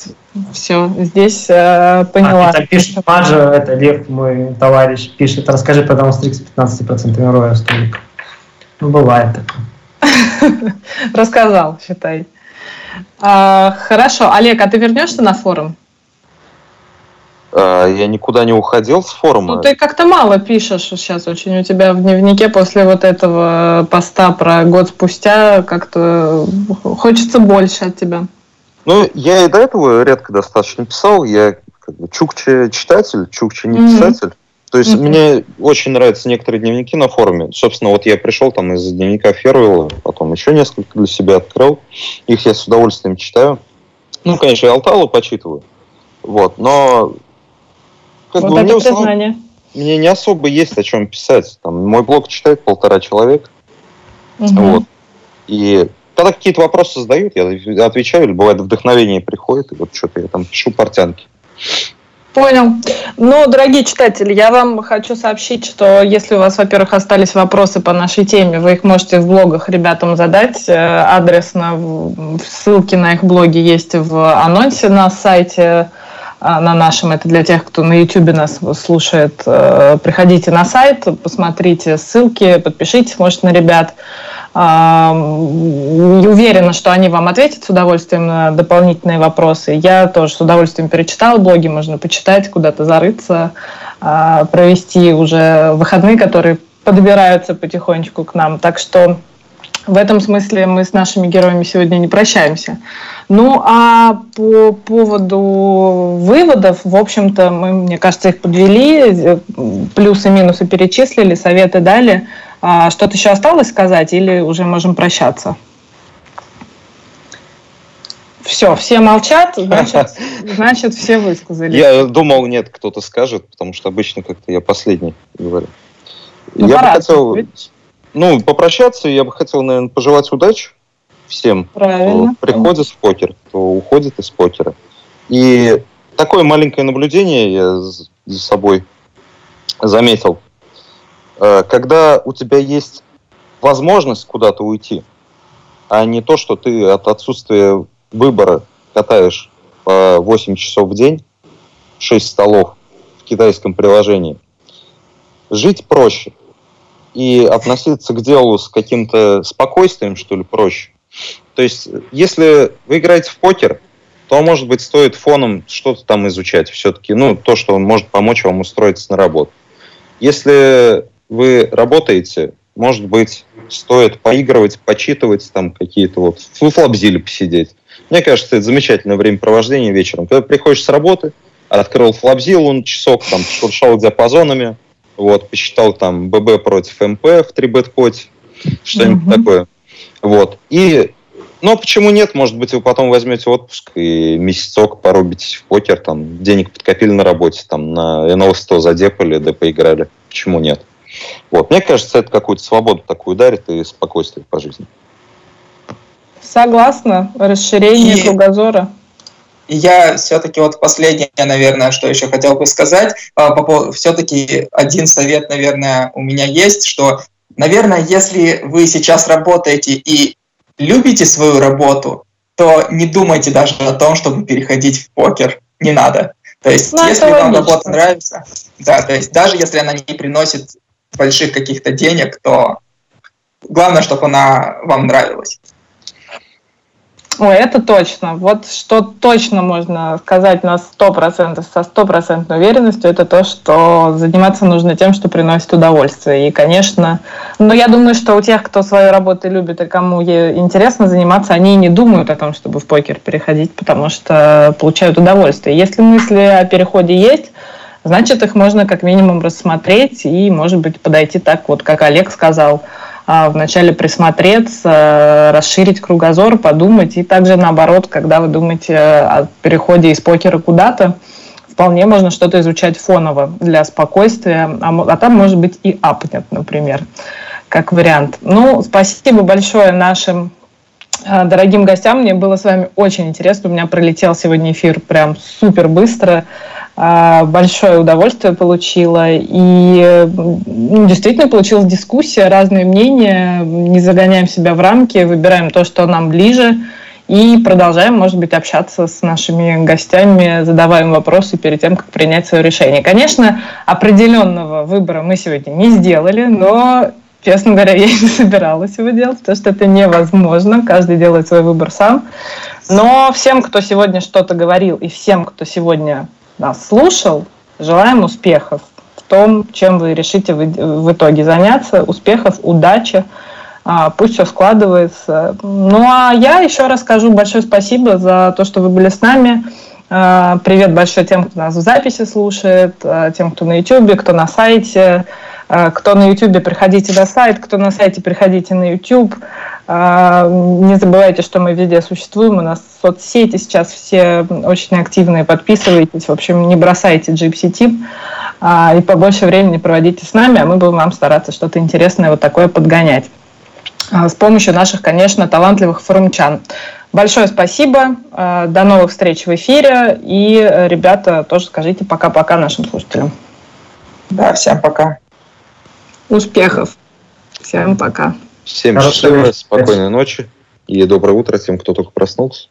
все, здесь э, поняла. А, это пишет Маджа, это Лев, мой товарищ, пишет, расскажи про Даунстрик с 15% роя столик. Ну, бывает такое. Рассказал, считай. А, хорошо, Олег, а ты вернешься на форум? А, я никуда не уходил с форума. Ну, ты как-то мало пишешь сейчас очень у тебя в дневнике после вот этого поста про год спустя. Как-то хочется больше от тебя. Ну, я и до этого редко достаточно писал. Я как бы чукче читатель, чукче не писатель. Mm-hmm. То есть mm-hmm. мне очень нравятся некоторые дневники на форуме. Собственно, вот я пришел там из дневника Фервилла, потом еще несколько для себя открыл. Их я с удовольствием читаю. Ну, конечно, и Алталу почитываю. Вот, но как вот бы, это признание. Мне не особо есть о чем писать. Там, мой блог читает полтора человека. Угу. Вот. И когда какие-то вопросы задают, я отвечаю, или бывает вдохновение приходит, и вот что-то я там пишу портянки. Понял. Ну, дорогие читатели, я вам хочу сообщить, что если у вас, во-первых, остались вопросы по нашей теме, вы их можете в блогах ребятам задать. Э, адрес на ссылки на их блоги есть в анонсе на сайте на нашем. Это для тех, кто на YouTube нас слушает. Э, приходите на сайт, посмотрите ссылки, подпишитесь, может, на ребят. А, уверена, что они вам ответят с удовольствием на дополнительные вопросы. Я тоже с удовольствием перечитала блоги, можно почитать, куда-то зарыться, а, провести уже выходные, которые подбираются потихонечку к нам. Так что в этом смысле мы с нашими героями сегодня не прощаемся. Ну, а по поводу выводов, в общем-то, мы, мне кажется, их подвели, плюсы-минусы перечислили, советы дали. А что-то еще осталось сказать или уже можем прощаться? Все, все молчат, значит, значит, все высказали. Я думал, нет, кто-то скажет, потому что обычно как-то я последний говорю. Ну, я бы хотел... Ведь ну, попрощаться я бы хотел, наверное, пожелать удачи всем, Правильно. кто приходит в покер, кто уходит из покера. И такое маленькое наблюдение я за собой заметил. Э, когда у тебя есть возможность куда-то уйти, а не то, что ты от отсутствия выбора катаешь по 8 часов в день, 6 столов в китайском приложении, жить проще и относиться к делу с каким-то спокойствием, что ли, проще. То есть, если вы играете в покер, то, может быть, стоит фоном что-то там изучать все-таки, ну, то, что может помочь вам устроиться на работу. Если вы работаете, может быть, стоит поигрывать, почитывать там какие-то вот, в флабзиле посидеть. Мне кажется, это замечательное времяпровождение вечером. Когда приходишь с работы, открыл флабзил, он часок там шуршал диапазонами, вот, посчитал там ББ против МП в 3-бет-поте, что-нибудь угу. такое. Вот. И, ну, почему нет? Может быть, вы потом возьмете отпуск и месяцок порубитесь в покер, там, денег подкопили на работе, там, на НЛ-100 задепали, да поиграли. Почему нет? Вот. Мне кажется, это какую-то свободу такую дарит и спокойствие по жизни. Согласна. Расширение и... кругозора. Я все-таки вот последнее, наверное, что еще хотел бы сказать, а, все-таки один совет, наверное, у меня есть, что, наверное, если вы сейчас работаете и любите свою работу, то не думайте даже о том, чтобы переходить в покер. Не надо. То есть, ну, если вам работа нравится, да, то есть даже если она не приносит больших каких-то денег, то главное, чтобы она вам нравилась. Ой, это точно. Вот что точно можно сказать на 100%, со стопроцентной уверенностью, это то, что заниматься нужно тем, что приносит удовольствие. И, конечно, но я думаю, что у тех, кто свою работу любит и кому ей интересно заниматься, они не думают о том, чтобы в покер переходить, потому что получают удовольствие. Если мысли о переходе есть, значит, их можно как минимум рассмотреть и, может быть, подойти так, вот как Олег сказал – вначале присмотреться, расширить кругозор, подумать. И также наоборот, когда вы думаете о переходе из покера куда-то, вполне можно что-то изучать фоново для спокойствия, а, а там может быть и апнет, например, как вариант. Ну, спасибо большое нашим а, дорогим гостям. Мне было с вами очень интересно. У меня пролетел сегодня эфир прям супер быстро. А, большое удовольствие получила. И ну, действительно получилась дискуссия, разные мнения. Не загоняем себя в рамки, выбираем то, что нам ближе. И продолжаем, может быть, общаться с нашими гостями, задаваем вопросы перед тем, как принять свое решение. Конечно, определенного выбора мы сегодня не сделали, но, честно говоря, я не собиралась его делать, потому что это невозможно. Каждый делает свой выбор сам. Но всем, кто сегодня что-то говорил, и всем, кто сегодня нас слушал. Желаем успехов в том, чем вы решите в итоге заняться. Успехов, удачи. А, пусть все складывается. Ну а я еще раз скажу большое спасибо за то, что вы были с нами. А, привет большой тем, кто нас в записи слушает, а, тем, кто на YouTube, кто на сайте. Кто на YouTube, приходите на сайт, кто на сайте, приходите на YouTube. Не забывайте, что мы везде существуем, у нас соцсети сейчас все очень активные, подписывайтесь, в общем, не бросайте Gypsy Tip и побольше времени проводите с нами, а мы будем вам стараться что-то интересное вот такое подгонять. С помощью наших, конечно, талантливых форумчан. Большое спасибо, до новых встреч в эфире, и, ребята, тоже скажите пока-пока нашим слушателям. Да, всем пока. Успехов. Всем пока. Всем счастливо, спокойной ночи и доброе утро тем, кто только проснулся.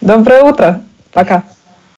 Доброе утро. Пока.